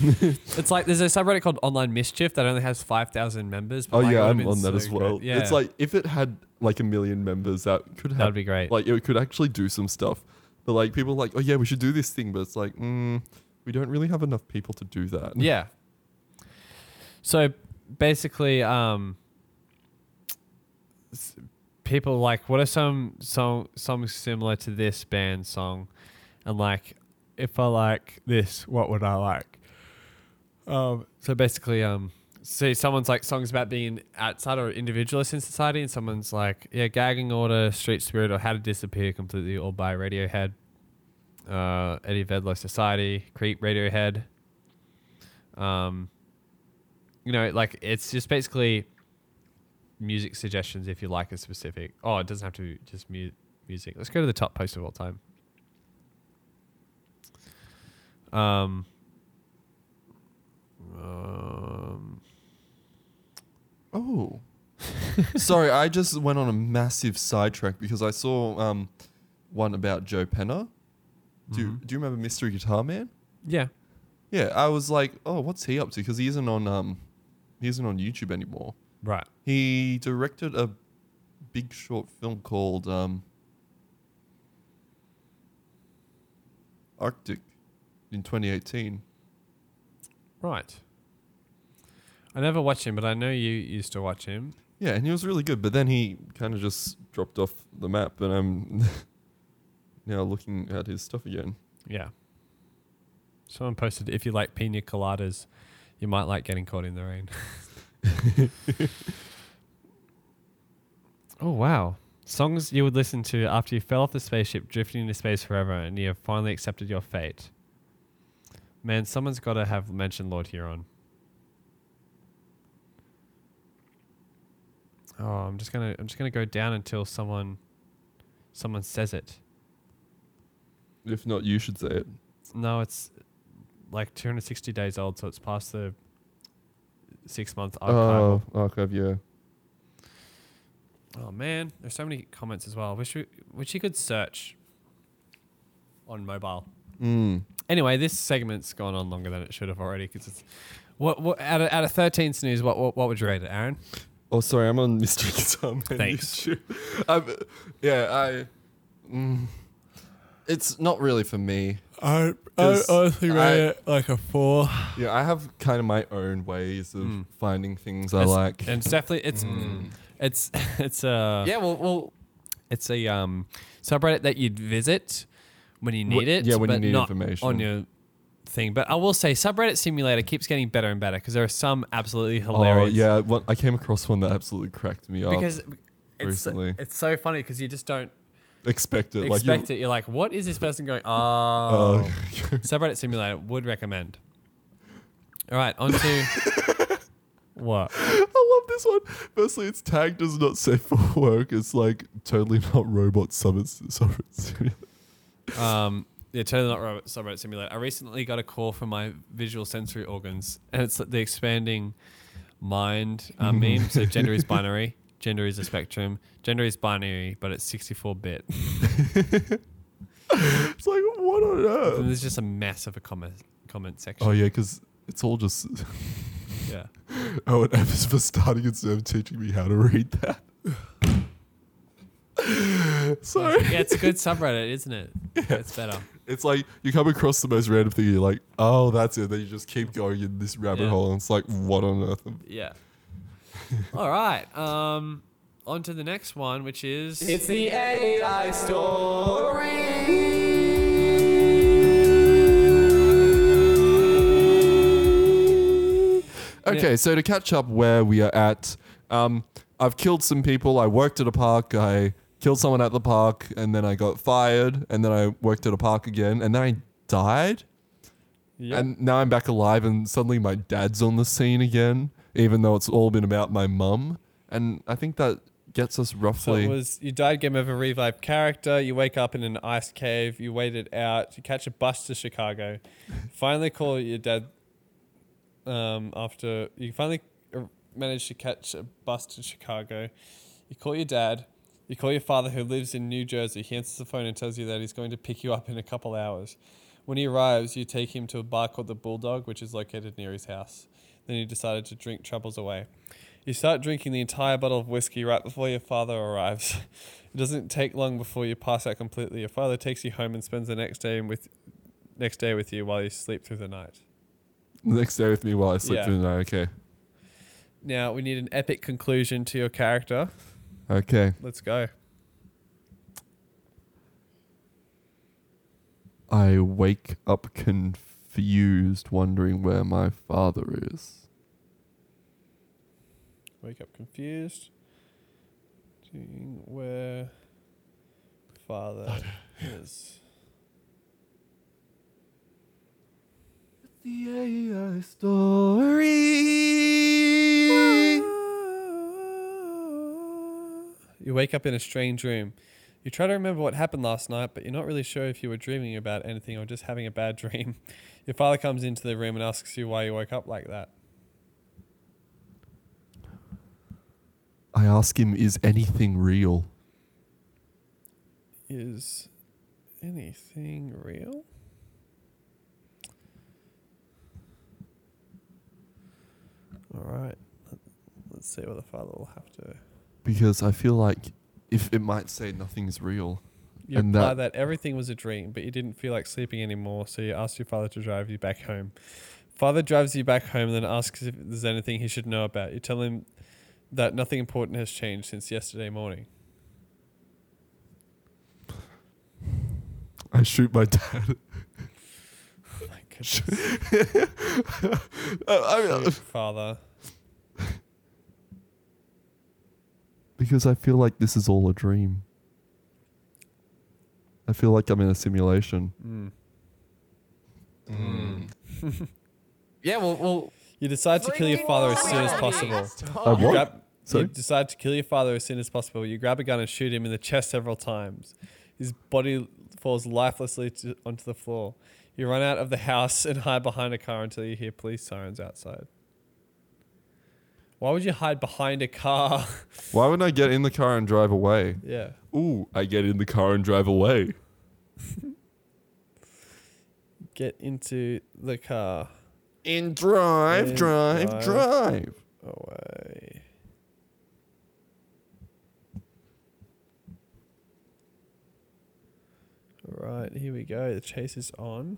[SPEAKER 1] It's like there's a subreddit called Online Mischief that only has 5,000 members. but,
[SPEAKER 4] Oh
[SPEAKER 1] like,
[SPEAKER 4] yeah, I'm on that
[SPEAKER 1] so
[SPEAKER 4] as well.
[SPEAKER 1] great. Yeah,
[SPEAKER 4] It's like if it had like a million members, that could have
[SPEAKER 1] that'd be great.
[SPEAKER 4] like it could actually do some stuff. But like people are like, oh yeah, we should do this thing, but it's like, mm, we don't really have enough people to do that.
[SPEAKER 1] Yeah. So basically, um, people like, what are some song songs similar to this band song, and like, if I like this, what would I like? Um, so basically, um, see, someone's like songs about being outside or individualist in society, and someone's like, yeah, gagging order, street spirit, or how to disappear completely, all by Radiohead. Uh, Eddie Vedder Society, Creep, Radiohead. Um, you know, like it's just basically music suggestions if you like a specific. Oh, it doesn't have to be just mu- music. Let's go to the top post of all time. Um, um,
[SPEAKER 2] Oh. Sorry, I just went on a massive sidetrack because I saw um, one about Joe Penna. Do,
[SPEAKER 1] Mm-hmm.
[SPEAKER 2] do you remember Mystery Guitar Man?
[SPEAKER 1] yeah.
[SPEAKER 2] Yeah, I was like, oh, what's he up to? Because he isn't on um, he isn't on YouTube anymore.
[SPEAKER 1] Right.
[SPEAKER 2] He directed a big short film called um, Arctic in 2018.
[SPEAKER 1] Right. I never watched him, but I know you used to watch him.
[SPEAKER 2] Yeah, and he was really good, but then he kind of just dropped off the map, and I'm now looking at his stuff again.
[SPEAKER 1] Yeah. Someone posted if you like pina coladas, you might like getting caught in the rain. oh wow. Songs you would listen to after you fell off the spaceship drifting into space forever and you have finally accepted your fate. Man, someone's got to have mentioned Lord Huron. Oh, I'm just gonna I'm just gonna go down until someone someone says it.
[SPEAKER 2] If not, you should say it.
[SPEAKER 1] No, it's like 260 days old, so it's past the six month archive.
[SPEAKER 2] Oh, archive, yeah.
[SPEAKER 1] Oh man, there's so many comments as well. Wish we, wish you could search on mobile.
[SPEAKER 2] Mm.
[SPEAKER 1] Anyway, this segment's gone on longer than it should have already. Because it's what, what out of out of 13 snooze, what, what what would you rate it, Aaron?
[SPEAKER 2] Oh, sorry, I'm on Mystery Guitar Man.
[SPEAKER 1] Thanks.
[SPEAKER 2] YouTube. I'm, yeah, I. Mm, it's not really for me.
[SPEAKER 1] I
[SPEAKER 2] I 'Cause honestly rate
[SPEAKER 1] it like a four.
[SPEAKER 2] Yeah, I have kind of my own ways of
[SPEAKER 1] Mm.
[SPEAKER 2] finding things I
[SPEAKER 1] It's-
[SPEAKER 2] like.
[SPEAKER 1] and it's definitely it's it's it's a
[SPEAKER 5] Yeah, well, well,
[SPEAKER 1] it's a um subreddit that you'd visit when you need
[SPEAKER 2] Wh-
[SPEAKER 1] it.
[SPEAKER 2] yeah, when you
[SPEAKER 1] but
[SPEAKER 2] need
[SPEAKER 1] not
[SPEAKER 2] information.
[SPEAKER 1] on your thing. But I will say, subreddit simulator keeps getting better and better because there are some absolutely hilarious.
[SPEAKER 2] oh,
[SPEAKER 1] hilarious.
[SPEAKER 2] yeah, one, I came across one that absolutely cracked me up.
[SPEAKER 1] because it's
[SPEAKER 2] recently.
[SPEAKER 1] it's so funny because you just don't
[SPEAKER 2] expect it.
[SPEAKER 1] expect
[SPEAKER 2] like
[SPEAKER 1] it. You're like, what is this person going? Oh,
[SPEAKER 2] Oh.
[SPEAKER 1] subreddit simulator would recommend. All right, on to what?
[SPEAKER 2] I love this one. Firstly, it's tagged as not safe for work. It's like totally not robot summit. summit simulator.
[SPEAKER 1] Um, yeah, totally not robot subreddit simulator. I recently got a call from my visual sensory organs, and it's the expanding mind um, meme. So gender is binary, gender is a spectrum, gender is binary, but it's 64 bit.
[SPEAKER 2] It's like what on earth?
[SPEAKER 1] And there's just a mess of a comment comment section.
[SPEAKER 2] Oh yeah, because it's all just
[SPEAKER 1] yeah.
[SPEAKER 2] oh, and Emma's for starting instead of teaching me how to read that. Sorry.
[SPEAKER 1] Yeah, it's a good subreddit, isn't it? Yeah. It's better.
[SPEAKER 2] It's like you come across the most random thing, you're like, oh, that's it. Then you just keep going in this rabbit
[SPEAKER 1] Yeah.
[SPEAKER 2] hole, and it's like, what on earth?
[SPEAKER 1] Yeah. All right. Um, on to the next one, which is
[SPEAKER 5] it's the AI story.
[SPEAKER 2] Okay, so to catch up where we are at, um, I've killed some people. I worked at a park. I killed someone at the park, and then I got fired, and then I worked at a park again, and then I died.
[SPEAKER 1] yeah.
[SPEAKER 2] And now I'm back alive, and suddenly my dad's on the scene again, even though it's all been about my mum. And I think that gets us roughly.
[SPEAKER 1] So it was you died game of a revived character. You wake up in an ice cave. You wait it out. You catch a bus to Chicago. finally call your dad. Um, after you finally uh, manage to catch a bus to Chicago, you call your dad. You call your father who lives in New Jersey. He answers the phone and tells you that he's going to pick you up in a couple hours. When he arrives, you take him to a bar called the Bulldog, which is located near his house. Then you decided to drink troubles away. You start drinking the entire bottle of whiskey right before your father arrives. It doesn't take long before you pass out completely. Your father takes you home and spends the next day with next day with you while you sleep through the night.
[SPEAKER 2] the next day with me while I sleep
[SPEAKER 1] Yeah.
[SPEAKER 2] through the night. Okay.
[SPEAKER 1] Now we need an epic conclusion to your character.
[SPEAKER 2] Okay.
[SPEAKER 1] Let's go.
[SPEAKER 2] I wake up confused, wondering where my father is.
[SPEAKER 1] Wake up confused. Seeing where father is.
[SPEAKER 2] The AI story.
[SPEAKER 1] You wake up in a strange room. You try to remember what happened last night, but you're not really sure if you were dreaming about anything or just having a bad dream. Your father comes into the room and asks you why you woke up like that.
[SPEAKER 2] I ask him, is anything real?
[SPEAKER 1] Is anything real? All right. Let- Let's see what the father will have to.
[SPEAKER 2] Because I feel like if it might say nothing's real.
[SPEAKER 1] You
[SPEAKER 2] And
[SPEAKER 1] imply
[SPEAKER 2] that-
[SPEAKER 1] that everything was a dream, but you didn't feel like sleeping anymore, so you asked your father to drive you back home. Father drives you back home and then asks if there's anything he should know about. You tell him that nothing important has changed since yesterday morning.
[SPEAKER 2] I shoot my dad.
[SPEAKER 1] Oh my goodness.
[SPEAKER 2] I-
[SPEAKER 1] Shoot, father.
[SPEAKER 2] Because I feel like this is all a dream. I feel like I'm in a simulation.
[SPEAKER 1] Mm.
[SPEAKER 5] Yeah, well, well
[SPEAKER 1] You decide to kill your father as soon as possible.
[SPEAKER 2] Uh,
[SPEAKER 1] You
[SPEAKER 2] what?
[SPEAKER 1] grab-
[SPEAKER 2] Sorry?
[SPEAKER 1] You decide to kill your father as soon as possible. You grab a gun and shoot him in the chest several times. His body falls lifelessly to, onto the floor. You run out of the house and hide behind a car until you hear police sirens outside. Why would you hide behind a car?
[SPEAKER 2] Why wouldn't I get in the car and drive away?
[SPEAKER 1] yeah.
[SPEAKER 2] Ooh, I get in the car and drive away.
[SPEAKER 1] Get into the car.
[SPEAKER 2] In drive, drive,
[SPEAKER 1] drive.
[SPEAKER 2] drive.
[SPEAKER 1] Away. Right, here we go. The chase is on.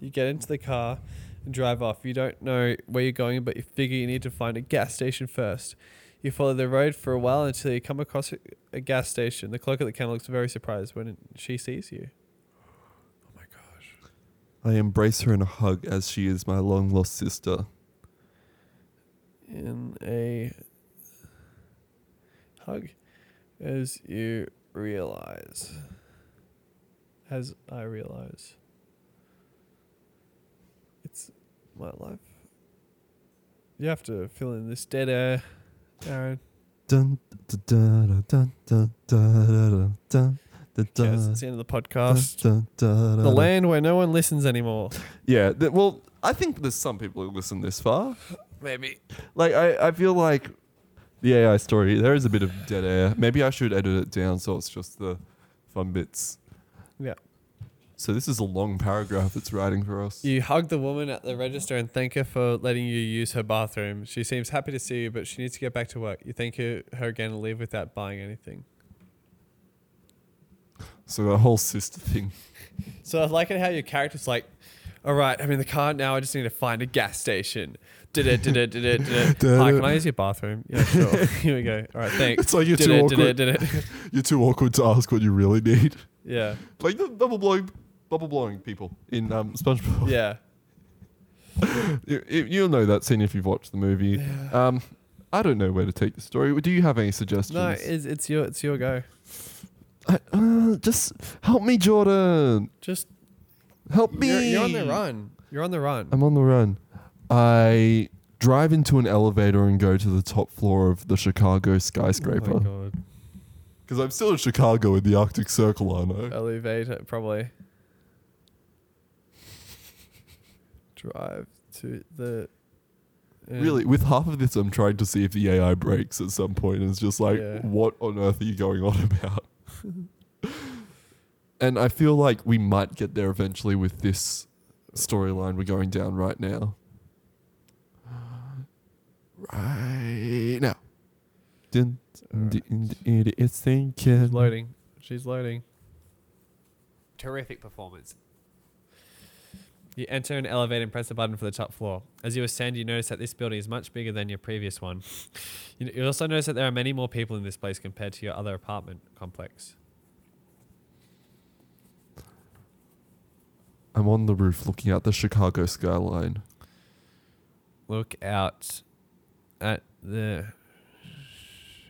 [SPEAKER 1] You get into the car and drive off. You don't know where you're going, but you figure you need to find a gas station first. You follow the road for a while until you come across a, a gas station. The clerk at the counter looks very surprised when she sees you. Oh my gosh.
[SPEAKER 2] I embrace her in a hug as she is my long lost sister.
[SPEAKER 1] in a hug as you realize as I realize Light life. You have to fill in this dead air, Aaron.
[SPEAKER 2] Dun, dun, dun, dun, dun, dun,
[SPEAKER 1] Yes, it's the end of the podcast. the land where no one listens anymore.
[SPEAKER 2] Yeah. th- well, I think there's some people who listen this far.
[SPEAKER 1] Maybe.
[SPEAKER 2] Like, I, I feel like the AI story, there is a bit of dead air. Maybe I should edit it down so it's just the fun bits.
[SPEAKER 1] Yeah.
[SPEAKER 2] So this is a long paragraph it's writing for us.
[SPEAKER 1] You hug the woman at the register and thank her for letting you use her bathroom. She seems happy to see you, but she needs to get back to work. You thank her, her again and leave without buying anything.
[SPEAKER 2] So the whole sister thing.
[SPEAKER 1] So I like it how your character's like, all right, I'm in the car now. I just need to find a gas station. Did it, did it, did it, did it. Hi, can I use your bathroom? Yeah, sure. Here we go. All right, thanks.
[SPEAKER 4] It's like you're too awkward.
[SPEAKER 1] it, did it.
[SPEAKER 4] You're too awkward to ask what you really need.
[SPEAKER 1] Yeah,
[SPEAKER 2] Like the bubble blowing, bubble blowing people in um, SpongeBob.
[SPEAKER 1] yeah.
[SPEAKER 2] You, you- you'll know that scene if you've watched the movie. Um, I don't know where to take the story. Do you have any suggestions?
[SPEAKER 1] No, it's, it's your it's your go.
[SPEAKER 2] I, uh, just help me, Jordan.
[SPEAKER 1] Just
[SPEAKER 2] Help me.
[SPEAKER 1] you're, you're on the run. You're on the run.
[SPEAKER 2] I'm on the run. I drive into an elevator and go to the top floor of the Chicago skyscraper.
[SPEAKER 1] Oh my god.
[SPEAKER 4] Because I'm still in Chicago in the Arctic Circle, I know.
[SPEAKER 1] Elevator probably. Drive to the. end.
[SPEAKER 2] Really, with half of this, I'm trying to see if the AI breaks at some point. And it's just like,
[SPEAKER 1] Yeah.
[SPEAKER 2] what on earth are you going on about? and I feel like we might get there eventually with this storyline we're going down right now. Right now. Dun, dun, dun, It's thinking.
[SPEAKER 1] She's loading. She's loading.
[SPEAKER 5] terrific performance.
[SPEAKER 1] You enter an elevator and press the button for the top floor. As you ascend, you notice that this building is much bigger than your previous one. You you also notice that there are many more people in this place compared to your other apartment complex.
[SPEAKER 2] I'm on the roof looking at the Chicago skyline.
[SPEAKER 1] Look out at the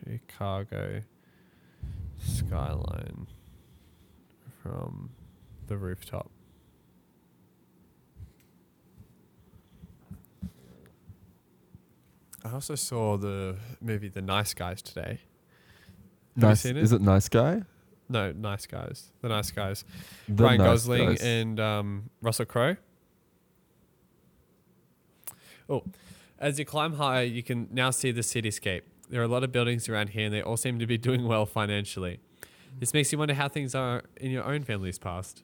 [SPEAKER 1] Chicago skyline from the rooftop. I also saw the movie The Nice Guys today. Have you
[SPEAKER 2] Nice.
[SPEAKER 1] seen it?
[SPEAKER 2] Is it Nice Guy?
[SPEAKER 1] No, Nice Guys. The Nice Guys.
[SPEAKER 2] The
[SPEAKER 1] Ryan
[SPEAKER 2] Nice
[SPEAKER 1] Gosling
[SPEAKER 2] Guys.
[SPEAKER 1] and um, Russell Crowe. Oh, as you climb higher, you can now see the cityscape. There are a lot of buildings around here, and they all seem to be doing well financially. This makes you wonder how things are in your own family's past.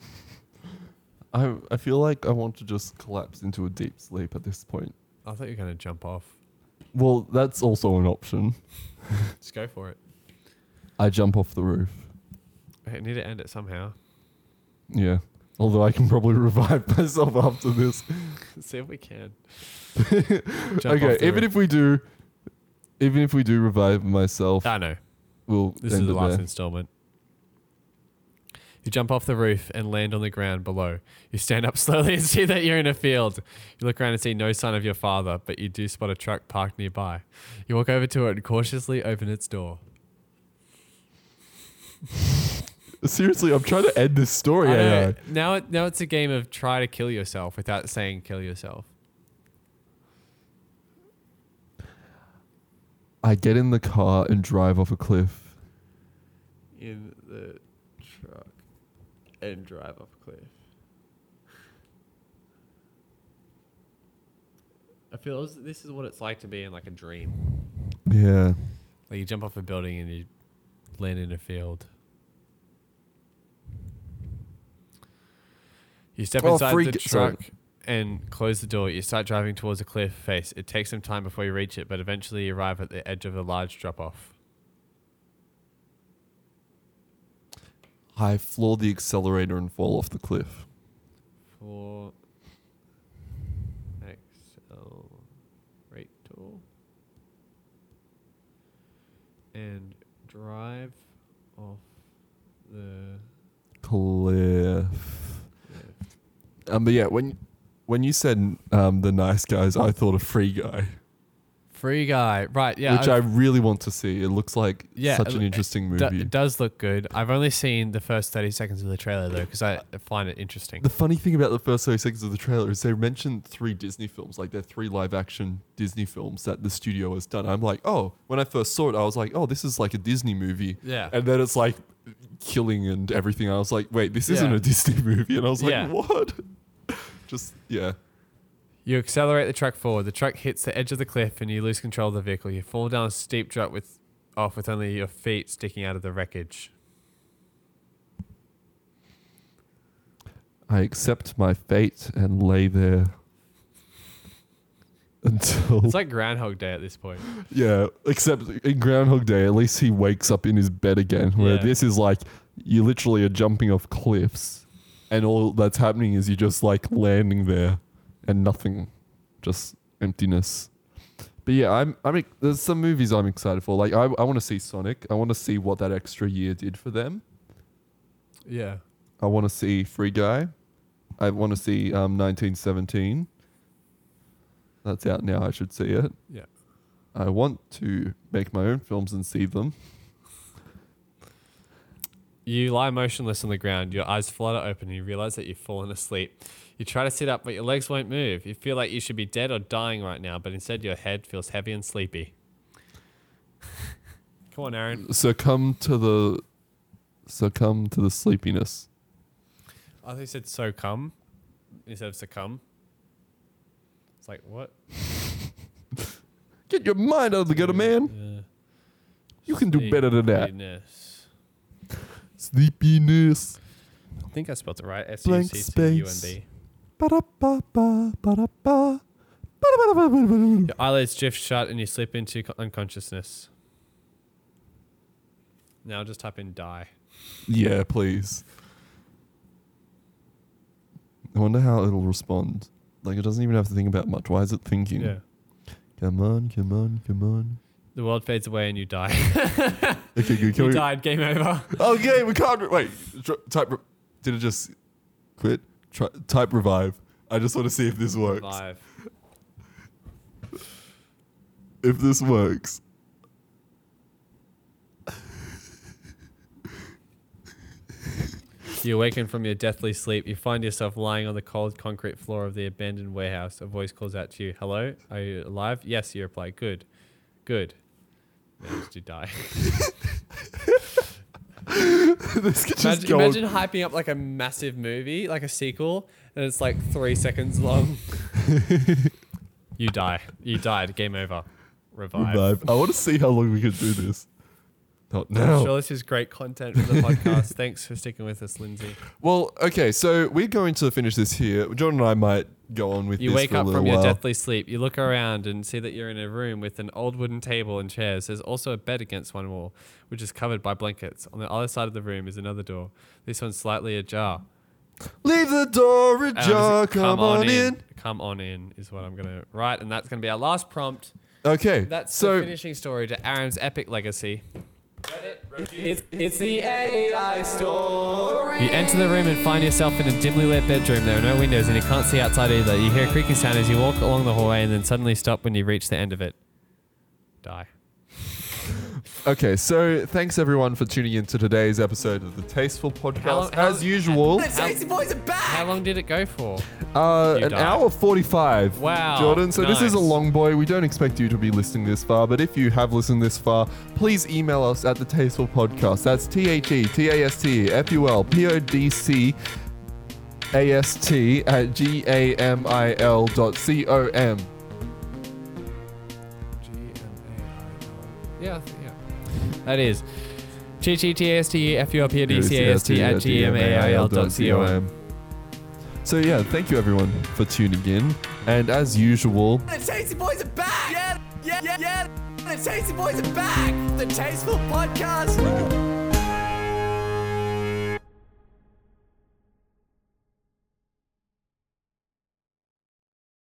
[SPEAKER 2] I I feel like I want to just collapse into a deep sleep at this point.
[SPEAKER 1] I thought you were going to jump off.
[SPEAKER 2] Well, that's also an option.
[SPEAKER 1] Just go for it.
[SPEAKER 2] I jump off the roof.
[SPEAKER 1] I need to end it somehow.
[SPEAKER 2] Yeah. Although I can probably revive myself after this.
[SPEAKER 1] See if we can.
[SPEAKER 2] okay, even
[SPEAKER 1] roof.
[SPEAKER 2] if we do, even if we do revive myself,
[SPEAKER 1] I know.
[SPEAKER 2] we'll
[SPEAKER 1] This is the last
[SPEAKER 2] there.
[SPEAKER 1] installment. You jump off the roof and land on the ground below. You stand up slowly and see that you're in a field. You look around and see no sign of your father, but you do spot a truck parked nearby. You walk over to it and cautiously open its door.
[SPEAKER 2] Seriously, I'm trying to end this story.
[SPEAKER 1] I know.
[SPEAKER 2] AI.
[SPEAKER 1] Now, it, now it's a game of try to kill yourself without saying kill yourself.
[SPEAKER 2] I get in the car and drive off a cliff.
[SPEAKER 1] In the truck and drive off a cliff. I feel as- this is what it's like to be in like a dream.
[SPEAKER 2] Yeah.
[SPEAKER 1] Like you jump off a building and you land in a field. You step
[SPEAKER 2] Oh,
[SPEAKER 1] inside
[SPEAKER 2] freak-
[SPEAKER 1] the
[SPEAKER 2] sorry.
[SPEAKER 1] truck and close the door. You start driving towards a cliff face. It takes some time before you reach it, but eventually you arrive at the edge of a large drop off.
[SPEAKER 2] I floor the accelerator and fall off the cliff.
[SPEAKER 1] For accelerator and drive off the
[SPEAKER 2] Cliff. Um, but yeah, when when you said um, the nice guys, I thought a Free Guy,
[SPEAKER 1] Free guy, right? Yeah,
[SPEAKER 2] which I really want to see. It looks like
[SPEAKER 1] Yeah,
[SPEAKER 2] such an interesting movie.
[SPEAKER 1] it does look good. I've only seen the first 30 seconds of the trailer though, because I find it interesting.
[SPEAKER 2] The funny thing about the first 30 seconds of the trailer is they mentioned three Disney films, like they're three live action Disney films that the studio has done. I'm like, oh, when I first saw it, I was like, oh, this is like a Disney movie.
[SPEAKER 1] Yeah.
[SPEAKER 2] And then it's like killing and everything. I was like, wait, this isn't a Disney movie. And I was like,
[SPEAKER 1] Yeah.
[SPEAKER 2] what? Just, yeah.
[SPEAKER 1] You accelerate the truck forward. The truck hits the edge of the cliff, and you lose control of the vehicle. You fall down a steep drop with off with only your feet sticking out of the wreckage.
[SPEAKER 2] I accept my fate and lay there until.
[SPEAKER 1] It's like Groundhog Day at this point.
[SPEAKER 2] Yeah, except in Groundhog Day, at least he wakes up in his bed again. Where
[SPEAKER 1] Yeah.
[SPEAKER 2] this is like you literally are jumping off cliffs, and all that's happening is you're just like landing there, and nothing, just emptiness. But yeah, I'm. I mean, there's some movies I'm excited for. Like I, I want to see Sonic. I want to see what that extra year did for them.
[SPEAKER 1] Yeah.
[SPEAKER 2] I want to see Free Guy. I want to see um, 1917. That's out now. I should see it.
[SPEAKER 1] Yeah.
[SPEAKER 2] I want to make my own films and see them.
[SPEAKER 1] You lie motionless on the ground. Your eyes flutter open, and you realize that you've fallen asleep. You try to sit up, but your legs won't move. You feel like you should be dead or dying right now, but instead your head feels heavy and sleepy. Come on, Aaron.
[SPEAKER 2] Succumb to the succumb to the sleepiness.
[SPEAKER 1] I think you said so come instead of succumb. It's like what?
[SPEAKER 2] Get your mind out of the gutter, man.
[SPEAKER 1] Yeah.
[SPEAKER 2] You can do better than that.
[SPEAKER 1] Sleepiness.
[SPEAKER 2] Sleepiness.
[SPEAKER 1] I think I spelled it right. S
[SPEAKER 2] Blank
[SPEAKER 1] U C T U N
[SPEAKER 2] space.
[SPEAKER 1] B. Your eyelids drift shut and you slip into co- unconsciousness. Now just type in die.
[SPEAKER 2] Yeah, please. I wonder how it'll respond. Like it doesn't even have to think about much. Why is it thinking?
[SPEAKER 1] Yeah.
[SPEAKER 2] Come on, come on, come on.
[SPEAKER 1] The world fades away and you die.
[SPEAKER 2] Okay, good. Can
[SPEAKER 1] you
[SPEAKER 2] we,
[SPEAKER 1] died. Game over.
[SPEAKER 2] Okay, we can't. Wait, type. Did it just? Quit. Try, type revive. I just want to see if this works.
[SPEAKER 1] Live.
[SPEAKER 2] If this works.
[SPEAKER 1] You awaken from your deathly sleep. You find yourself lying on the cold concrete floor of the abandoned warehouse. A voice calls out to you. Hello? Are you alive? Yes, you reply. Good. Good. Managed to die.
[SPEAKER 2] this could just
[SPEAKER 1] Imagine,
[SPEAKER 2] go
[SPEAKER 1] imagine hyping up like a massive movie, like a sequel, and it's like three seconds long. you die. You died. Game over. Revive.
[SPEAKER 2] Revive. I want to see how long we can do this. Not
[SPEAKER 1] I'm
[SPEAKER 2] now.
[SPEAKER 1] sure this is great content for the podcast. Thanks for sticking with us, Lindsay.
[SPEAKER 2] Well, okay, so we're going to finish this here. John and I might go on with
[SPEAKER 1] You
[SPEAKER 2] this
[SPEAKER 1] wake
[SPEAKER 2] for a
[SPEAKER 1] up
[SPEAKER 2] little
[SPEAKER 1] from your
[SPEAKER 2] while.
[SPEAKER 1] deathly sleep. You look around and see that you're in a room with an old wooden table and chairs. There's also a bed against one wall, which is covered by blankets. On the other side of the room is another door. This one's slightly ajar.
[SPEAKER 2] Leave the door um,
[SPEAKER 1] And
[SPEAKER 2] ajar. Come, on in.
[SPEAKER 1] Come on in is what I'm gonna write, and that's gonna be our last prompt.
[SPEAKER 2] Okay,
[SPEAKER 1] That's
[SPEAKER 2] so
[SPEAKER 1] the finishing story to Aaron's epic legacy. It's, it's the AI story. You enter the room and find yourself in a dimly lit bedroom. There are no windows and you can't see outside either. You hear a creaking sound as you walk along the hallway and then suddenly stop when you reach the end of it. Die.
[SPEAKER 2] Okay, so thanks everyone for tuning in to today's episode of the Tasteful Podcast.
[SPEAKER 1] How how-
[SPEAKER 2] As usual, The Tasty Boys are back.
[SPEAKER 1] How long did it go for?
[SPEAKER 2] uh,
[SPEAKER 1] You
[SPEAKER 2] an
[SPEAKER 1] died.
[SPEAKER 2] hour forty-five.
[SPEAKER 1] Wow,
[SPEAKER 2] Jordan. So this is a
[SPEAKER 1] nice.
[SPEAKER 2] long boy. We don't expect you to be listening this far, but if you have listened this far, please email us at the Tasteful Podcast. That's T H E T A S T F U L P O D C A S T at G A M I L dot C O M.
[SPEAKER 1] Yeah, yeah. That is. G G T A S T F U L P O D C A S T at G M A I L dot C O M.
[SPEAKER 2] So yeah, thank you everyone for tuning in, and as usual,
[SPEAKER 5] The Tasty Boys are back! Yeah, yeah, yeah, yeah! The Tasty Boys are back! The Tasteful Podcast!